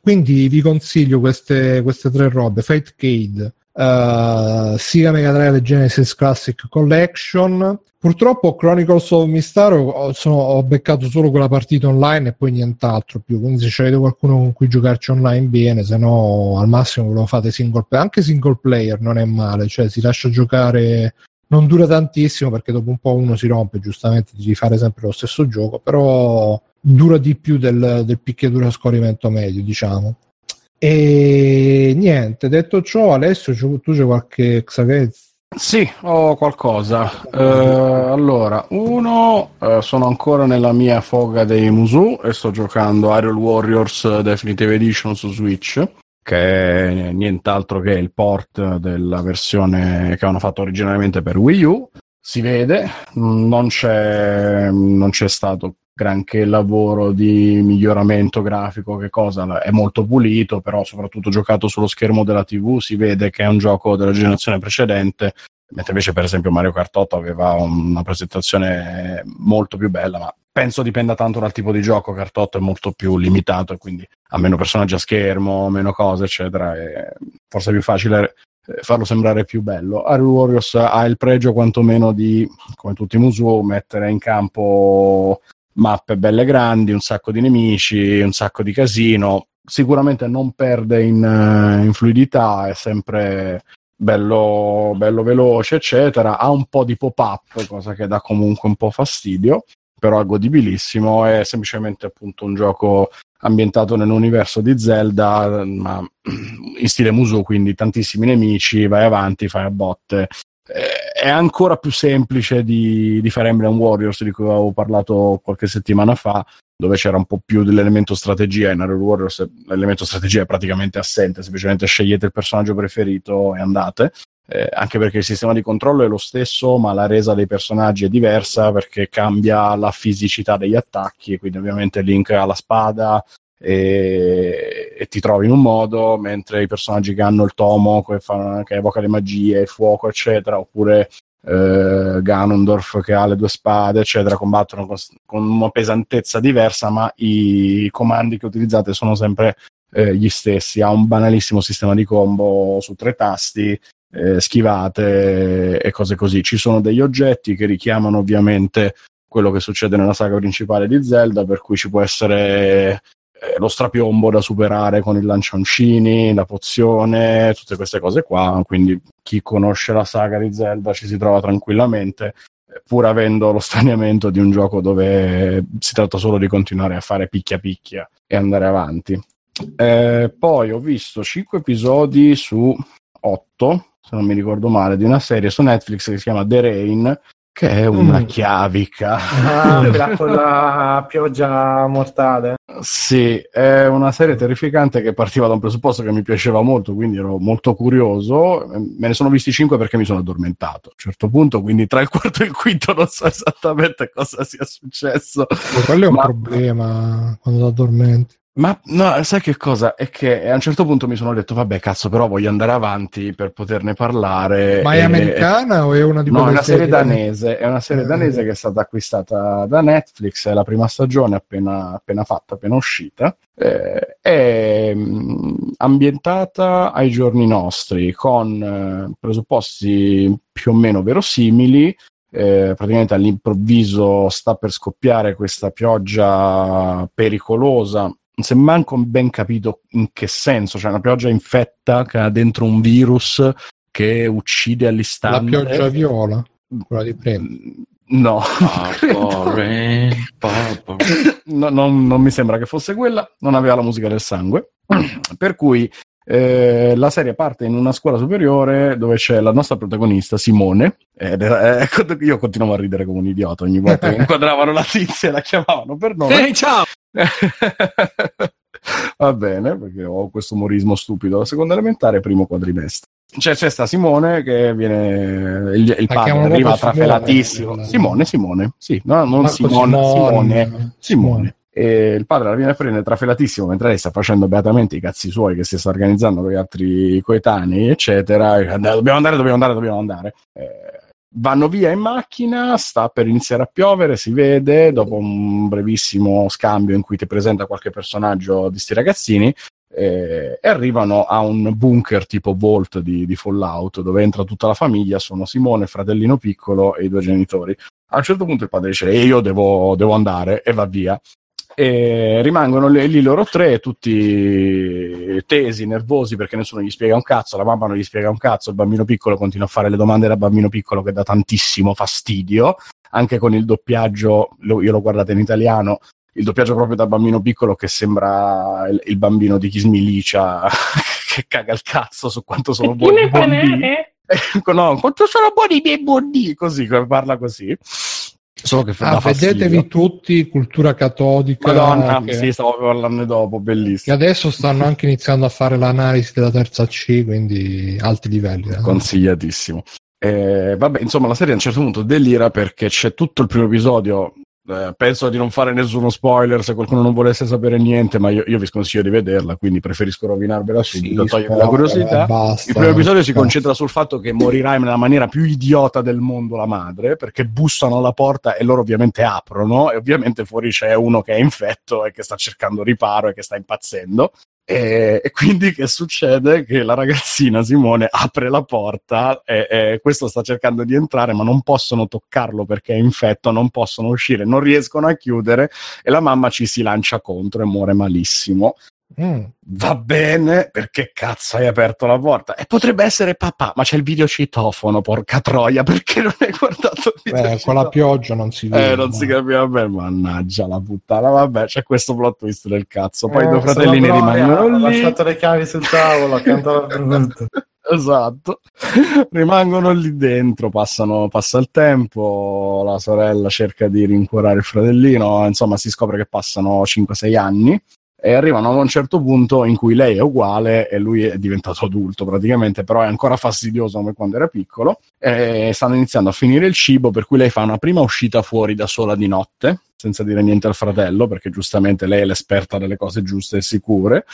Quindi vi consiglio queste, queste tre robe: Fightcade, uh, Sega Mega Drive Genesis Classic Collection. Purtroppo Chronicles of Mistaro ho beccato solo quella partita online e poi nient'altro più. Quindi se avete qualcuno con cui giocarci online bene, se no al massimo lo fate single player. Anche single player non è male, cioè si lascia giocare non dura tantissimo perché dopo un po' uno si rompe giustamente di rifare sempre lo stesso gioco, però dura di più del, del picchiaduro a scorrimento medio, diciamo. E niente, detto ciò, Alessio, tu c'è qualche Xagez? Sì, ho qualcosa. Uh, allora, uno, uh, sono ancora nella mia foga dei Musu e sto giocando Iron Warriors Definitive Edition su Switch che è nient'altro che il port della versione che hanno fatto originariamente per Wii U. Si vede, non c'è, non c'è stato granché lavoro di miglioramento grafico, che cosa è molto pulito, però soprattutto giocato sullo schermo della TV si vede che è un gioco della generazione precedente, mentre invece per esempio Mario Kart 8 aveva una presentazione molto più bella, ma penso dipenda tanto dal tipo di gioco. Cartotto è molto più limitato e quindi ha meno personaggi a schermo, meno cose, eccetera. E forse è più facile eh, farlo sembrare più bello. Hyrule Warriors ha il pregio quantomeno di, come tutti i Musou, mettere in campo mappe belle grandi, un sacco di nemici, un sacco di casino. Sicuramente non perde in, eh, in fluidità, è sempre bello, bello veloce, eccetera. Ha un po' di pop-up, cosa che dà comunque un po' fastidio però è godibilissimo, è semplicemente appunto un gioco ambientato nell'universo di Zelda, ma in stile Musu, quindi tantissimi nemici, vai avanti, fai a botte. È ancora più semplice di, di Fire Emblem Warriors, di cui avevo parlato qualche settimana fa, dove c'era un po' più dell'elemento strategia. In Hyrule Warriors l'elemento strategia è praticamente assente, semplicemente scegliete il personaggio preferito e andate eh, anche perché il sistema di controllo è lo stesso, ma la resa dei personaggi è diversa perché cambia la fisicità degli attacchi, quindi ovviamente Link ha la spada e, e ti trovi in un modo, mentre i personaggi che hanno il tomo, che, fanno, che evoca le magie, il fuoco, eccetera, oppure eh, Ganondorf che ha le due spade, eccetera, combattono con, con una pesantezza diversa, ma i comandi che utilizzate sono sempre eh, gli stessi. Ha un banalissimo sistema di combo su tre tasti, eh, schivate e cose così. Ci sono degli oggetti che richiamano ovviamente quello che succede nella saga principale di Zelda, per cui ci può essere eh, lo strapiombo da superare con il lanciancini, la pozione, tutte queste cose qua. Quindi chi conosce la saga di Zelda ci si trova tranquillamente, eh, pur avendo lo straniamento di un gioco dove si tratta solo di continuare a fare picchia picchia e andare avanti. Eh, poi ho visto 5 episodi su 8, se non mi ricordo male, di una serie su Netflix che si chiama The Rain, che è una mm. chiavica. Ah, quella con la pioggia mortale. Sì, è una serie terrificante che partiva da un presupposto che mi piaceva molto, quindi ero molto curioso. Me ne sono visti cinque perché mi sono addormentato a un certo punto, quindi tra il quarto e il quinto non so esattamente cosa sia successo. quello è un Ma... problema quando ti addormenti. Ma no, sai che cosa? È che a un certo punto mi sono detto, vabbè, cazzo, però voglio andare avanti per poterne parlare. Ma è e... americana o è una di quelle No, è una serie danese, è una serie eh. danese che è stata acquistata da Netflix, è la prima stagione appena, appena fatta, appena uscita. Eh, è mh, ambientata ai giorni nostri, con eh, presupposti più o meno verosimili, eh, praticamente all'improvviso sta per scoppiare questa pioggia pericolosa non si è manco ben capito in che senso, cioè una pioggia infetta che ha dentro un virus che uccide all'istante. La pioggia viola, quella di prima. No, no non, non, mi sembra che fosse quella, non aveva la musica del sangue, per cui eh, la serie parte in una scuola superiore dove c'è la nostra protagonista Simone. Ed era, eh, io continuavo a ridere come un idiota ogni volta che inquadravano la tizia e la chiamavano per nome. Ehi, hey, ciao! Va bene, perché ho questo umorismo stupido. La seconda elementare, primo quadrimestre. Cioè, c'è sta Simone che viene. Il, il padre arriva trafelatissimo. Simone, Simone, sì, no, non Simone, Simone, Simone. Simone. E il padre la viene a prendere trafelatissimo mentre lei sta facendo beatamente i cazzi suoi che si sta organizzando con gli altri coetanei, eccetera. Dobbiamo andare, dobbiamo andare, dobbiamo andare. Eh, vanno via in macchina, sta per iniziare a piovere, si vede dopo un brevissimo scambio in cui ti presenta qualche personaggio di sti ragazzini eh, e arrivano a un bunker tipo Vault di, di, Fallout dove entra tutta la famiglia, sono Simone, fratellino piccolo e i due genitori. A un certo punto il padre dice e io devo, devo andare e va via e rimangono lì loro tre tutti tesi, nervosi perché nessuno gli spiega un cazzo, la mamma non gli spiega un cazzo, il bambino piccolo continua a fare le domande da bambino piccolo che dà tantissimo fastidio, anche con il doppiaggio, io l'ho guardato in italiano, il doppiaggio proprio da bambino piccolo che sembra il, il bambino di Kismilicia che caga il cazzo su quanto sono buoni no, quanto sono buoni i miei bambini, così, parla così. Solo che ah, vedetevi tutti cultura cattolica. Madonna, che, sì, stavo parlando dopo, bellissimo. Che adesso stanno anche iniziando a fare l'analisi della terza C, quindi alti livelli. Eh. Consigliatissimo. Eh, vabbè, insomma, la serie a un certo punto delira perché c'è tutto il primo episodio eh, penso di non fare nessuno spoiler se qualcuno non volesse sapere niente, ma io, io vi sconsiglio di vederla, quindi preferisco rovinarvela subito, sì, la curiosità. Basta, il primo episodio si concentra sul fatto che morirà nella maniera più idiota del mondo la madre, perché bussano alla porta e loro ovviamente aprono e ovviamente fuori c'è uno che è infetto e che sta cercando riparo e che sta impazzendo. E, e, quindi che succede? Che la ragazzina Simone apre la porta e, e, questo sta cercando di entrare, ma non possono toccarlo perché è infetto, non possono uscire, non riescono a chiudere e la mamma ci si lancia contro e muore malissimo. Mm. Va bene, perché cazzo hai aperto la porta? E potrebbe essere papà, ma c'è il videocitofono, porca troia, perché non hai guardato il video? Beh, con la pioggia non si vede. Eh, non si capiva bene, mannaggia la puttana, vabbè, c'è questo plot twist del cazzo. Poi eh, i due fratellini rimangono lì. Ha lasciato le chiavi sul tavolo accanto alla esatto. Rimangono lì dentro, passano, passa il tempo, la sorella cerca di rincuorare il fratellino, insomma si scopre che passano 5-6 anni e arrivano a un certo punto in cui lei è uguale e lui è diventato adulto praticamente, però è ancora fastidioso come quando era piccolo e stanno iniziando a finire il cibo per cui lei fa una prima uscita fuori da sola di notte senza dire niente al fratello, perché giustamente lei è l'esperta delle cose giuste e sicure,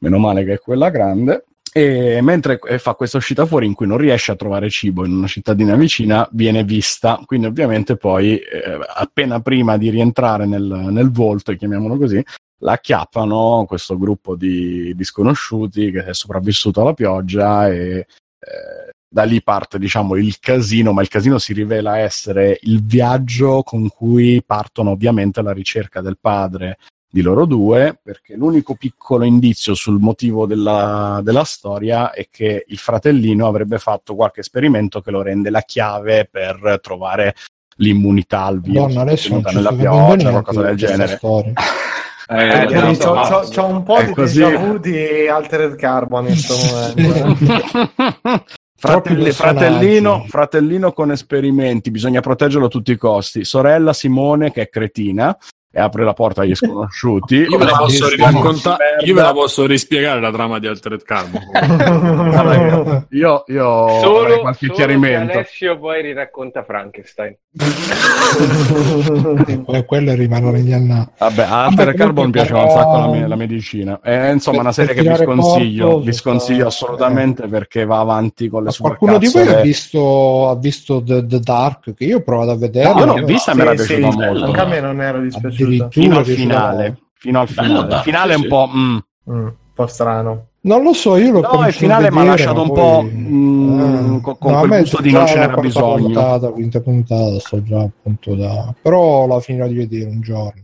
meno male che è quella grande. E mentre fa questa uscita fuori in cui non riesce a trovare cibo in una cittadina vicina, viene vista. Quindi, ovviamente, poi, eh, appena prima di rientrare nel, nel volto, chiamiamolo così, la acchiappano questo gruppo di, di sconosciuti che è sopravvissuto alla pioggia e eh, da lì parte diciamo il casino, ma il casino si rivela essere il viaggio con cui partono ovviamente alla ricerca del padre di loro due, perché l'unico piccolo indizio sul motivo della, della, storia è che il fratellino avrebbe fatto qualche esperimento che lo rende la chiave per trovare l'immunità al virus Donna, adesso nella pioggia, qualcosa del genere. Eh, eh, c'ho, c'ho, c'ho, un po' di così. déjà vu di Altered Carbon in questo momento. Fratelli, fratellino, fratellino con esperimenti, bisogna proteggerlo a tutti i costi. Sorella Simone, che è cretina, e apre la porta agli sconosciuti. io, ve la posso racconta- io ve la posso rispiegare la trama di Altered Carbon. io, io solo, qualche solo chiarimento. Alessio poi riracconta Frankenstein. e quello rimane negli anni. Vabbè, Altered Carbon piaceva un sacco la, me- la medicina. È insomma una serie che vi sconsiglio, vi sconsiglio assolutamente perché va avanti con le sue Qualcuno di voi ha visto, ha visto The, The Dark? Che io ho provato a vedere. No, io l'ho vista e mi era piaciuta molto. Anche a me non ero dispiaciuto. Addirittura Fino al finale. Fino al finale. Il finale è un po'. mm. Mm, un po' strano. Non lo so, io l'ho No, il finale mi ha lasciato un poi- po' mm, con- con a quel me gusto di non ce n'era bisogno. Puntata, quinta puntata, sto già appunto da... Però la finirò di vedere un giorno.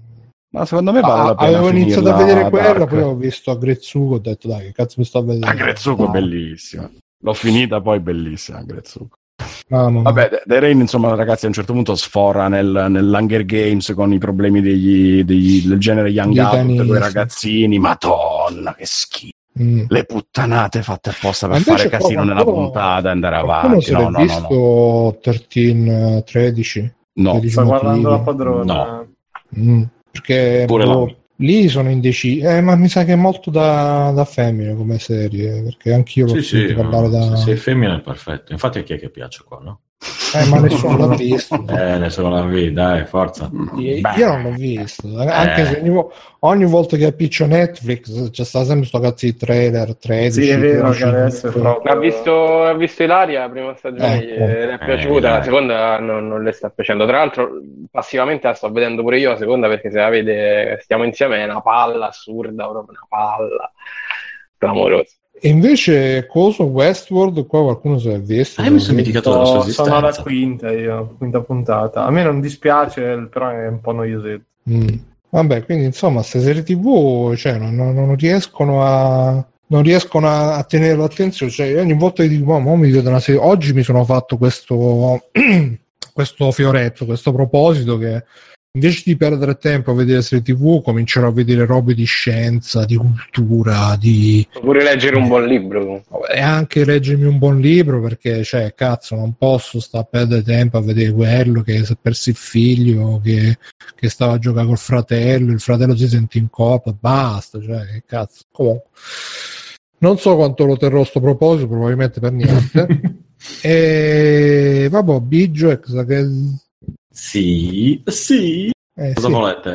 Ma secondo me vale Ah, la pena. avevo iniziato a vedere quella, Dark. poi ho visto a Grezzuko, ho detto dai, che cazzo mi sto a vedere? Ah, Grezzuko No, bellissima. L'ho finita, poi bellissima Grezzuko. No, no, no. Vabbè, The- Rain, insomma, ragazzi, a un certo punto sfora nel, nell'Hunger Games con i problemi degli, degli- del genere Young Adult, sì. ragazzini, madonna, che schifo. Mm. Le puttanate fatte apposta per fare casino nella puntata e andare avanti. No, no, no, no. visto 13, eh, 13? No. 13 Sto motivi? guardando la padrona. No. Mm, perché Pure boh, la- lì sono indeciso, eh, ma mi sa che è molto da, da femmine come serie, perché anch'io l'ho Sì, sì, parlare no, da... se sei femmina è perfetto. Infatti a chi è che piace qua, no? Eh, ma nessuno l'ha visto. Eh, nessuno la vede, dai, forza. Io, Beh. io non l'ho visto, anche Eh. se ogni, ogni volta che appiccio Netflix c'è sta sempre sto cazzo di trailer 13. Sì, è vero 15, che adesso è proprio... Ha visto, ha visto Ilaria la prima stagione, Ecco. gli è Eh, piaciuta, la dai. seconda non, non le sta piacendo. Tra l'altro, passivamente la sto vedendo pure io la seconda perché se la vede, stiamo insieme, è una palla assurda, proprio una palla clamorosa. E invece coso Westworld qua qualcuno se l'è visto. Ah, io mi sono dimenticato della sua Sono, sono alla esistenza. quinta io, quinta puntata. A me non dispiace, però è un po' noiosetto. Mm. Vabbè, quindi insomma, queste serie TV cioè, non, non- riescono a. Non riescono a, a tenere l'attenzione. Cioè, io ogni volta che dico, "Ma mi vedo una serie. Oggi mi sono fatto questo, questo fioretto, questo proposito che invece di perdere tempo a vedere serie TV, comincerò a vedere robe di scienza, di cultura, di. Oppure leggere un buon libro. E anche leggermi un buon libro perché, cioè, cazzo, non posso stare a perdere tempo a vedere quello che si è perso il figlio, che, che stava a giocare col fratello, il fratello si sente in coppa, basta, cioè, che cazzo. Comunque, non so quanto lo terrò a sto proposito, probabilmente per niente. e vabbè, Bijox, che... Sì, sì. Eh, Cosa sì. volete?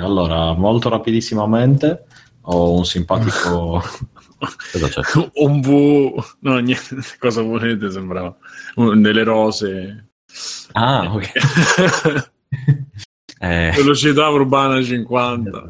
Allora, molto rapidissimamente ho un simpatico... Cosa c'è? un bu... No, niente, cosa volete? Sembrava Un- delle rose. Ah, ok. Eh, Velocità urbana 50.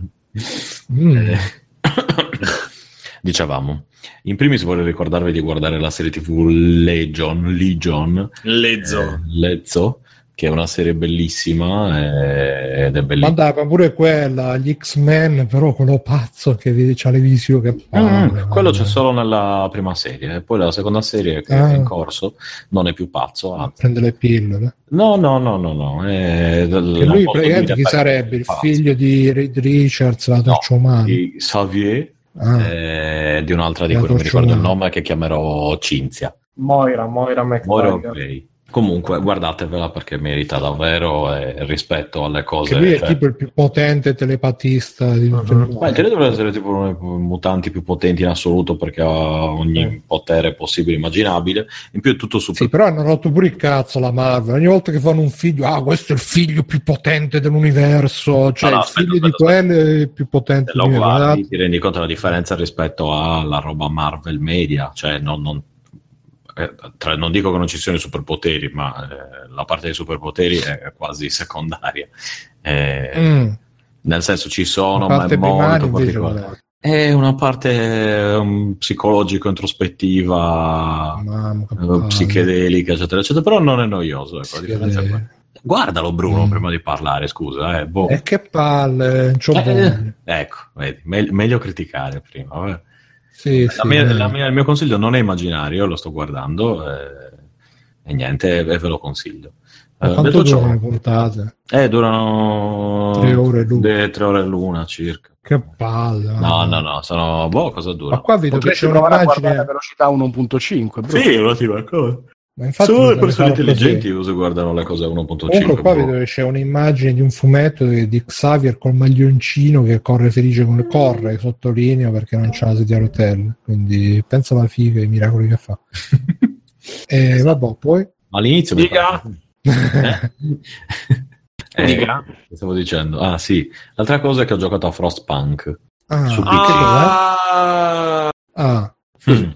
Mm. Eh, Dicevamo, in primis vorrei ricordarvi di guardare la serie tv Legion, Legion Lezzo. eh, Lezzo, che è una serie bellissima eh, ed è Ma bellissima. dai, ma pure quella, gli X-Men, però quello pazzo che vede- c'ha le visioni che Mm, parla. quello c'è solo nella prima serie, e poi la seconda serie che Ah. è in corso non è più pazzo. anzi. prende le pillole. No, no, no, no, no. È Che lui praticamente chi sarebbe? Il pazzo. figlio di Reed Richards, la torcia umana. di Xavier Ah, e di un'altra di La cui non mi ricordo il umana. nome che chiamerò Cinzia. Moira, Moira Moira McTaggart. Comunque, guardatevela perché merita davvero eh, rispetto alle cose. Che lui è cioè- tipo il più potente telepatista di tutto il mondo. Ma in teoria dovrebbe essere tipo uno dei mutanti più potenti in assoluto perché ha ogni Eh. potere possibile e immaginabile. In più è tutto super. Sì, però hanno rotto pure il cazzo la Marvel. Ogni volta che fanno un figlio, ah, questo è il figlio più potente dell'universo. Cioè, No, no, il figlio aspetta, di quello è il più potente Se lo dell'universo. guardi ti rendi conto della differenza rispetto alla roba Marvel Media. Cioè, non, non- eh, tra- non dico che non ci siano i superpoteri, ma eh, la parte dei superpoteri è quasi secondaria. Eh, Mm. Nel senso ci sono, ma è molto particolare. È una parte um, psicologico introspettiva, Mamma, eh, psichedelica, eccetera, eccetera, però non è noioso. Ecco, differenza è. Guardalo, Bruno, Mm. prima di parlare, scusa. Eh, boh. E che palle, Eh, ecco, vedi, me- meglio criticare prima. vabbè. Sì, La sì, mia- eh. la mia- il mio consiglio non è immaginario, lo sto guardando eh, e niente, ve lo consiglio. Ma Eh, quanto ciò- durano le puntate? eh, durano Tre ore l'una. de- tre ore l'una circa. Che palle. No, no, no, sono boh, cosa dura? Ma qua vedo che Potresti c'è provare a un'immagine. velocità 1.5. bro. Sì, un'ottima cosa. Ma infatti Solo le persone così. intelligenti uso guardano le cose a 1.5. Comunque qua boh. vedo che c'è un'immagine di un fumetto di Xavier col maglioncino che corre felice con le corre, sottolineo perché non c'ha la sedia a rotelle. Quindi pensa alla figa e ai miracoli che fa. E vabbè, poi Ma all'inizio Dica. Eh, Dica. che stavo dicendo? Ah, sì. L'altra cosa è che ho giocato a Frostpunk. ah, Su Pixel. cos'è? Ah, Ah, Mm.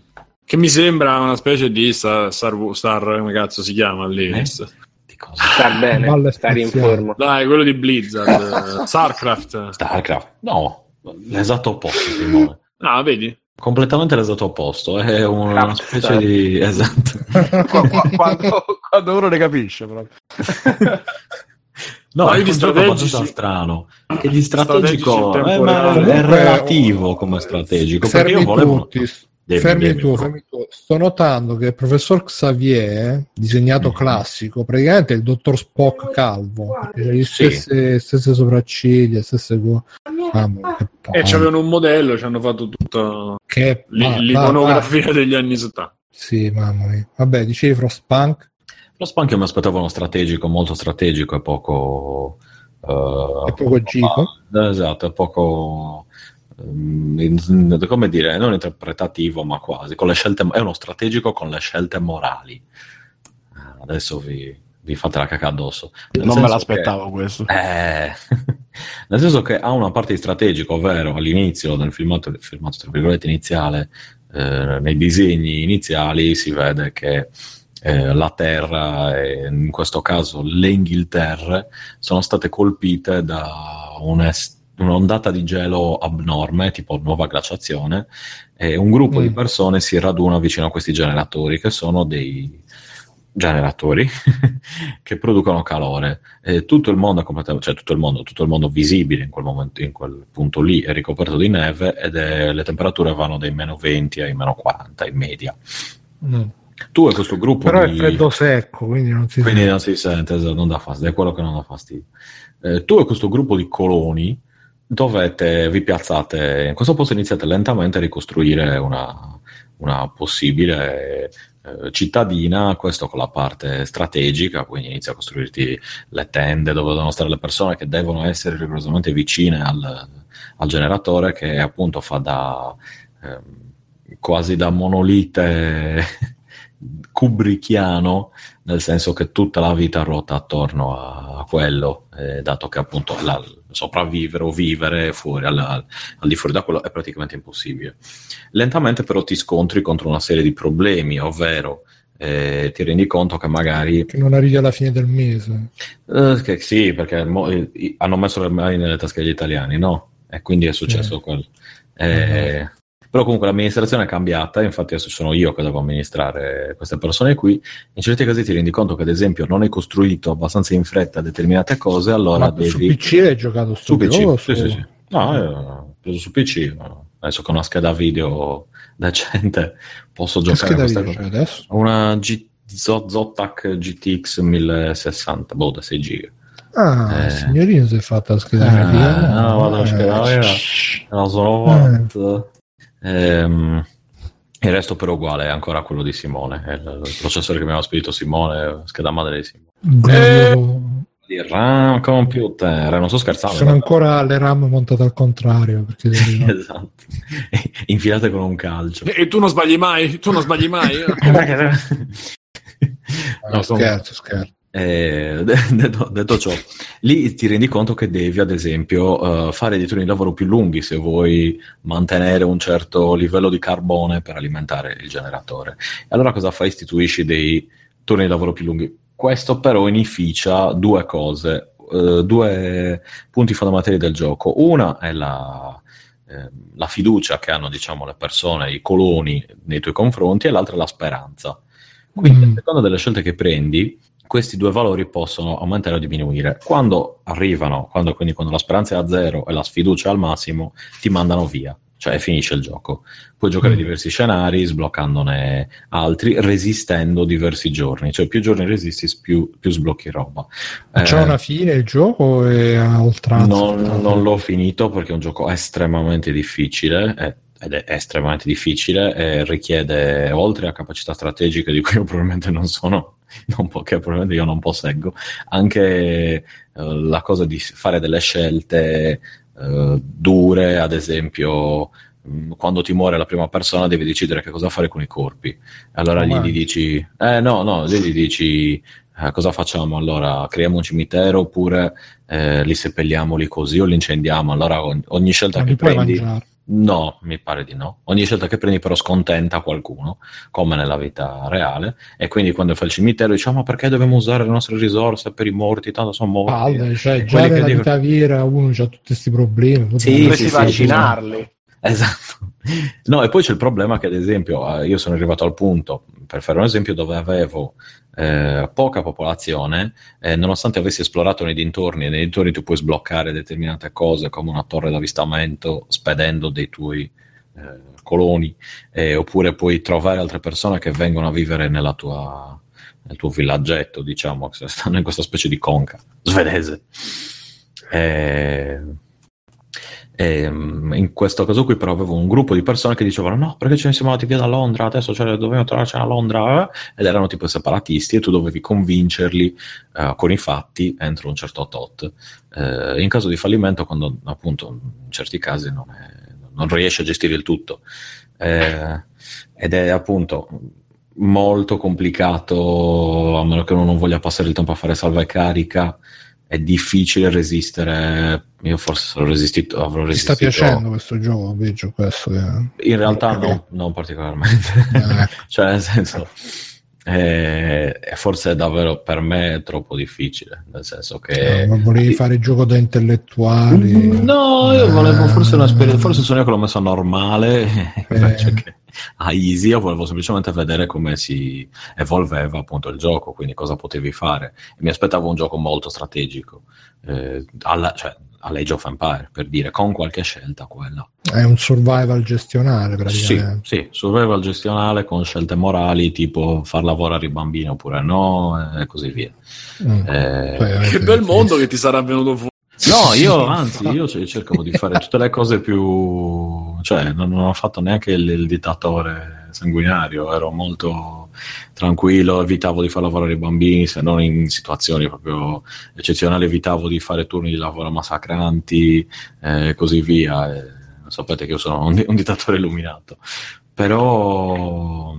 Che mi sembra una specie di Star, Star, Star come cazzo si chiama lì? Eh? Di cosa? Sta bene, stare in forma. Dai, quello di Blizzard, eh, Starcraft. Starcraft? No, l'esatto opposto, Simone. Ah, vedi? Completamente l'esatto opposto. È una Craft specie Star. di. Esatto. Qua- qua- quando, quando uno ne capisce, proprio. No, Ma è un gioco strategici- abbastanza strano. Che di Strategici strategico in eh, ma è relativo come strategico. Perché io volevo. tutti. Dimmi, fermi dimmi. tu, fermi tu. Sto notando che il professor Xavier, disegnato Mhm. classico, praticamente è il dottor Spock calvo. le Sì. stesse, stesse sopracciglia, stesse co- Mamma, che E c'avevano un modello, ci hanno fatto tutta Che va- l'iconografia degli anni 70. va. Sì, mamma mia. Vabbè, dicevi Frostpunk Lo Spunk io mi aspettavo uno strategico, molto strategico e poco. eh, e poco Gico. Esatto, è poco. Ehm, come dire, non interpretativo, ma quasi. Con le scelte, è uno strategico con le scelte morali. Ah, Adesso vi, vi fate la cacca addosso. Nel Non me l'aspettavo questo. che- eh, nel senso che ha una parte di strategico, ovvero all'inizio del filmato, filmato tra virgolette iniziale, eh, nei disegni iniziali si vede che eh, la Terra e in questo caso le Inghilterre sono state colpite da un'es- un'ondata di gelo abnorme, tipo nuova glaciazione, e un gruppo di Mm. persone si raduna vicino a questi generatori, che sono dei generatori che producono calore. E tutto il mondo è completamente, cioè tutto il mondo, tutto il mondo visibile in quel momento, in quel punto lì, è ricoperto di neve ed è- le temperature vanno dai meno 20 ai meno 40 in media. Mm. Tu e questo gruppo Però è di... freddo secco, quindi non si Quindi non si sente, esatto, non dà fastidio, è quello che non dà fastidio. Eh, tu e questo gruppo di coloni dovete, vi piazzate, in questo posto iniziate lentamente a ricostruire una, una possibile eh, cittadina, questo con la parte strategica, quindi inizia a costruirti le tende dove devono stare le persone che devono essere rigorosamente vicine al, al generatore che appunto fa da ehm, quasi da monolite kubrickiano nel senso che tutta la vita ruota attorno a, a quello, eh, dato che appunto la- sopravvivere o vivere fuori al, al- di fuori da quello è praticamente impossibile. Lentamente però ti scontri contro una serie di problemi, ovvero eh, ti rendi conto che magari che non arrivi alla fine del mese. eh, che sì, perché mo- i- hanno messo le mani nelle tasche degli italiani, no? E quindi è successo Sì. quello. Eh, Però comunque l'amministrazione è cambiata, infatti adesso sono io che devo amministrare queste persone qui. In certi casi ti rendi conto che, ad esempio, non hai costruito abbastanza in fretta determinate cose, allora Ma su devi. PC hai giocato Su PC, o sì, su- sì, sì. No, ho preso su PC. Adesso con una scheda video decente posso Che giocare a questa cosa. adesso? Una G- Zo- Zotac GTX 1060, boh, da 6 giga. Ah, Eh. signorino si è fatta la scheda video. no, vado a Eh, scheda video. shh. Me la sono fatta. Ehm, Il resto però uguale, è ancora quello di Simone, è il, il processore che mi aveva spedito Simone, scheda madre di Simone. Eh, Di RAM computer, non sto scherzando. sono ancora le RAM montate al contrario. Perché esatto, infilate con un calcio. E tu non sbagli mai, tu non sbagli mai. No, scherzo, scherzo. Eh, detto, detto ciò, lì ti rendi conto che devi, ad esempio, eh, fare dei turni di lavoro più lunghi se vuoi mantenere un certo livello di carbone per alimentare il generatore. E allora cosa fai? Istituisci dei turni di lavoro più lunghi. Questo però inficia due cose, eh, due punti fondamentali del gioco. Una è la, eh, la fiducia che hanno diciamo, le persone, i coloni nei tuoi confronti, e l'altra è la speranza. Quindi, Mm. a seconda delle scelte che prendi, questi due valori possono aumentare o diminuire. Quando arrivano, quando, quindi quando la speranza è a zero e la sfiducia è al massimo, ti mandano via, cioè finisce il gioco. Puoi giocare Mm. diversi scenari, sbloccandone altri, resistendo diversi giorni, cioè più giorni resisti, più, più sblocchi roba. C'è Eh, una fine il gioco è a oltranza? non, non l'ho finito perché è un gioco estremamente difficile è- ed è estremamente difficile e richiede, oltre a capacità strategiche di cui io probabilmente non sono, non po- che probabilmente io non posseggo, anche eh, la cosa di fare delle scelte eh, dure, ad esempio mh, quando ti muore la prima persona devi decidere che cosa fare con i corpi. Allora Oh, ma- gli dici, eh no, no, lì gli dici eh, cosa facciamo? Allora creiamo un cimitero oppure eh, li seppelliamo lì così o li incendiamo? Allora ogni, ogni scelta Non che prendi... mangiare. No, mi pare di no. Ogni scelta che prendi però scontenta qualcuno, come nella vita reale, e quindi quando fai il cimitero dici, "Ah, ma perché dobbiamo usare le nostre risorse per i morti? Tanto sono morti. Palle, cioè, già nella dico- vita vera uno ha tutti questi problemi. Sì, Dovresti sì, sì, vaccinarli. Esatto. No, e poi c'è il problema che, ad esempio, eh, io sono arrivato al punto, per fare un esempio, dove avevo eh, poca popolazione, eh, nonostante avessi esplorato nei dintorni, e nei dintorni tu puoi sbloccare determinate cose come una torre d'avvistamento spedendo dei tuoi eh, coloni, eh, oppure puoi trovare altre persone che vengono a vivere tua, nel tuo villaggetto, diciamo, che stanno in questa specie di conca svedese. Eh, Ehm, in questo caso qui però avevo un gruppo di persone che dicevano no perché ce ne siamo andati via da Londra adesso cioè, dobbiamo tornarci a Londra eh?" ed erano tipo separatisti e tu dovevi convincerli eh, con i fatti entro un certo tot Eh, in caso di fallimento quando appunto in certi casi non, è- non riesci a gestire il tutto Eh, ed è appunto molto complicato a meno che uno non voglia passare il tempo a fare salva e carica è difficile resistere. Io forse sarò resistito, avrò Ti sta resistito. piacendo questo gioco? Veggio questo. che- In realtà no, non particolarmente. Eh, cioè, nel senso, eh, è forse davvero per me troppo difficile. Nel senso che. no, ma volevi fare il gioco da intellettuali? Eh, No, io volevo forse Eh, un'esperienza. Forse sono io che l'ho messo normale invece Eh. che a easy. Io volevo semplicemente vedere come si evolveva appunto il gioco, quindi cosa potevi fare. E mi aspettavo un gioco molto strategico, eh, alla, cioè all'Age of Empire per dire con qualche scelta quella. È un survival gestionale Sì, praticamente. sì, survival gestionale con scelte morali tipo far lavorare i bambini oppure no e così via. Mm. Eh, Poi, Che eh, bel sì. mondo che ti sarà venuto fuori. No, io anzi, io cercavo di fare tutte le cose più... cioè non, non ho fatto neanche il, il dittatore sanguinario, ero molto tranquillo, evitavo di far lavorare i bambini, se non in situazioni proprio eccezionali, evitavo di fare turni di lavoro massacranti e così via. E sapete che io sono un, un dittatore illuminato, però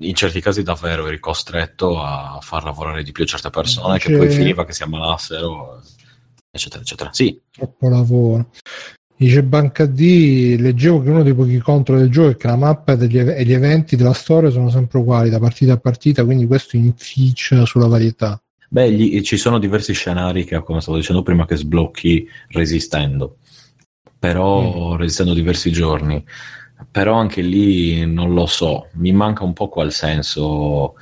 in certi casi davvero eri costretto a far lavorare di più certe persone che C'è- poi finiva che si ammalassero eccetera eccetera sì Troppo lavoro. Dice Banca D, leggevo che uno dei pochi contro del gioco è che la mappa degli e gli eventi della storia sono sempre uguali da partita a partita, quindi questo inficia sulla varietà. Beh, gli- ci sono diversi scenari che, come stavo dicendo prima, che sblocchi resistendo, però resistendo diversi giorni. Però anche lì non lo so, mi manca un po' quel senso,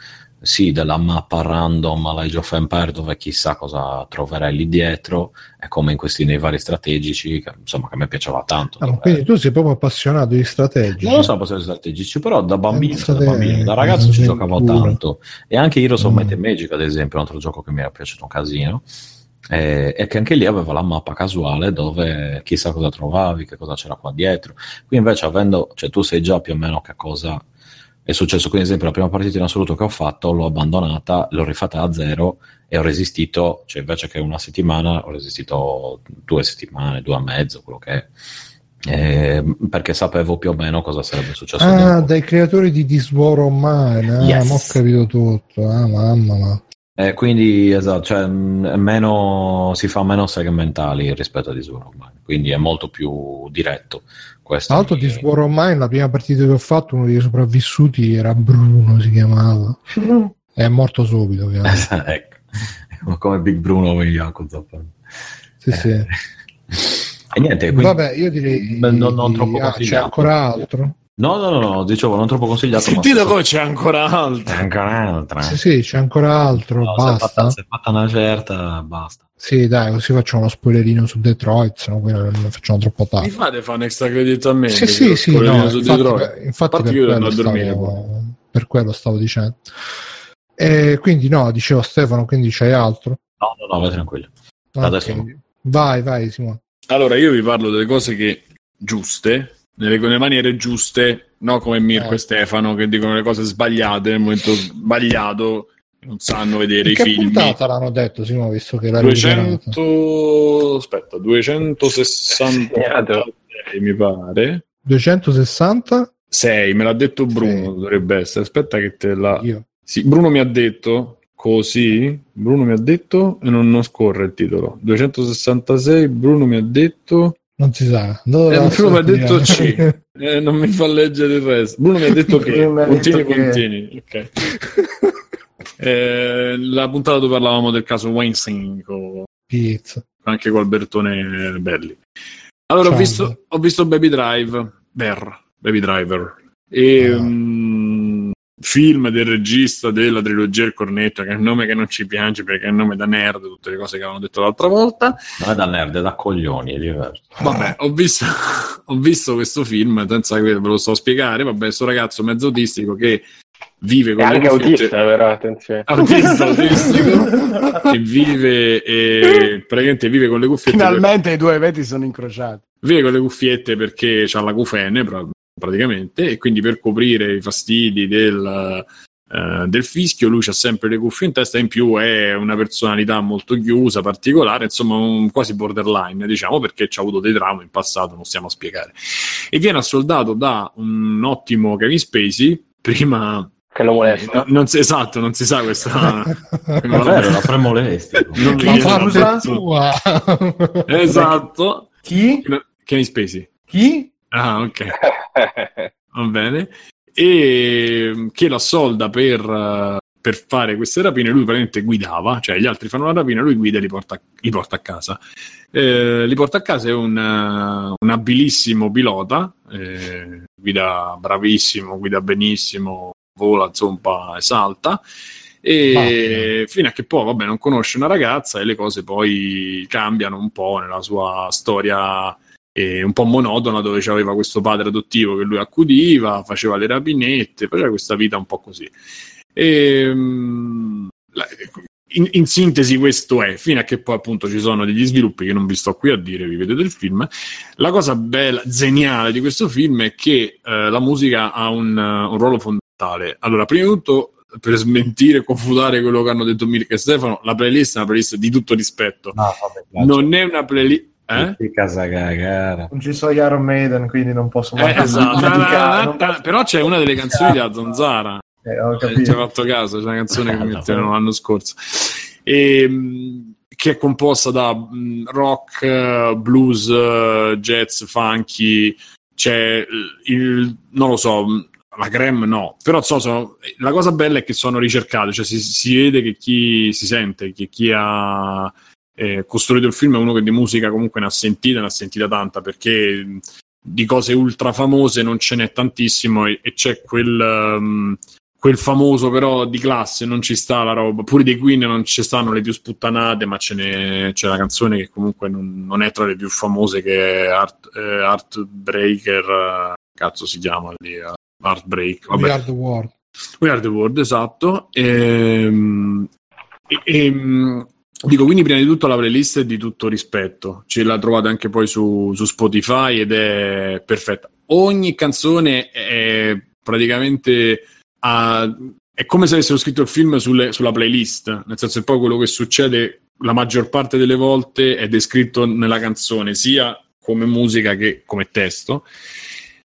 sì, della mappa random all'Age of Empire dove chissà cosa troverai lì dietro, è come in questi nei vari strategici, che, insomma, che a me piaceva tanto. Ah, quindi tu sei proprio appassionato di strategici. Non lo so possiamo strategici, però da bambino, Pensa da, bambino, da ragazzo ci giocavo avventura. tanto. E anche Heroes of Mm. Might and Magic, ad esempio, un altro gioco che mi era piaciuto un casino. E, e che anche lì aveva la mappa casuale dove chissà cosa trovavi, che cosa c'era qua dietro. Qui invece avendo, cioè tu sai già più o meno che cosa è successo. Quindi, ad esempio, la prima partita in assoluto che ho fatto l'ho abbandonata, l'ho rifatta da zero e ho resistito, cioè invece che una settimana, ho resistito due settimane, due e mezzo, quello che è. Eh, perché sapevo più o meno cosa sarebbe successo. Ah, dai creatori di This War Online. Ah, Yes. ho capito tutto. Ah, mamma, ma. Eh, quindi esatto, cioè, meno, si fa meno segmentali rispetto a Discord ormai, quindi è molto più diretto. Questo Tra l'altro, This War Online, la prima partita che ho fatto, uno dei sopravvissuti era Bruno, si chiamava. È morto subito, ovviamente. ecco, come Big Bruno con Yakuza. Sì, sì. E niente, quindi... Vabbè, io direi. Beh, non- non troppo ah, c'è ancora altro? No, no, no, no, dicevo, non troppo consigliato. ma- Sentite come c'è ancora C'è altro. ancora un'altra. Sì, sì, c'è ancora altro. No, se è basta. fatta, se è fatta una certa, basta. Sì, dai, così facciamo uno spoilerino su Detroit, se no poi non facciamo troppo Mi tardi. fate fare un extra credit a me? Sì, sì, sì, no, su infatti, Detroit. per- infatti Parti per io quello, stavo, per quello stavo dicendo. E quindi no, dicevo Stefano, quindi c'hai altro? No, no, no, vai tranquillo. Adesso Ok. no. Vai, vai Simone. Allora, io vi parlo delle cose che giuste, nelle, nelle maniere giuste, no come Mirko Eh. e Stefano che dicono le cose sbagliate nel momento sbagliato, non sanno vedere In i che film. puntata l'hanno detto, Simone, visto che ritirata? 200 aspetta, 266 Segnato. mi pare. 260? 6, me l'ha detto Bruno, Sì. dovrebbe essere. Aspetta che te la Io. Sì, Bruno mi ha detto così, Bruno mi ha detto e non, non scorre il titolo. 266, Bruno mi ha detto Non si sa. Dove Eh, Bruno mi ha detto? C. eh, non mi fa leggere il resto. Bruno mi ha detto che continui, che- continui. Ok. Eh, la puntata dove parlavamo del caso Weinstein con- Pizza. anche con Albertone Belli. Allora, ho visto, ho visto Baby Drive, Bear, Baby Driver, e Ah. mm, film del regista della trilogia Il Cornetto, che è un nome che non ci piace perché è un nome da nerd, tutte le cose che avevamo detto l'altra volta. Non è da nerd, è da coglioni, è diverso. Vabbè, ho visto, ho visto questo film, senza che ve lo so spiegare. Vabbè, questo ragazzo mezzo autistico che vive È con le anche cuffiette- autista, però, attenzione. autista, autistico, e vive e praticamente vive con le cuffiette per- Finalmente i due eventi sono incrociati. vive con le cuffiette perché ha la cufene pra- praticamente e quindi per coprire i fastidi del, eh, del fischio lui ha sempre le cuffie in testa in più è una personalità molto chiusa particolare insomma un, quasi borderline diciamo perché ci ha avuto dei traumi in passato non stiamo a spiegare e viene assoldato da un ottimo Kevin Spacey prima Che lo molesta. non si, esatto non si sa questa È vero, la premolesti. non viene fa tua. esatto Chi? Kevin Spacey Chi? Ah ok Va bene. E che la solda per, eh, per fare queste rapine, lui praticamente guidava, cioè gli altri fanno la rapina, lui guida e li porta, li porta a casa. Eh, li porta a casa, è un, eh, un abilissimo pilota, eh, guida bravissimo, guida benissimo, vola, zompa e salta. E fino a che poi, vabbè, non conosce una ragazza e le cose poi cambiano un po' nella sua storia eh, un po' monotona dove aveva questo padre adottivo che lui accudiva, faceva le rapinette, faceva questa vita un po' così. E, la- in, in sintesi questo è, fino a che poi appunto ci sono degli sviluppi che non vi sto qui a dire, vi vedete il film. La cosa bella, geniale di questo film è che eh, la musica ha un, eh, un ruolo fondamentale. Allora, prima di tutto, per smentire e confutare quello che hanno detto Mirko e Stefano, la playlist è una playlist di tutto rispetto. No, vabbè, Non è una playlist... Eh? Che casa cagare. Non ci so gli Iron Maiden, quindi non posso mai Eh, esatto. non posso- Però c'è una delle canzoni di Azzonzara. Eh, ho Eh, Ci hai capito. fatto caso, c'è una canzone che Ah, mettevano l'anno scorso. E, mh, che è composta da mh, rock, eh, blues, eh, jazz, funky. C'è il, non lo so, mh, la creme no, però so, sono- la cosa bella è che sono ricercate, cioè si, si vede che chi si sente, che chi ha eh, costruito il film è uno che di musica comunque ne ha sentita, ne ha sentita tanta, perché mh, di cose ultra famose non ce n'è tantissimo e, e c'è quel, um, quel famoso però di classe, non ci sta la roba, pure dei Queen non ci stanno le più sputtanate, ma ce n'è, c'è una canzone che comunque non, non è tra le più famose che è Heart, eh, Heartbreaker, eh, cazzo si chiama lì, eh, Heartbreak, vabbè. We are the world. We Are the World, esatto. Ehm, E, ehm, Dico, quindi prima di tutto la playlist è di tutto rispetto, ce la trovate anche poi su, su Spotify ed è perfetta. Ogni canzone è praticamente a, è come se avessero scritto il film sulle, sulla playlist, nel senso che poi quello che succede la maggior parte delle volte è descritto nella canzone, sia come musica che come testo.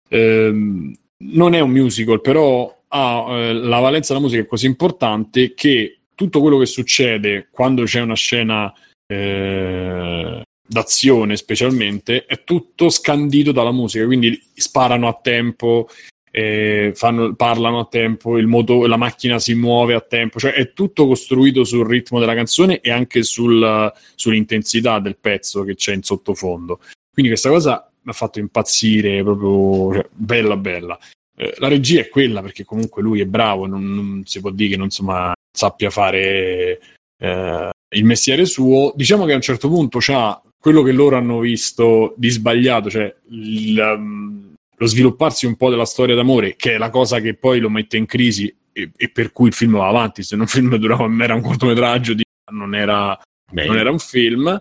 Ehm, non è un musical, però ha eh, la valenza della musica è così importante che tutto quello che succede quando c'è una scena eh, d'azione specialmente è tutto scandito dalla musica quindi sparano a tempo eh, fanno, parlano a tempo moto, la macchina si muove a tempo cioè è tutto costruito sul ritmo della canzone e anche sul, sull'intensità del pezzo che c'è in sottofondo. Quindi questa cosa mi ha fatto impazzire proprio cioè, bella bella eh, la regia è quella perché comunque lui è bravo non, non si può dire che non insomma sappia fare eh, il mestiere suo. Diciamo che a un certo punto c'ha quello che loro hanno visto di sbagliato, cioè il, um, lo svilupparsi un po' della storia d'amore, che è la cosa che poi lo mette in crisi e, e per cui il film va avanti. Se non un film durava, era un cortometraggio, non era, non era un film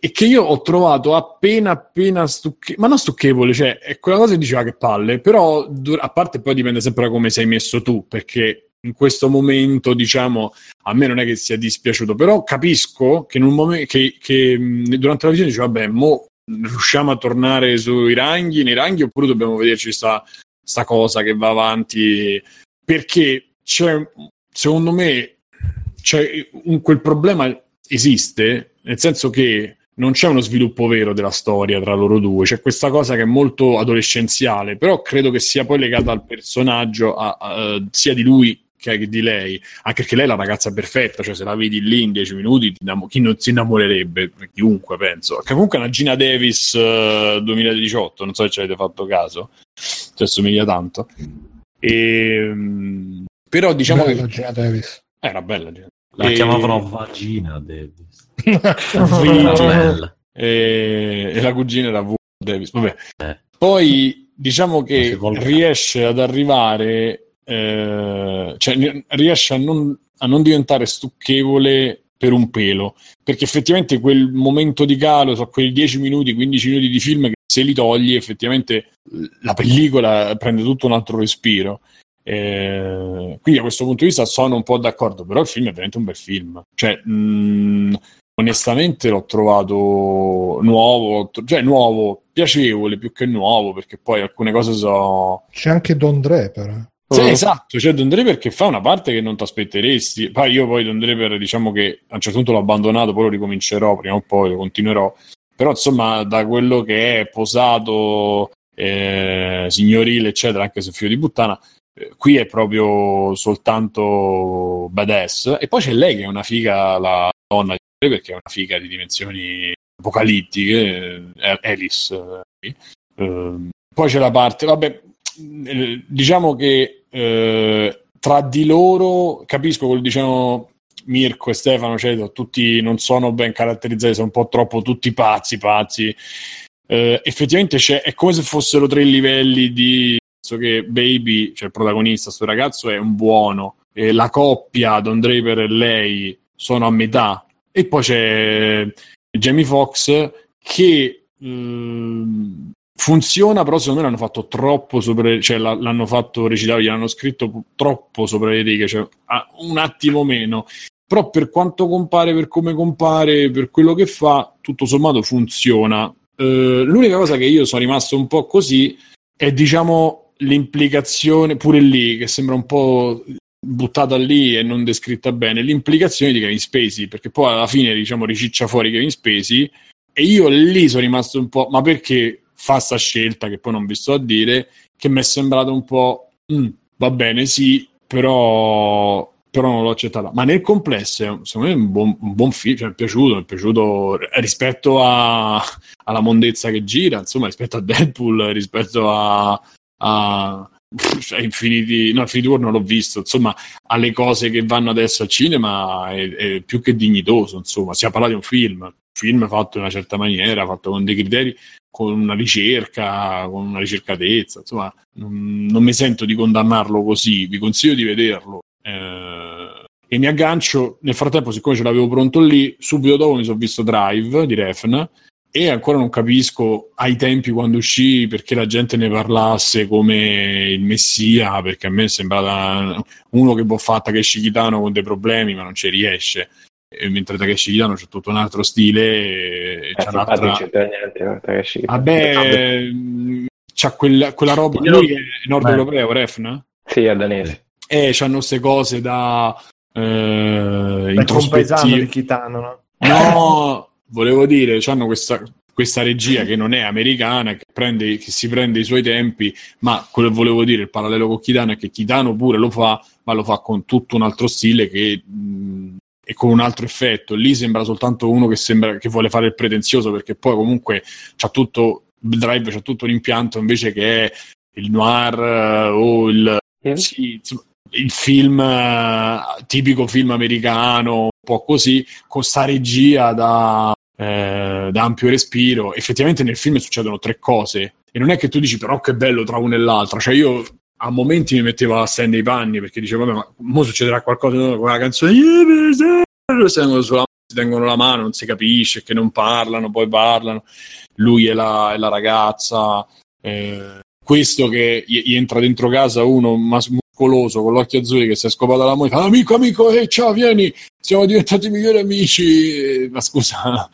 e che io ho trovato appena appena stucchevole, ma non stucchevole, cioè è quella cosa che diceva che palle, però a parte poi dipende sempre da come sei messo tu, perché in questo momento, diciamo, a me non è che sia dispiaciuto, però capisco che, in momento, che, che durante la visione dice, vabbè, mo riusciamo a tornare sui ranghi, nei ranghi, oppure dobbiamo vederci sta, sta cosa che va avanti, perché c'è, secondo me, c'è un, quel problema esiste, nel senso che non c'è uno sviluppo vero della storia tra loro due, c'è questa cosa che è molto adolescenziale, però credo che sia poi legata al personaggio a, a, sia di lui che di lei, anche perché lei è la ragazza perfetta, cioè se la vedi lì in dieci minuti, chi non si innamorerebbe? Chiunque, penso. Che comunque è una Gina Davis uh, 2018, non so se ci avete fatto caso, ci assomiglia tanto. E, um, però diciamo bella che... Gina Davis. Era bella Gina La e... chiamavano Vagina Davis. bella. E... e la cugina era V. Davis, vabbè. Eh. Poi diciamo che riesce ad arrivare eh, cioè, riesce a non, a non diventare stucchevole per un pelo, perché effettivamente quel momento di calo, so, quei 10 minuti, 15 minuti di film se li togli, effettivamente la pellicola prende tutto un altro respiro. Eh, quindi da questo punto di vista sono un po' d'accordo, però il film è veramente un bel film. Cioè, mh, onestamente l'ho trovato nuovo, cioè nuovo, piacevole più che nuovo, perché poi alcune cose so... C'è anche Don Draper. Sì, esatto, cioè Don Draper che fa una parte che non ti aspetteresti. Poi io poi Don Draper diciamo che a un certo punto l'ho abbandonato, poi lo ricomincerò prima o poi, lo continuerò. Però insomma da quello che è posato, eh, signorile, eccetera, anche se figlio di puttana, qui è proprio soltanto badass. E poi c'è lei che è una figa, la donna che è una figa di dimensioni apocalittiche, eh, Alice. Eh, poi c'è la parte, vabbè, diciamo che eh, tra di loro capisco quello diciamo Mirko e Stefano, cioè, tutti non sono ben caratterizzati, sono un po' troppo tutti pazzi, pazzi. Eh, effettivamente è come se fossero tre livelli di so che Baby, cioè il protagonista, questo ragazzo è un buono, e la coppia Don Draper e lei sono a metà, e poi c'è Jamie Foxx che mh, mm, funziona, però secondo me l'hanno fatto troppo sopra, cioè l'hanno fatto recitare, gli hanno scritto troppo sopra le righe, cioè un attimo meno. Però per quanto compare, per come compare, per quello che fa, tutto sommato funziona. Uh, l'unica cosa che io sono rimasto un po' così è, diciamo, l'implicazione, pure lì, che sembra un po' buttata lì e non descritta bene, l'implicazione di Kevin Spacey, perché poi alla fine, diciamo, riciccia fuori Kevin Spacey e io lì sono rimasto un po', ma perché fa sta scelta che poi non vi sto a dire, che mi è sembrato un po' mm, va bene, sì, però, però non l'ho accettata. Ma nel complesso, secondo me è un buon, un buon film, cioè, mi è piaciuto, mi è piaciuto rispetto a, alla mondezza che gira, insomma, rispetto a Deadpool, rispetto a, a cioè, Infinity, no, Infinity War non l'ho visto, insomma, alle cose che vanno adesso al cinema è, è più che dignitoso, insomma, si è parlato di un film, un film fatto in una certa maniera, fatto con dei criteri con una ricerca, con una ricercatezza, insomma, non, non mi sento di condannarlo così, vi consiglio di vederlo. Eh, e mi aggancio. Nel frattempo, siccome ce l'avevo pronto lì, subito dopo mi sono visto Drive di Refn e ancora non capisco ai tempi quando uscì perché la gente ne parlasse come il messia, perché a me è sembrata uno che fatta che è Shikitano con dei problemi, ma non ci riesce. E mentre Takeshi Kitano c'è tutto un altro stile e Eh, c'è un'altra... non c'entra niente con Takeshi. Vabbè, mh, c'ha quella, quella roba. Io- Lui è nord Beh. europeo, Refn? Sì, è danese. E c'hanno queste cose da eh, introspettive. di Kitano, no? No, volevo dire, hanno questa, questa regia che non è americana, che, prende, che si prende i suoi tempi, ma quello che volevo dire, il parallelo con Kitano è che Kitano pure lo fa, ma lo fa con tutto un altro stile che, mh, e con un altro effetto. Lì sembra soltanto uno che, sembra, che vuole fare il pretenzioso, perché poi comunque c'ha tutto, Drive c'ha tutto un impianto invece che è il noir eh, o il, sì, insomma, il film eh, tipico film americano, un po' così, con sta regia da, eh, da ampio respiro. Effettivamente nel film succedono tre cose. E non è che tu dici, però che bello tra una e l'altra. Cioè, io a momenti mi mettevo la stand nei panni perché dicevo, vabbè, ma mo succederà qualcosa con la canzone. Si tengono, la mano, non si capisce, che non parlano, poi parlano. Lui è la, la ragazza. eh, questo che gli, gli entra dentro casa uno mas- muscoloso con gli occhi azzurri che si è scopato la moglie amico amico eh, ciao vieni siamo diventati migliori amici Eh, ma scusa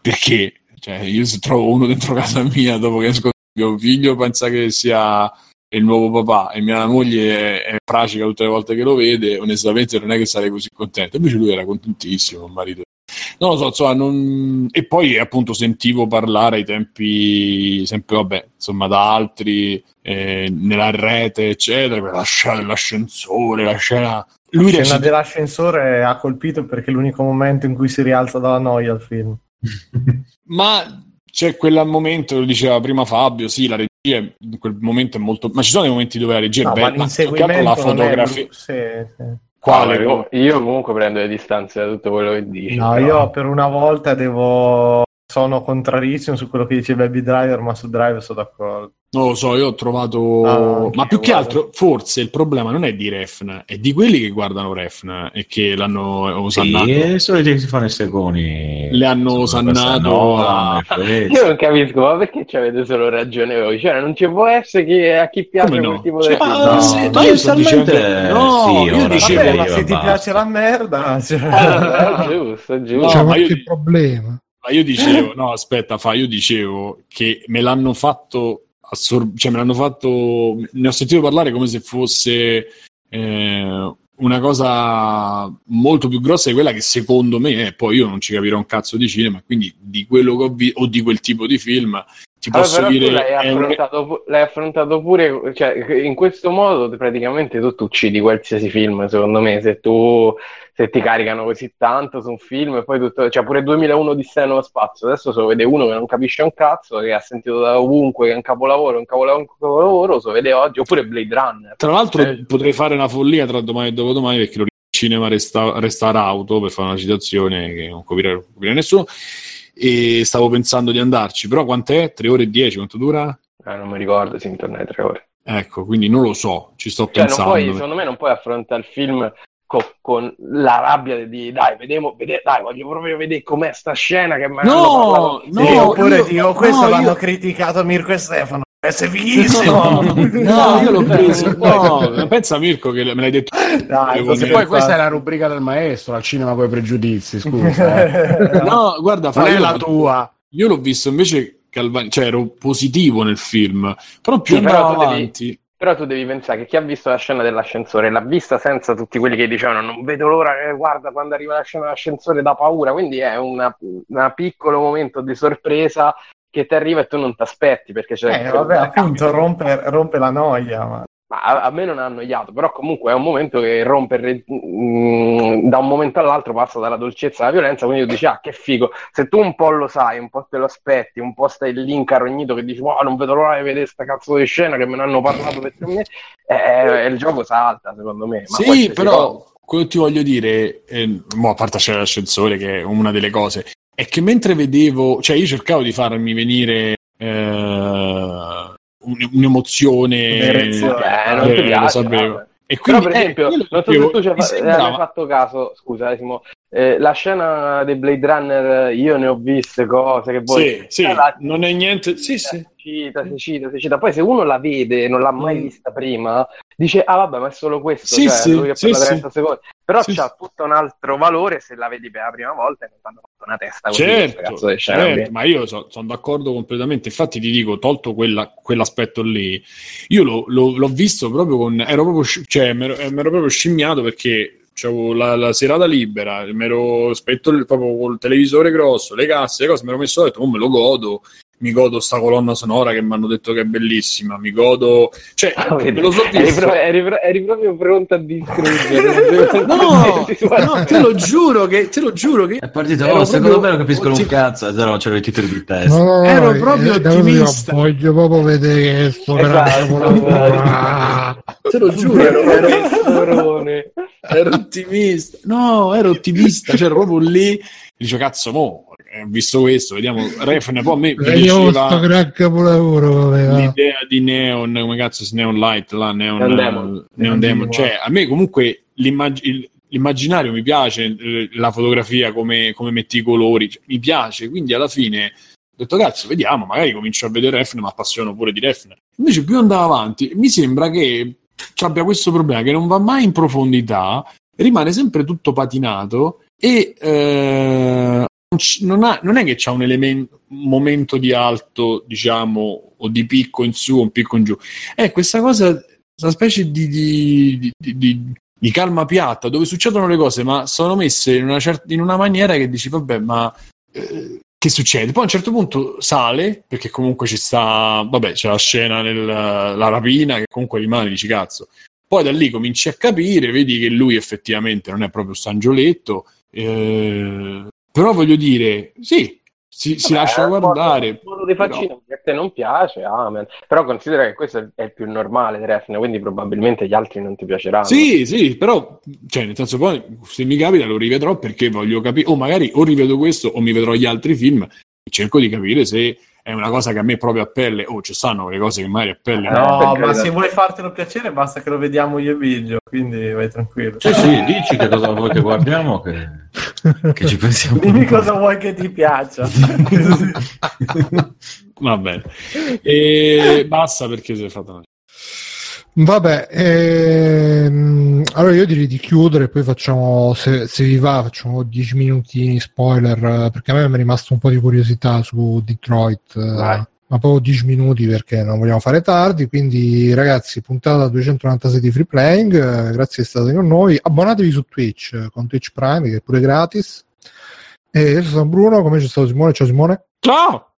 perché cioè, io se trovo uno dentro casa mia dopo che esco mio figlio pensa che sia il nuovo papà e mia moglie è, è pratica tutte le volte che lo vede onestamente non è che sarei così contento invece lui era contentissimo il marito non lo so, insomma, non... e poi appunto sentivo parlare ai tempi, sempre vabbè, insomma, da altri eh, nella rete, eccetera, la scena dell'ascensore, la scena. Lui La scena recita- dell'ascensore ha colpito perché è l'unico momento in cui si rialza dalla noia il film. Ma c'è quel momento, lo diceva prima Fabio, sì, la regia in quel momento è molto. Ma ci sono dei momenti dove la regia No, è bella, ma che altro la è fotografia. bru- sì, sì. Quale? Io, io comunque prendo le distanze da tutto quello che dici. No, però- io per una volta devo... Sono contrarissimo su quello che dice Baby Driver, ma su Driver sono d'accordo. Non lo so, io ho trovato. Ah, ma più che guarda. altro, forse il problema non è di Refn, è di quelli che guardano Refn e che l'hanno osannato. Sì, e soliti che si fanno i segoni. Le hanno osannato a- Io non capisco, ma perché ci avete solo ragione voi? Cioè, non ci può essere che a chi piace no? quel tipo Cioè, di film. ma- No, sì, ma io sto dicendo- no, sì, io ora dicevo- Vabbè, ma io se ti piace la merda... cioè- giusto, è giusto. No, C'è ma io- qualche problema. Ma io dicevo, no, aspetta, fa, io dicevo che me l'hanno fatto, assor- cioè me l'hanno fatto, ne ho sentito parlare come se fosse eh, una cosa molto più grossa di quella che secondo me è. Poi io non ci capirò un cazzo di cinema, quindi di quello che ho visto o di quel tipo di film ti Allora, posso tu dire. l'hai un- affrontato, pu- l'hai affrontato pure, cioè, in questo modo praticamente tu ti uccidi qualsiasi film, secondo me, se tu se ti caricano così tanto su un film e poi tutto, cioè pure 2001 di nello spazio, adesso se lo vede uno che non capisce un cazzo, che ha sentito da ovunque che è un capolavoro, un capolavoro, un capolavoro, se lo vede oggi, oppure Blade Runner. Tra l'altro Eh, potrei fare una follia tra domani e dopodomani perché lo cinema resta, resta Rauto per fare una citazione che non coprirà, non coprirà nessuno e stavo pensando di andarci però quant'è? 3 ore e 10 quanto dura? eh, non mi ricordo, si intorno ai tre ore. ecco quindi non lo so ci sto Cioè, pensando puoi, secondo me non puoi affrontare il film co- con la rabbia di dai, vediamo, vede- dai, voglio proprio vedere com'è sta scena che mi No, no, Sì, oppure io- dico, questo no, l'hanno io- criticato Mirko e Stefano. È fighissimo! no, io l'ho preso no, pensa Mirko che me l'hai detto Dai, Poi questa è la rubrica del maestro, al cinema con i pregiudizi, scusa. eh. no guarda Non è io, la tua. io l'ho visto invece Calvani, cioè ero positivo nel film però più Sì, però devi- avanti Però tu devi pensare che chi ha visto la scena dell'ascensore l'ha vista senza tutti quelli che dicevano non vedo l'ora che guarda quando arriva la scena dell'ascensore da paura, quindi è una piccolo momento di sorpresa che ti arriva e tu non ti aspetti perché c'è Eh, vabbè, appunto, rompe, rompe la noia. Ma... Ma a, a me non ha annoiato, però comunque è un momento che rompe re- mm, da un momento all'altro passa dalla dolcezza alla violenza, quindi tu dici ah che figo, se tu un po' lo sai, un po' te lo aspetti, un po' stai lì incarognito che dici wow non vedo l'ora di vedere sta cazzo di scena che me ne hanno parlato per tre mesi, eh, il gioco salta secondo me. Sì, però cosa. quello che ti voglio dire, eh, mo, a parte c'è l'ascensore che è una delle cose, è che mentre vedevo, cioè io cercavo di farmi venire eh, un'emozione. Eh, non ti eh, lo piace, sapevo. vabbè. E Però, quindi, per eh, esempio, quello non so se tu ci hai sembrava- hai fatto caso, scusa, Simo, eh, la scena dei Blade Runner, io ne ho viste cose che voi... Sì, sì, Eh, la- non è niente. Sì, sì. Si cita, si cita, si cita. Poi se uno la vede e non l'ha mai Mm. vista prima, dice, ah vabbè, ma è solo questo, Sì, cioè, sì, lui che sì, parla sì. 30 secondi. Però Sì, c'ha sì. tutto un altro valore se la vedi per la prima volta e non ti hanno fatto una testa così. Certo, di certo, ma io sono d'accordo completamente. Infatti, ti dico, tolto quella- quell'aspetto lì, io lo- lo- l'ho visto proprio con. Ero proprio, cioè, mi ero proprio scimmiato perché c'avevo la, la serata libera, mi ero spetto proprio col televisore grosso, le casse, le cose, mi ero messo a letto, oh, me lo godo. Mi godo sta colonna sonora che mi hanno detto che è bellissima. Mi godo, cioè, Ah, lo so eri, pro- eri pro- eri proprio pronto a distruggere. No, no, te lo giuro che, te lo giuro che È partito, oh, secondo proprio- me non capiscono un cazzo. No, c'erano i titoli di testa. No, no, no, Ero eh, proprio eh, ottimista. voglio proprio vedere sto Esatto. te lo giuro, ero, Ero ero- ottimista. No, ero ottimista, cioè ero proprio lì. Dice, cazzo, mo, visto questo, vediamo. Refn, poi a me sto piaceva gran capolavoro. l'idea di Neon, come cazzo si Neon Light, là, Neon, Neon Demon. Neon Demon. Cioè, a me comunque l'immag- il- l'immaginario mi piace, eh, la fotografia, come, come metti i colori, cioè, mi piace, quindi alla fine ho detto cazzo, vediamo, magari comincio a vedere Refn, ma appassiono pure di Refn. Invece più andavo avanti, mi sembra che ci abbia questo problema che non va mai in profondità, rimane sempre tutto patinato e eh, non ha- non è che c'è un elemento un momento di alto, diciamo, o di picco in su o un picco in giù. È questa cosa, una specie di, di- di- di- calma piatta dove succedono le cose, ma sono messe in una, cer- in una maniera che dici, vabbè, ma eh, che succede? Poi a un certo punto sale, perché comunque ci sta, vabbè, c'è la scena nella rapina che comunque rimane, dici cazzo. Poi da lì cominci a capire, vedi che lui effettivamente non è proprio Stangioletto, eh, però voglio dire, sì, si, si Vabbè, lascia il modo- guardare. Il modo di faccino che a te non piace, amen. Però considera che questo è- il più normale di Refn, quindi probabilmente gli altri non ti piaceranno. Sì, sì, però, cioè, nel senso, poi se mi capita lo rivedrò perché voglio capire, o magari o rivedo questo o mi vedrò gli altri film cerco di capire se è una cosa che a me proprio a pelle, o ci stanno le cose che magari a pelle. No, ma se vuoi fartelo piacere basta che lo vediamo io e Biggio, quindi vai tranquillo. Sì, sì, dici che cosa vuoi che guardiamo, che, che ci pensiamo. Dimmi cosa vuoi che ti piaccia. Va bene. E basta perché si è fatta una... Vabbè, ehm, allora io direi di chiudere, poi facciamo, se, se vi va, facciamo 10 minuti spoiler, perché a me mi è rimasto un po' di curiosità su Detroit, eh, Vai. ma proprio 10 minuti perché non vogliamo fare tardi, quindi ragazzi, puntata 296 di Free Playing, eh, grazie di essere stati con noi, abbonatevi su Twitch, eh, con Twitch Prime, che è pure gratis. E io sono Bruno, come c'è stato Simone, ciao Simone, Ciao!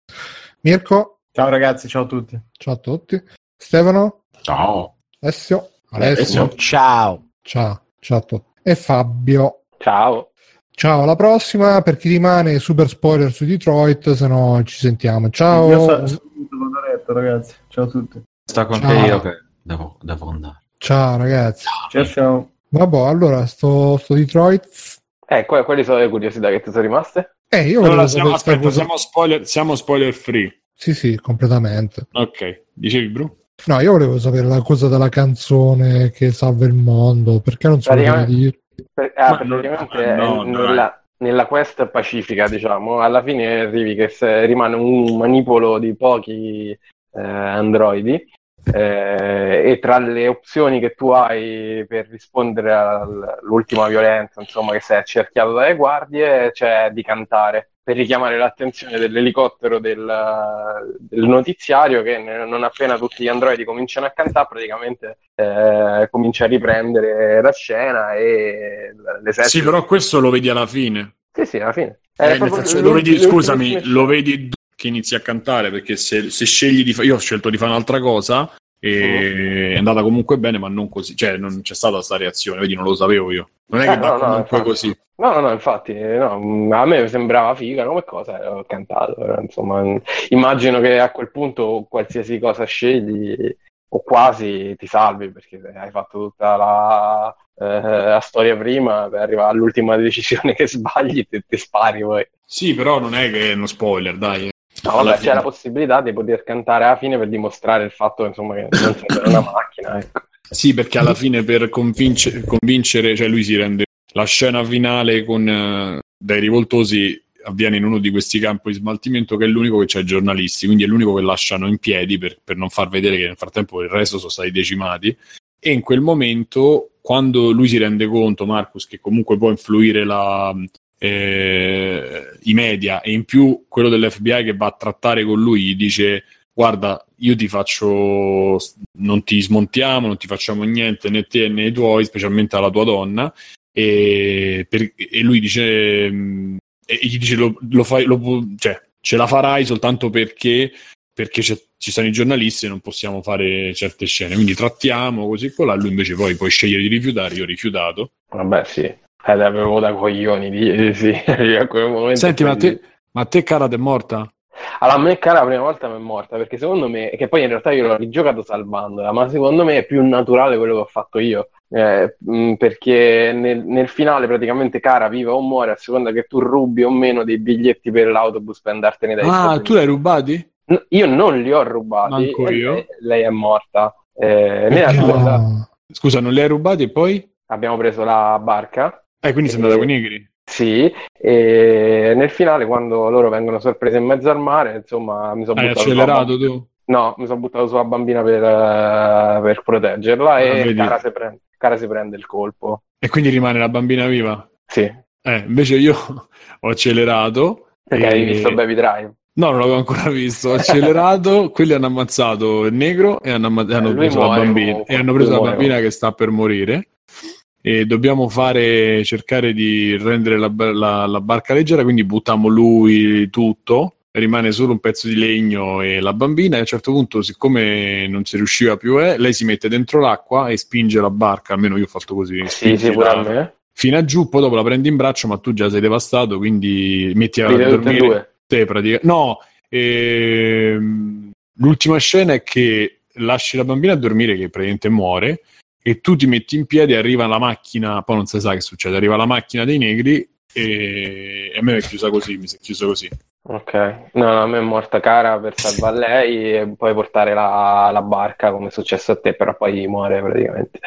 Mirko, Ciao ragazzi, ciao a tutti. ciao a tutti, Stefano, Ciao. Alessio, Alessio. Alessio. Ciao. Ciao, ciao a tutti. E Fabio. Ciao. Ciao, alla prossima. Per chi rimane, super spoiler su Detroit, se no ci sentiamo. Ciao. Io so- so- vado a letto, ragazzi. Ciao a tutti. Sta con Ciao. te io che devo, devo andare. Ciao ragazzi. Ciao ciao. Vabbè, allora sto, sto Detroit. Eh, que- quali sono le curiosità che ti sono rimaste? Eh, io Allora, siamo, aspetta, siamo spoiler, siamo spoiler free. Sì, sì, completamente. Ok, dicevi Bru? No, io volevo sapere la cosa della canzone che salva il mondo. Perché non so Praticamente- dire? Per- ah, Ma non- praticamente no, eh, no, nella, nella quest pacifica, diciamo, alla fine arrivi che se- rimane un manipolo di pochi eh, androidi eh, e tra le opzioni che tu hai per rispondere al- all'ultima violenza, insomma, che sei accerchiato dalle guardie, c'è di cantare per richiamare l'attenzione dell'elicottero del, del notiziario che non appena tutti gli androidi cominciano a cantare praticamente eh, comincia a riprendere la scena e l'esercito Sì, però questo lo vedi alla fine. sì, sì, alla fine Eh, senso, lo vedi, scusami, lo vedi che inizi a cantare perché se, se scegli di fare, io ho scelto di fare un'altra cosa e è andata comunque bene, ma non così, cioè non c'è stata questa reazione, vedi, non lo sapevo io. Non è Eh, che no, va no, comunque infatti. così. No, no, no, infatti, no, a me sembrava figa come cosa, e ho cantato, però, insomma, mm, immagino che a quel punto qualsiasi cosa scegli o quasi ti salvi perché hai fatto tutta la, eh, la storia prima per arrivare all'ultima decisione che sbagli e ti spari poi. Sì, però non è che è uno spoiler, dai. No, vabbè, c'è la possibilità di poter cantare alla fine per dimostrare il fatto insomma, che non sei una macchina, ecco. Sì, perché alla fine per convince- convincere, cioè lui si rende la scena finale con eh, dai rivoltosi avviene in uno di questi campi di smaltimento che è l'unico che c'è i giornalisti, quindi è l'unico che lasciano in piedi per, per non far vedere che nel frattempo il resto sono stati decimati. E in quel momento quando lui si rende conto, Marcus, che comunque può influire la, eh, i media e in più quello dell'FBI che va a trattare con lui gli dice guarda io ti faccio non ti smontiamo non ti facciamo niente né te né i tuoi specialmente alla tua donna e, per, e lui dice mm, e gli dice lo, lo fai lo, cioè ce la farai soltanto perché perché ci sono i giornalisti e non possiamo fare certe scene quindi trattiamo così con lui invece poi puoi scegliere di rifiutare io ho rifiutato vabbè sì eh, l'avevo da coglioni, di, sì, a quel momento. Senti, ma te, ma te cara è morta? Allora, a me cara la prima volta mi è morta, perché secondo me, che poi in realtà io l'ho rigiocato salvandola, ma secondo me è più naturale quello che ho fatto io. Eh, perché nel, nel, finale praticamente cara vive o muore a seconda che tu rubi o meno dei biglietti per l'autobus per andartene dai Ah, tu li hai rubati? No, io non li ho rubati. Lei, lei, è morta. Eh, no. Scusa, non li hai rubati e poi? Abbiamo preso la barca eh, quindi sei andata con i negri? Sì, e nel finale quando loro vengono sorpresi in mezzo al mare, insomma, mi sono Hai accelerato tu? No, mi sono buttato sulla bambina per, uh, per proteggerla ah, e Cara si, prende, Cara si, prende, il colpo. E quindi rimane la bambina viva? Sì. Eh, invece io ho accelerato. Perché e... hai visto Baby Drive? No, non l'avevo ancora visto. Ho accelerato, quelli hanno ammazzato il negro e hanno, amma- hanno eh, preso muore, la bambina. Comunque, e hanno preso la bambina che sta per morire e dobbiamo fare, cercare di rendere la, la, la, barca leggera, quindi buttiamo lui tutto, rimane solo un pezzo di legno e la bambina e a un certo punto, siccome non si riusciva più, eh, lei si mette dentro l'acqua e spinge la barca, almeno io ho fatto così. Sì, sicuramente. Fino a giù, poi dopo la prendi in braccio, ma tu già sei devastato, quindi metti a Vede dormire. Te, pratica- no, ehm, l'ultima scena è che lasci la bambina a dormire, che praticamente muore, e tu ti metti in piedi, arriva la macchina, poi non si sa che succede, arriva la macchina dei negri e, a me è chiusa così, mi si è chiusa così. Ok, no, no, a me è morta cara per salvare lei e poi portare la, la, barca come è successo a te, però poi muore praticamente.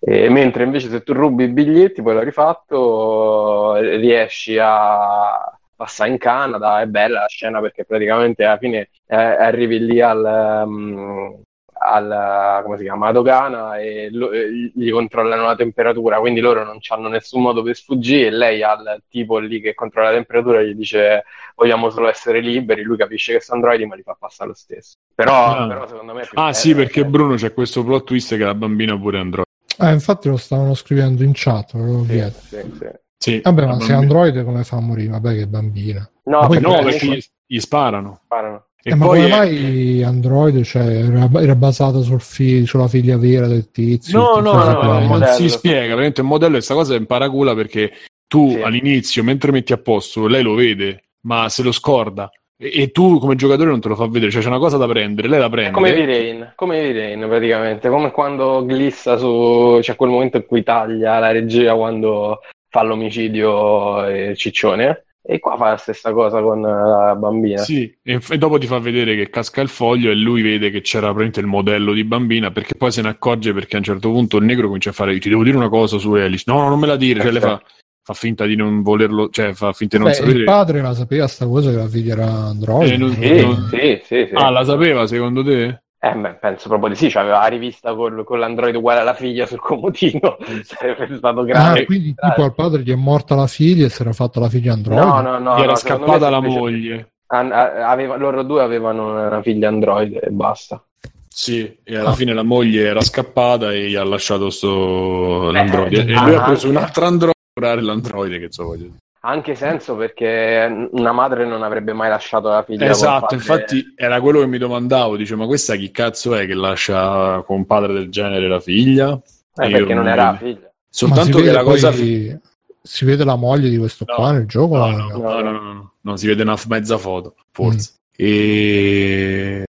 E, mentre invece se tu rubi i biglietti, poi l'ho rifatto, riesci a passare in Canada, è bella la scena perché praticamente alla fine eh, arrivi lì al, um, al, come si chiama, dogana e lo, gli controllano la temperatura, quindi loro non hanno nessun modo per sfuggire e lei al tipo lì che controlla la temperatura gli dice vogliamo solo essere liberi, lui capisce che sono androidi ma li fa passare lo stesso. Però, ah. però secondo me... ah sì, perché è... Bruno c'è questo plot twist che la bambina pure android. Ah, infatti lo stavano scrivendo in chat, sì, sì, sì. sì, Vabbè, ma se è android come fa a morire? Vabbè che bambina. No, no perché gli, gli sparano. sparano. Eh, ma come mai Android cioè, era, era basato sul fi- sulla figlia vera del tizio? No, no, no, no non si spiega. Veramente il modello questa cosa è in paracula perché tu sì. all'inizio, mentre metti a posto, lei lo vede, ma se lo scorda. E, e, tu come giocatore non te lo fa vedere, cioè c'è una cosa da prendere, lei la prende. È come V-Rain, come V-Rain praticamente, come quando glissa su... c'è quel momento in cui taglia la regia quando fa l'omicidio e Ciccione e qua fa la stessa cosa con la bambina. Sì, e, e, dopo ti fa vedere che casca il foglio e lui vede che c'era praticamente il modello di bambina perché poi se ne accorge perché a un certo punto il negro comincia a fare ti devo dire una cosa su Alice. No, no, non me la dire. Cioè, lei fa, fa, finta di non volerlo, cioè fa finta di non Beh, sapere. Il padre la sapeva sta cosa che la figlia era Android. Eh, non, sì, non... sì, sì, sì, Ah, la sapeva secondo te? Eh, beh, penso proprio di sì, cioè, aveva la rivista col, con l'android uguale alla figlia sul comodino, sarebbe stato grave. Ah, quindi tipo al padre gli è morta la figlia e si era fatta la figlia android? No, no, no. Gli era no, scappata la moglie. Aveva, loro due avevano una figlia android e basta. Sì, e alla ah. fine la moglie era scappata e gli ha lasciato sto l'android. Eh, e lui ah, ha preso un altro android per curare l'android, che so voglio dire anche senso perché una madre non avrebbe mai lasciato la figlia. Esatto, infatti era quello che mi domandavo, dice ma questa chi cazzo è che lascia con un padre del genere la figlia? Eh, perché non era la figlia. Soltanto che la cosa... Poi... Si vede la moglie di questo no, qua nel gioco? No, no, no, no, no, no, si vede una mezza foto, forse. Mm. E...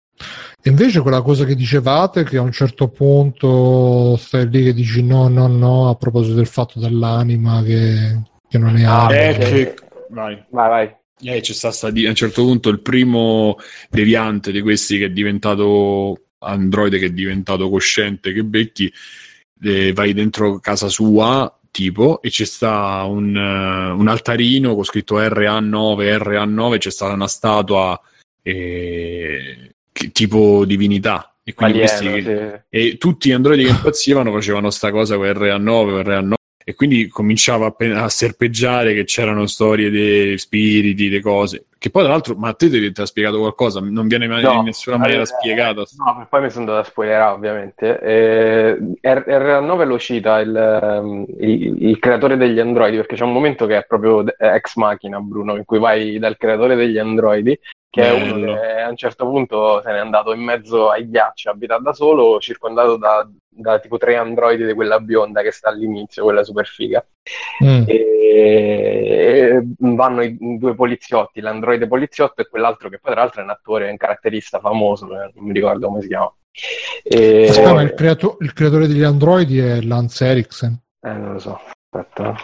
E invece quella cosa che dicevate, che a un certo punto stai lì che dici no, no, no, a proposito del fatto dell'anima che che non è ah, è che... vai vai vai eh, c'è stato a un certo punto il primo deviante di questi che è diventato androide che è diventato cosciente che becchi, eh, vai dentro casa sua tipo e c'è sta un, uh, un altarino con scritto RA9, RA9, c'è stata una statua eh, che, tipo divinità. E, quindi Alieno, questi, sì. e tutti gli androidi che impazzivano facevano sta cosa con RA9, RA9 e quindi cominciava a, pe- a serpeggiare che c'erano storie dei spiriti, le cose. Che poi, tra l'altro, ma a te ti, ha spiegato qualcosa? Non viene mai No, in nessuna maniera eh, spiegato. No, poi mi sono andato a spoilerare, ovviamente. Eh, R- RA9 lo cita il, ehm, il- il creatore degli androidi, perché c'è un momento che è proprio de- ex machina, Bruno, in cui vai dal creatore degli androidi, che è uno Bello. che a un certo punto se n'è andato in mezzo ai ghiacci, abita da solo, circondato da, da tipo tre androidi di quella bionda che sta all'inizio, quella super figa. Mm. E vanno i due poliziotti, l'androide poliziotto e quell'altro che poi tra l'altro è un attore, un caratterista famoso, eh, non mi ricordo come si chiama. E- Aspetta, il, creato- il creatore degli androidi è Lance Eriksen. eh, non lo so, aspetta.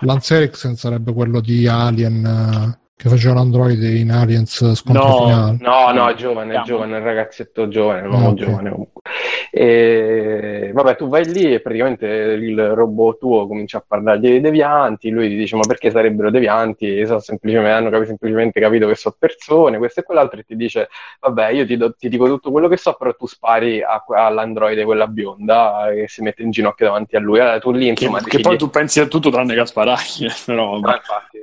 Lance Eriksen sarebbe quello di Alien eh, che faceva l'androide in Aliens scontro No, finale. No, no, è giovane, è giovane, è un ragazzetto giovane, un uomo Ah, ok. giovane comunque. E vabbè, tu vai lì e praticamente il robot tuo comincia a parlargli dei devianti, lui ti dice ma perché sarebbero devianti? So, semplicemente, hanno capi- semplicemente capito che sono persone, questo e quell'altro, e ti dice vabbè, io ti, do- ti dico tutto quello che so, però tu spari a- all'androide quella bionda che si mette in ginocchio davanti a lui. Allora tu lì Che, insomma che decidi- poi tu pensi a tutto tranne che a sparargli, però No, vabbè. infatti,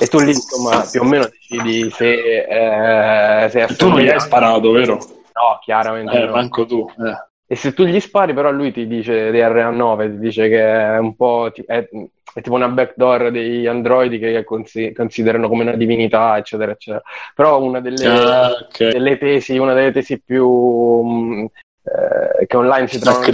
Eh. e tu lì insomma più o meno decidi se, eh, se Tu non gli hai sparato, vero? No, chiaramente Eh, no. manco tu. Eh. E se tu gli spari, però lui ti dice DRA9, ti dice che è un po' ti- è, è tipo una backdoor degli androidi che consi- considerano come una divinità, eccetera, eccetera. Però una delle, Ah, ok. delle tesi, una delle tesi più mh, eh, che online si trovano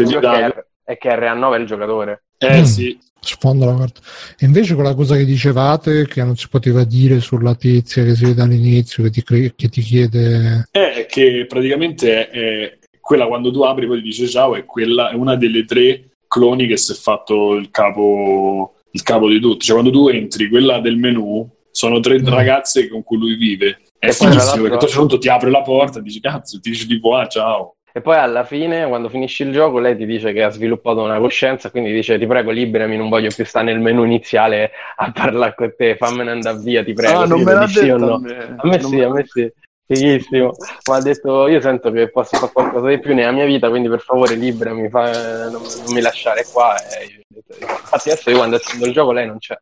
è, che RA9 è il giocatore. Eh Mm. sì, Sfondo la carta. E invece quella cosa che dicevate, che non si poteva dire sulla tizia che si vede all'inizio, che ti, cre- che ti chiede... è che praticamente è, quella quando tu apri poi ti dice ciao, è quella è una delle tre cloni che si è fatto il capo, il capo di tutti. Cioè quando tu entri, quella del menu, sono tre Mm. ragazze con cui lui vive. È fighissimo perché a un certo punto ti apre la porta e dici cazzo, ti dice tipo ah ciao. E poi alla fine, quando finisci il gioco, lei ti dice che ha sviluppato una coscienza, quindi dice ti prego liberami, non voglio più stare nel menu iniziale a parlare con te, fammene andare via, ti prego. ah, non me l'ha dici sì o detto no? a me. A me Non sì, me- a me sì. Fighissimo. Ma ha detto, io sento che posso fare qualcosa di più nella mia vita, quindi per favore liberami, fa- non, non mi lasciare qua. E detto- infatti adesso io quando accendo il gioco lei non c'è.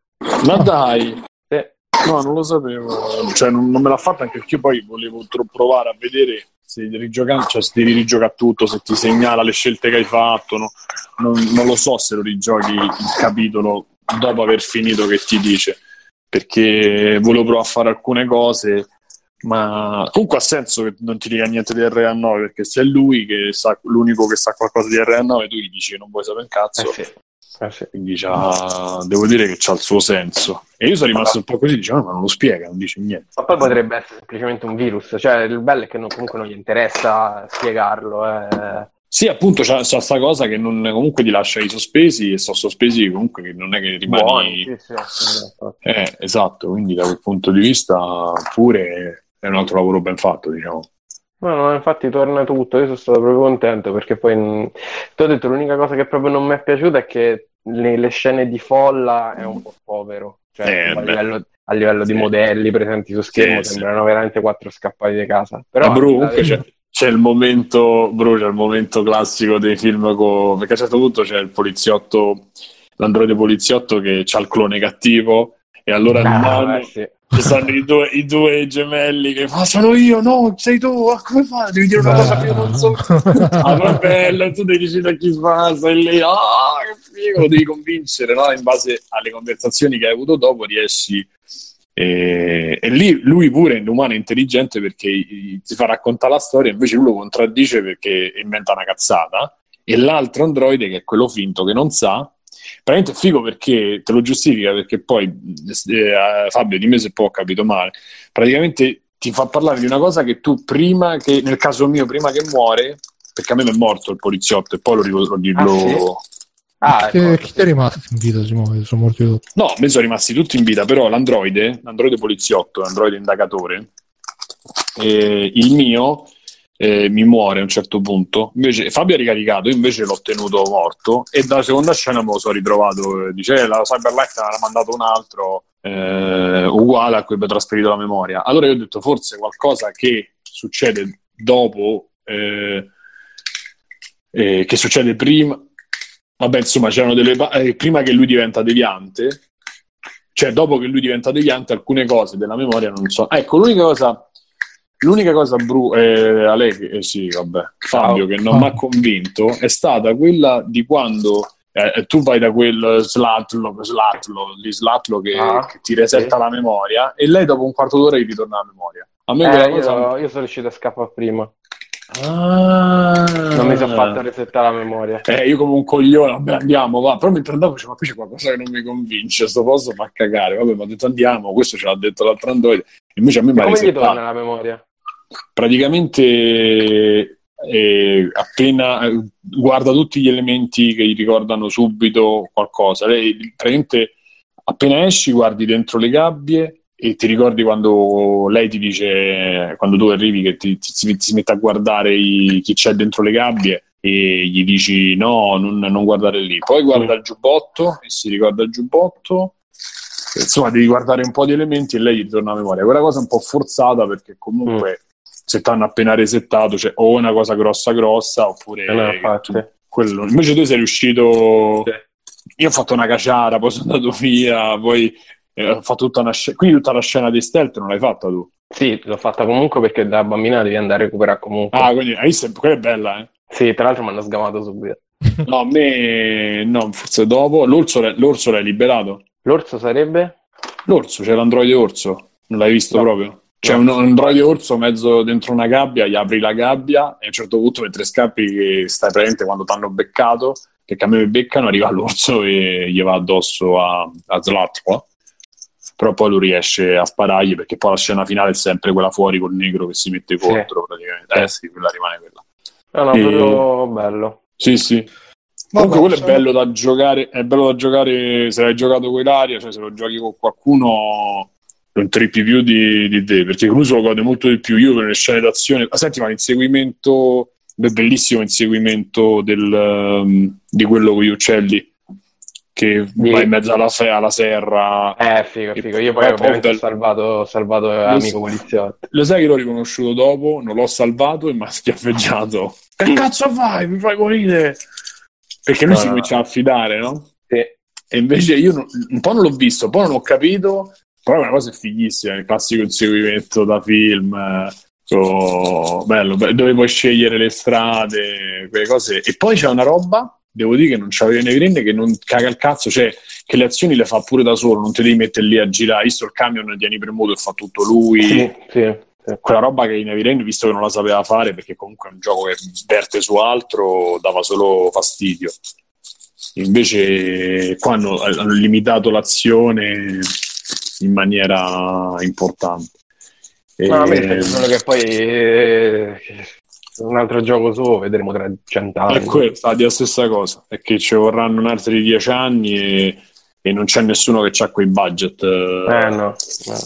Ma dai, Sì. no, non lo sapevo. Cioè, non, non me l'ha fatta anche perché io poi volevo tro- provare a vedere se rigioca- cioè, se devi rigiocare tutto, se ti segnala le scelte che hai fatto. no? Non, non lo so se lo rigiochi il capitolo dopo aver finito che ti dice. Perché volevo provare a fare alcune cose. Ma comunque ha senso che non ti dica niente di RA9 perché se è lui che sa, l'unico che sa qualcosa di RA9, tu gli dici che non vuoi sapere un cazzo. Eh. Eh. Quindi c'ha- devo dire che c'ha il suo senso. E io sono rimasto un po' così, "Ah, ma non lo spiega, non dice niente. Ma poi potrebbe essere semplicemente un virus, cioè il bello è che non- comunque non gli interessa spiegarlo. eh. Sì, appunto, c'ha, c'ha sta cosa che non, comunque ti lascia i sospesi e sono sospesi comunque che non è che rimani... Buoni, sì, sì, sì. Eh, esatto, quindi da quel punto di vista pure è un altro lavoro ben fatto, diciamo. No, no, infatti torna tutto, io sono stato proprio contento perché poi mh, ti ho detto l'unica cosa che proprio non mi è piaciuta è che le, le scene di folla è un po' povero, cioè Eh, a livello, a livello di Sì. modelli presenti su schermo Sì, sembrano veramente quattro scappati di casa. Però Ma Bru, comunque del- c'è, c'è il momento, Bru, c'è il momento classico dei film con... perché a un certo punto c'è il poliziotto, l'androide poliziotto che ha il clone cattivo e allora beh, sì. ci stanno i due, i due gemelli che fa sono io, no, sei tu, ah, come fai? Devi dire una cosa che io non so. Ah, ma bello, e tu devi decidere a chi fa, stai lì, ah, che figo, lo devi convincere, no? In base alle conversazioni che hai avuto dopo riesci... E, e lì lui pure è un umano intelligente perché ti fa raccontare la storia, invece lui lo contraddice perché inventa una cazzata. E l'altro androide, che è quello finto che non sa, praticamente è figo perché te lo giustifica, perché poi eh, Fabio, dimmi se poi ho capito male, praticamente ti fa parlare di una cosa che tu prima che, nel caso mio, prima che muore, perché a me mi è morto il poliziotto e poi lo, lo, lo, Ah, lo- sì? Ah, Chi, ecco. chi ti è rimasto in vita, Simone? Sono morti tutti. No, me sono rimasti tutti in vita, però l'androide, l'androide poliziotto, l'androide indagatore, eh, il mio eh, mi muore a un certo punto. Invece Fabio ha ricaricato, io invece l'ho tenuto morto e dalla seconda scena me lo sono ritrovato. eh, Dice, eh, la Cyberlight me l'ha mandato un altro eh, uguale a cui mi ha trasferito la memoria. Allora io ho detto, forse qualcosa che succede dopo, eh, eh, che succede prima. Vabbè, insomma, c'erano delle pa- prima che lui diventa deviante, cioè dopo che lui diventa deviante, alcune cose della memoria non so. Ecco, l'unica cosa L'unica cosa, Bru, eh, a lei, eh, sì, vabbè, Fabio, che non mi ha convinto è stata quella di quando eh, tu vai da quel slatlo, slatlo, di slatlo che, Ah, che ti resetta sì. la memoria e lei dopo un quarto d'ora gli ritorna la memoria. A me Eh, io, cosa... io sono riuscito a scappare prima. Ah. Non mi sono fatto resettare la memoria. Eh, io come un coglione, vabbè, andiamo, va. Però mentre andavo, dicevo, ma qui c'è qualcosa che non mi convince, sto posto fa cagare. Vabbè, mi ha detto andiamo, questo ce l'ha detto l'altro android. Invece a me mi ha Come gli resettato. torna la memoria? Praticamente eh, appena eh, guarda tutti gli elementi che gli ricordano subito qualcosa. Lei praticamente appena esci guardi dentro le gabbie e ti ricordi quando lei ti dice, quando tu arrivi che ti, ti- ti si mette a guardare i- chi c'è dentro le gabbie e gli dici no, non, non guardare lì. Poi guarda il giubbotto e si ricorda il giubbotto. Insomma, devi guardare un po' di elementi e lei gli torna a memoria. Quella cosa è un po' forzata perché comunque se ti hanno appena resettato c'è o una cosa grossa grossa oppure Eh, tu- quello. invece tu sei riuscito Sì. io ho fatto una caciara poi sono andato via poi eh, ho fatto tutta una scena quindi tutta la scena di stealth non l'hai fatta tu Sì, l'ho fatta comunque perché da bambina devi andare a recuperare comunque. ah quindi hai visto? quella è bella eh Sì, tra l'altro mi hanno sgamato subito. no a me no forse dopo l'orso, l'hai- l'orso l'hai liberato L'orso sarebbe? l'orso c'è l'androide orso non l'hai visto No. proprio c'è un un androide orso mezzo dentro una gabbia, gli apri la gabbia e a un certo punto mentre scappi che stai presente quando ti hanno beccato, perché a me mi beccano, arriva l'orso e gli va addosso a, a Zlatko. Però poi lui riesce a sparargli perché poi la scena finale è sempre quella fuori col negro che si mette Sì. contro praticamente. Eh sì, quella rimane quella. No, no, E- proprio bello. Sì, sì. Comunque quello è bello da giocare, è bello da giocare se l'hai giocato con l'aria, cioè se lo giochi con qualcuno lo intrippi più di, di te, perché lui se lo gode molto di più. Io per le scene d'azione, ah, senti, ma l'inseguimento, beh, bellissimo inseguimento del, um, di quello con gli uccelli che Di- va in mezzo alla, se- alla serra. Eh, figo, figo. Io poi Eh, ovviamente ho salvato, ho salvato amico poliziotto. Lo sai che l'ho riconosciuto dopo, non l'ho salvato e mi ha schiaffeggiato. Che cazzo fai? Mi fai morire? Perché lui No, si no, comincia a affidare, no? Sì. E invece io non- un po' non l'ho visto, poi non ho capito, però è una cosa fighissima, il classico inseguimento da film, eh, co- bello, be- dove puoi scegliere le strade, quelle cose. E poi c'è una roba, devo dire che non c'avevo nei Green, che non caga il cazzo, cioè che le azioni le fa pure da solo, non te devi mettere lì a girare, visto il camion tieni premuto e fa tutto lui. Sì, sì, sì. Quella roba che in Rain, visto che non la sapeva fare, perché comunque è un gioco che verte su altro, dava solo fastidio. Invece qua hanno, hanno limitato l'azione in maniera importante. E- No, me solo che poi eh, un altro gioco suo vedremo tra cent'anni. è di la stessa cosa, è che ci vorranno altri dieci anni e, e non c'è nessuno che ha quei budget eh, Eh no, no.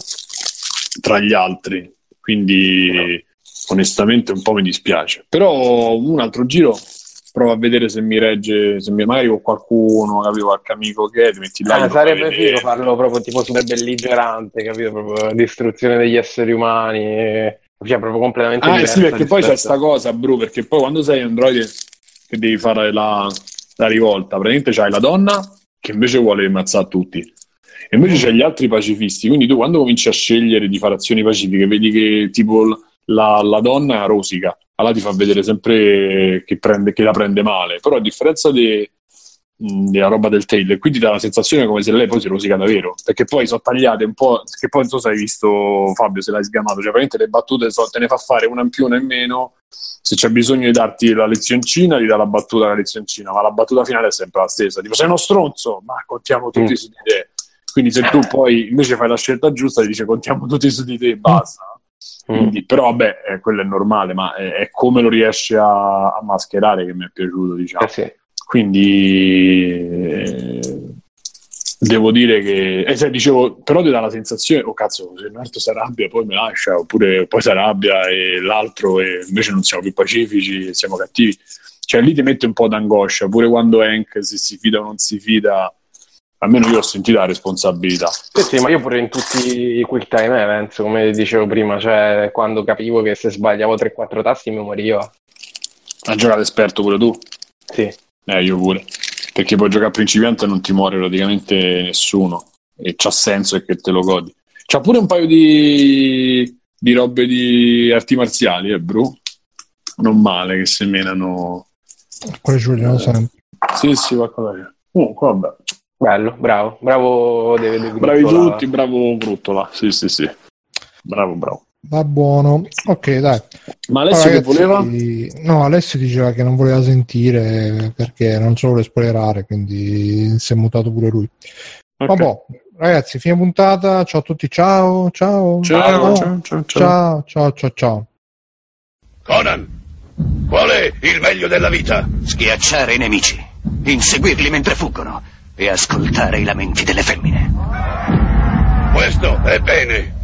tra gli altri. Quindi onestamente un po' mi dispiace. Però un altro giro provo a vedere se mi regge, se mi, magari con qualcuno, capito, qualche amico che ti metti là. Eh, sarebbe figo farlo proprio tipo super belligerante, capito? Proprio distruzione degli esseri umani, e- cioè proprio completamente Ah, eh sì, perché poi c'è rispetto- sta cosa, Bru, perché poi quando sei androide che devi fare la, la rivolta, praticamente c'hai la donna che invece vuole ammazzare tutti. E invece c'è gli altri pacifisti, quindi tu quando cominci a scegliere di fare azioni pacifiche, vedi che tipo la, la donna rosica, allora ti fa vedere sempre che, prende, che la prende male, però a differenza de- mh, della roba del tail, qui ti dà la sensazione come se lei poi si rosica davvero, perché poi sono tagliate un po', che poi non so se hai visto Fabio, se l'hai sgamato, cioè praticamente le battute so- te ne fa fare una in più, una in meno, se c'è bisogno di darti la lezioncina, ti dà la battuta la lezioncina, ma la battuta finale è sempre la stessa, tipo sei uno stronzo, ma contiamo tutti Mm. su di te. Quindi se tu poi invece fai la scelta giusta, ti dice contiamo tutti su di te e basta. Mm. Quindi, però vabbè, eh, quello è normale, ma è, è come lo riesce a, a mascherare che mi è piaciuto, diciamo. Eh sì. Quindi eh, devo dire che eh, se dicevo però ti dà la sensazione oh cazzo se Narto si arrabbia poi me lascia oppure poi si arrabbia e l'altro e invece non siamo più pacifici siamo cattivi cioè lì ti mette un po' d'angoscia pure quando Hank se si fida o non si fida almeno io ho sentito la responsabilità. Sì, sì, ma io pure in tutti i quick time events come dicevo prima cioè quando capivo che se sbagliavo 3-4 tasti mi moriva hai giocato esperto pure tu? sì. Eh io pure. Perché puoi giocare a principiante e non ti muore praticamente nessuno. E c'ha senso e che te lo godi. C'ha pure un paio di, di robe di arti marziali eh bro non male che semenano Quelli ci vogliono sempre. sì sì qualcosa c'è comunque vabbè bello bravo bravo David Gruttola. bravi tutti bravo Gruttola sì sì sì bravo bravo Va buono. Ok, dai. ma Alessio che Ragazzi, voleva? No, Alessio diceva che non voleva sentire perché non se lo vuole spoilerare, quindi si è mutato pure lui. Ok. Vabbè, ragazzi, fine puntata. Ciao a tutti, ciao, ciao. ciao ciao ciao, ciao. ciao, ciao, ciao, ciao. Conan, qual è il meglio della vita? Schiacciare i nemici, inseguirli mentre fuggono e ascoltare i lamenti delle femmine. Questo è bene.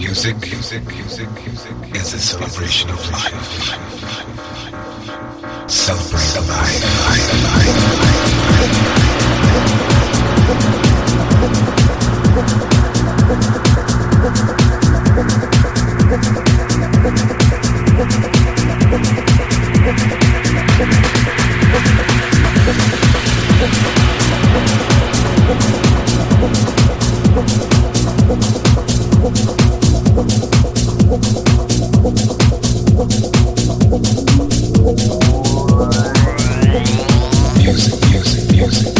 Music, music, music, music is a celebration of life. Celebrate life. life. music, music.